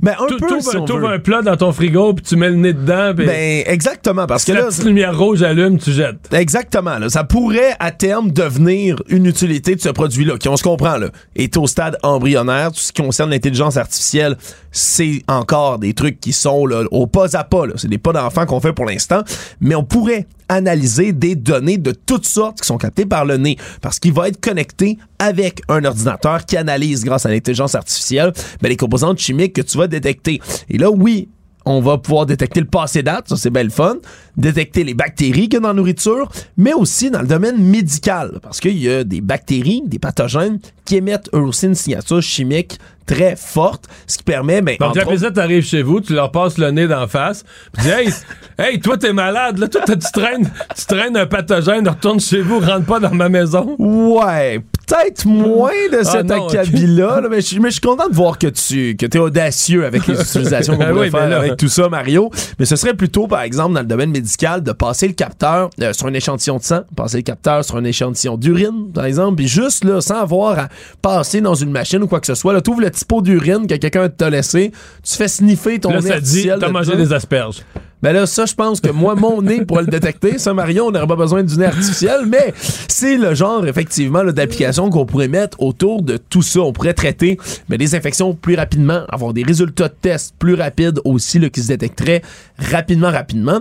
Ben un peu si tu un plat dans ton frigo puis tu mets le nez dedans. Ben exactement parce que la là, petite lumière rouge allume, tu jettes. Exactement. Là, ça pourrait à terme devenir une utilité de ce produit-là, qui on se comprend là, est au stade embryonnaire. Tout ce qui concerne l'intelligence artificielle, c'est encore des trucs qui sont là, au pas à pas. C'est des pas d'enfants qu'on fait pour l'instant, mais on pourrait analyser des données de toutes sortes qui sont captées par le nez parce qu'il va être connecté avec un ordinateur qui analyse grâce à l'intelligence artificielle ben, les composantes chimiques que tu vas détecter. Et là, oui, on va pouvoir détecter le passé date, ça c'est belle fun, détecter les bactéries qu'il y a dans la nourriture, mais aussi dans le domaine médical, parce qu'il y a des bactéries, des pathogènes qui émettent eux aussi une signature chimique très forte, ce qui permet... Ben, Donc, la autres... t'arrives chez vous, tu leur passes le nez d'en face, tu dis hey, « Hey, toi, t'es malade, là, toi, tu traînes, tu traînes un pathogène, retourne chez vous, rentre pas dans ma maison. » Ouais, peut-être moins de Ah cet ok. acabit-là, là, mais, je, mais je suis content de voir que tu que es audacieux avec les utilisations qu'on Ben pourrait oui, faire ben là. avec tout ça, Mario. Mais ce serait plutôt, par exemple, dans le domaine médical, de passer le capteur euh, sur un échantillon de sang, passer le capteur sur un échantillon d'urine, par exemple, puis juste là, sans avoir à passer dans une machine ou quoi que ce soit, là, tu ouvres le petit pot d'urine que quelqu'un t'a laissé, tu fais sniffer ton Là, ça dit, t'as mangé des asperges. Ben là, ça, je pense que moi, mon nez pourrait le détecter. Ça, Marion, on n'aurait pas besoin du nez artificiel, mais c'est le genre, effectivement, d'application qu'on pourrait mettre autour de tout ça. On pourrait traiter ben, des infections plus rapidement, avoir des résultats de tests plus rapides aussi, là, qui se détecteraient rapidement, rapidement.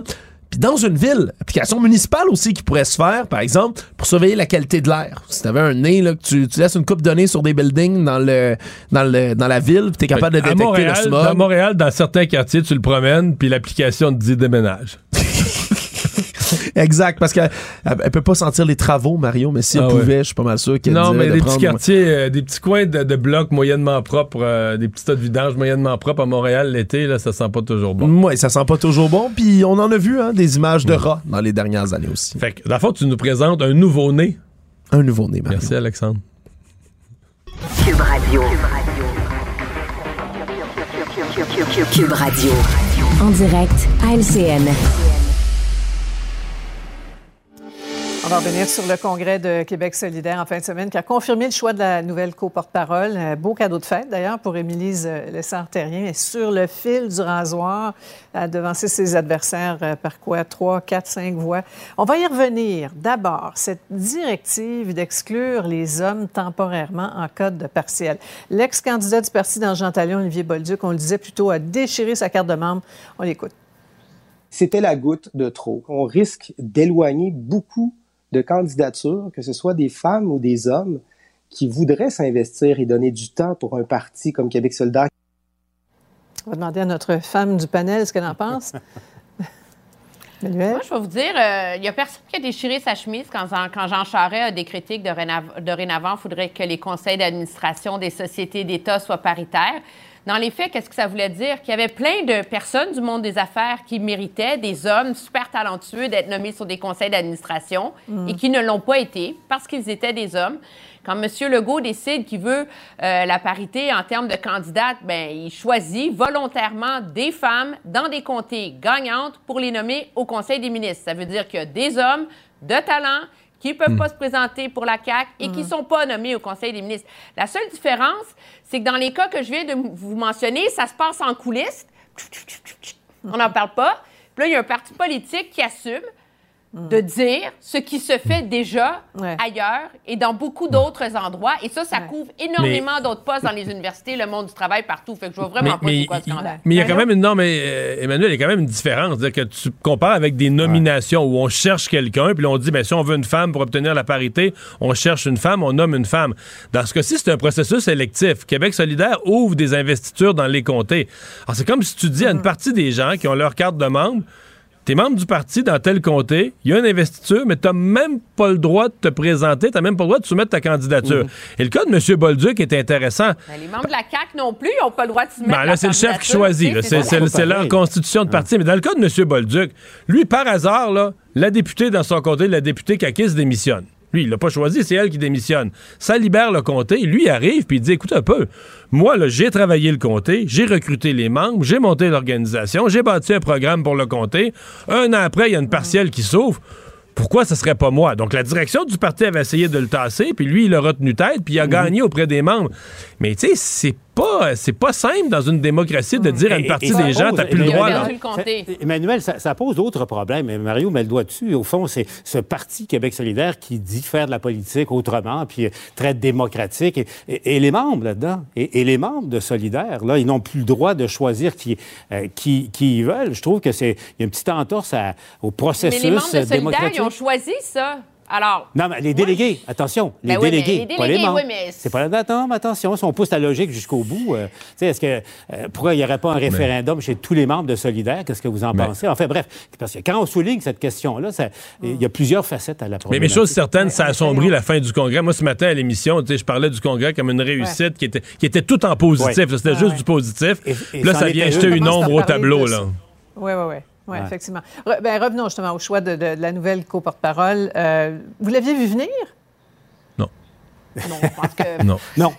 Puis dans une ville, application municipale aussi qui pourrait se faire, par exemple, pour surveiller la qualité de l'air. Si t'avais un nez, là, que tu, tu laisses une coupe de nez sur des buildings dans le dans le dans la ville, puis t'es capable de détecter Montréal, le smog. À Montréal, dans certains quartiers, tu le promènes, puis l'application te dit déménage. Exact, parce qu'elle elle peut pas sentir les travaux, Mario, mais si elle Ah ouais. pouvait, je suis pas mal sûr qu'elle Non, mais de des prendre- petits quartiers, euh, des petits coins de, de blocs moyennement propres, euh, des petits tas de vidange moyennement propres à Montréal l'été, là, ça sent pas toujours bon. Ouais, ça sent pas toujours bon. Puis on en a vu hein, des images de rats dans les dernières années aussi. Fait que, dans le tu nous présentes un nouveau-né. Un nouveau-né, Mario. Merci, Alexandre. Cube Radio. Cube Radio. En direct à LCN. Va revenir sur le congrès de Québec solidaire en fin de semaine qui a confirmé le choix de la nouvelle co-porte-parole. Beau cadeau de fête d'ailleurs pour Émilise Lessard-Terrien. Et sur le fil du rasoir, à devancer ses adversaires euh, par quoi? Trois, quatre, cinq voix. On va y revenir. D'abord, cette directive d'exclure les hommes temporairement en cas de partiel. L'ex-candidat du parti dans Jean Talon, Olivier Bolduc, on le disait plutôt, a déchiré sa carte de membre. On l'écoute. c'était la goutte de trop. On risque d'éloigner beaucoup de candidatures, que ce soit des femmes ou des hommes, qui voudraient s'investir et donner du temps pour un parti comme Québec solidaire. On va demander à notre femme du panel ce qu'elle en pense. Manuel? Moi, je vais vous dire, il n'y a personne qui a déchiré sa chemise quand, quand Jean Charest a décrété que dorénav- dorénavant, il faudrait que les conseils d'administration des sociétés d'État soient paritaires. Dans les faits, qu'est-ce que ça voulait dire? Qu'il y avait plein de personnes du monde des affaires qui méritaient, des hommes super talentueux, d'être nommés sur des conseils d'administration Mm. et qui ne l'ont pas été parce qu'ils étaient des hommes. Quand M. Legault décide qu'il veut euh, la parité en termes de candidates, ben, il choisit volontairement des femmes dans des comtés gagnantes pour les nommer au Conseil des ministres. Ça veut dire qu'il y a des hommes de talent qui ne peuvent Mm. pas se présenter pour la CAQ et qui ne sont pas nommés au Conseil des ministres. La seule différence, c'est que dans les cas que je viens de vous mentionner, ça se passe en coulisses. On n'en parle pas. Puis là, il y a un parti politique qui assume de dire ce qui se fait déjà ailleurs et dans beaucoup d'autres endroits. Et ça, ça couvre énormément d'autres postes dans les universités, le monde du travail, partout. Fait que je vois vraiment pas c'est quoi ce scandale. mais il y a quand même une non, mais euh, Emmanuel, il y a quand même une différence. C'est-à-dire que tu compares avec des nominations où on cherche quelqu'un, puis on dit, ben, si on veut une femme pour obtenir la parité, on cherche une femme, on nomme une femme. Dans ce cas-ci, c'est un processus électif. Québec solidaire ouvre des investitures dans les comtés. Alors, c'est comme si tu dis à une partie des gens qui ont leur carte de membre, T'es membre du parti dans tel comté, il y a une investiture, mais t'as même pas le droit de te présenter, t'as même pas le droit de soumettre ta candidature. Et le cas de M. Bolduc est intéressant. Ben, les membres de la CAQ non plus, ils n'ont pas le droit de se mettre Ben, la là, c'est le chef qui choisit. C'est, leur constitution de parti. Mais dans le cas de M. Bolduc, lui, par hasard, là, la députée dans son comté, la députée Kakis démissionne. Lui, il l'a pas choisi, c'est elle qui démissionne. Ça libère le comté. Lui, il arrive puis il dit écoute un peu, moi, là, j'ai travaillé le comté, j'ai recruté les membres, j'ai monté l'organisation, j'ai bâti un programme pour le comté. Un an après, il y a une partielle qui s'ouvre. Pourquoi ce serait pas moi? Donc, la direction du parti avait essayé de le tasser, puis lui, il a retenu tête, puis il a gagné auprès des membres. Mais tu sais, c'est pas, c'est pas simple dans une démocratie de dire à une partie et des gens, t'as plus le Emmanuel, droit. là. Emmanuel, ça, ça pose d'autres problèmes. Et Mario met le doigt dessus. Au fond, c'est ce parti Québec solidaire qui dit faire de la politique autrement, puis euh, très démocratique. Et, et- et les membres là-dedans, et, et les membres de Solidaire, là, ils n'ont plus le droit de choisir qui, euh, qui, qui ils veulent. Je trouve que c'est il y a une petite entorse à- au Mais processus les membres de Solidaire, démocratique. ils ont choisi ça. Alors, Non, mais les délégués, attention, les Ben oui, mais délégués, les pas les membres. oui, mais C'est pas la attends, mais attention, si on pousse la logique jusqu'au bout, euh, tu sais, est-ce que euh, pourquoi il n'y aurait pas un référendum chez tous les membres de Solidaire? Qu'est-ce que vous en Mais- pensez? Enfin bref, parce que quand on souligne cette question-là, il y a plusieurs facettes à la Mais, mais chose certaine, ça assombrit la fin du congrès. Moi, ce matin, à l'émission, tu sais, je parlais du congrès comme une réussite qui, était, qui était tout en positif. Ouais. C'était Ouais, juste ouais. du positif. et Puis là, ça vient une. jeter une ombre au tableau. Là. Oui, oui, oui. Oui, Ouais. effectivement. Re- ben, revenons justement au choix de, de- de la nouvelle co-porte-parole. Euh, vous l'aviez vu venir? Non, je pense que... non. Non.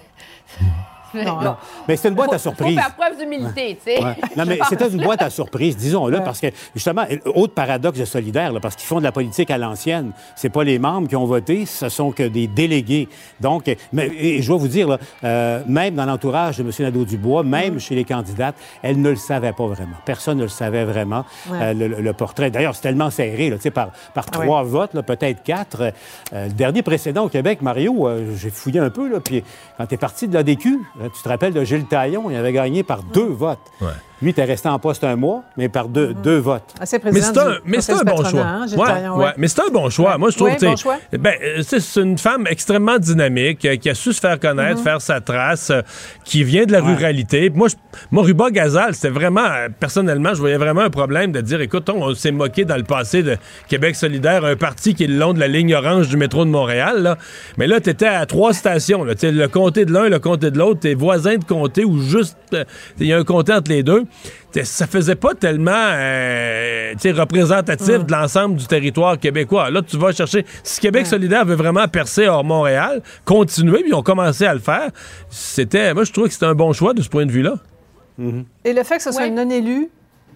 Non, Mais c'est une boîte à surprise. Il faut faire preuve d'humilité, tu sais. Non, mais c'était une boîte à surprise, disons-le, parce que, justement, autre paradoxe de solidaire, parce qu'ils font de la politique à l'ancienne. C'est pas les membres qui ont voté, ce sont que des délégués. Donc, mais, et je dois vous dire, là, euh, même dans l'entourage de M. Nadeau-Dubois, même chez les candidates, elle ne le savait pas vraiment. Personne ne le savait vraiment, euh, le, portrait. D'ailleurs, c'est tellement serré, là, par, par trois votes, peut-être quatre. Euh, le dernier précédent au Québec, Mario, j'ai fouillé un peu, là, puis quand tu es parti de l'ADQ, euh, tu te rappelles de Gilles Taillon, il avait gagné par deux votes. Lui, était resté en poste un mois, mais par deux, mm-hmm. deux votes. Ah, mais c'est un, mais c'est un bon choix. Hein, ouais, Mais c'est un bon choix. Moi, je trouve que ben, c'est une femme extrêmement dynamique euh, qui a su se faire connaître, mm-hmm. faire sa trace, euh, qui vient de la ruralité. Moi, je, moi, Ruba Gazal, c'était vraiment, personnellement, je voyais vraiment un problème de dire, écoute, on, s'est moqué dans le passé de Québec solidaire, un parti qui est le long de la ligne orange du métro de Montréal. Là. Mais là, tu étais à trois stations. Là, le comté de l'un, le comté de l'autre, tes voisins de comté ou juste, il y a un comté entre les deux ça faisait pas tellement euh, représentatif mm. de l'ensemble du territoire québécois. Là, tu vas chercher. Si Québec solidaire veut vraiment percer hors Montréal, continuer, puis ils ont commencé à le faire, c'était. Moi, je trouve que c'était un bon choix de ce point de vue-là. Mm-hmm. Et le fait que ce soit non-élu,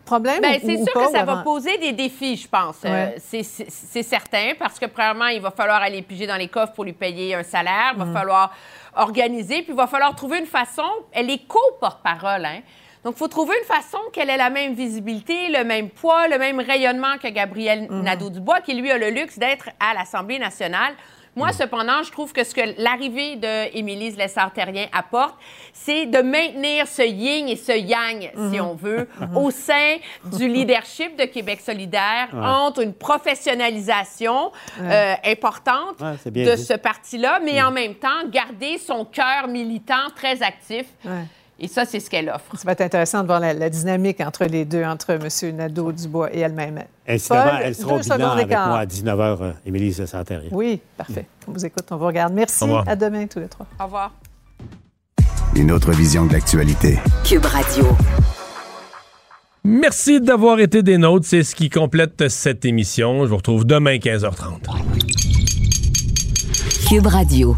problème? Ben, c'est sûr que ça va poser des défis, je pense. Euh, c'est certain, parce que, premièrement, il va falloir aller piger dans les coffres pour lui payer un salaire. Il va mm. falloir organiser, puis il va falloir trouver une façon. Elle est co-porte-parole, hein? Donc, il faut trouver une façon qu'elle ait la même visibilité, le même poids, le même rayonnement que Gabriel mhm. Nadeau-Dubois, qui lui a le luxe d'être à l'Assemblée nationale. Moi, mhm. cependant, je trouve que ce que l'arrivée de Lessard-Terrien apporte, c'est de maintenir ce yin et ce yang, si mhm. on veut, au sein du leadership de Québec solidaire, entre une professionnalisation euh, importante de ce parti-là, mais en même temps, garder son cœur militant très actif. Et ça, c'est ce qu'elle offre. Ça va être intéressant de voir la, dynamique entre les deux, entre M. Nadeau-Dubois et elle-même. Elle sera, elle sera au bilan avec moi à 19h, euh, Émilie Santerre. Oui, parfait. On vous écoute, on vous regarde. Merci. À demain, tous les trois. Au revoir. Une autre vision de l'actualité. Cube Radio. Merci d'avoir été des nôtres. C'est ce qui complète cette émission. Je vous retrouve demain, 15h30. Cube Radio.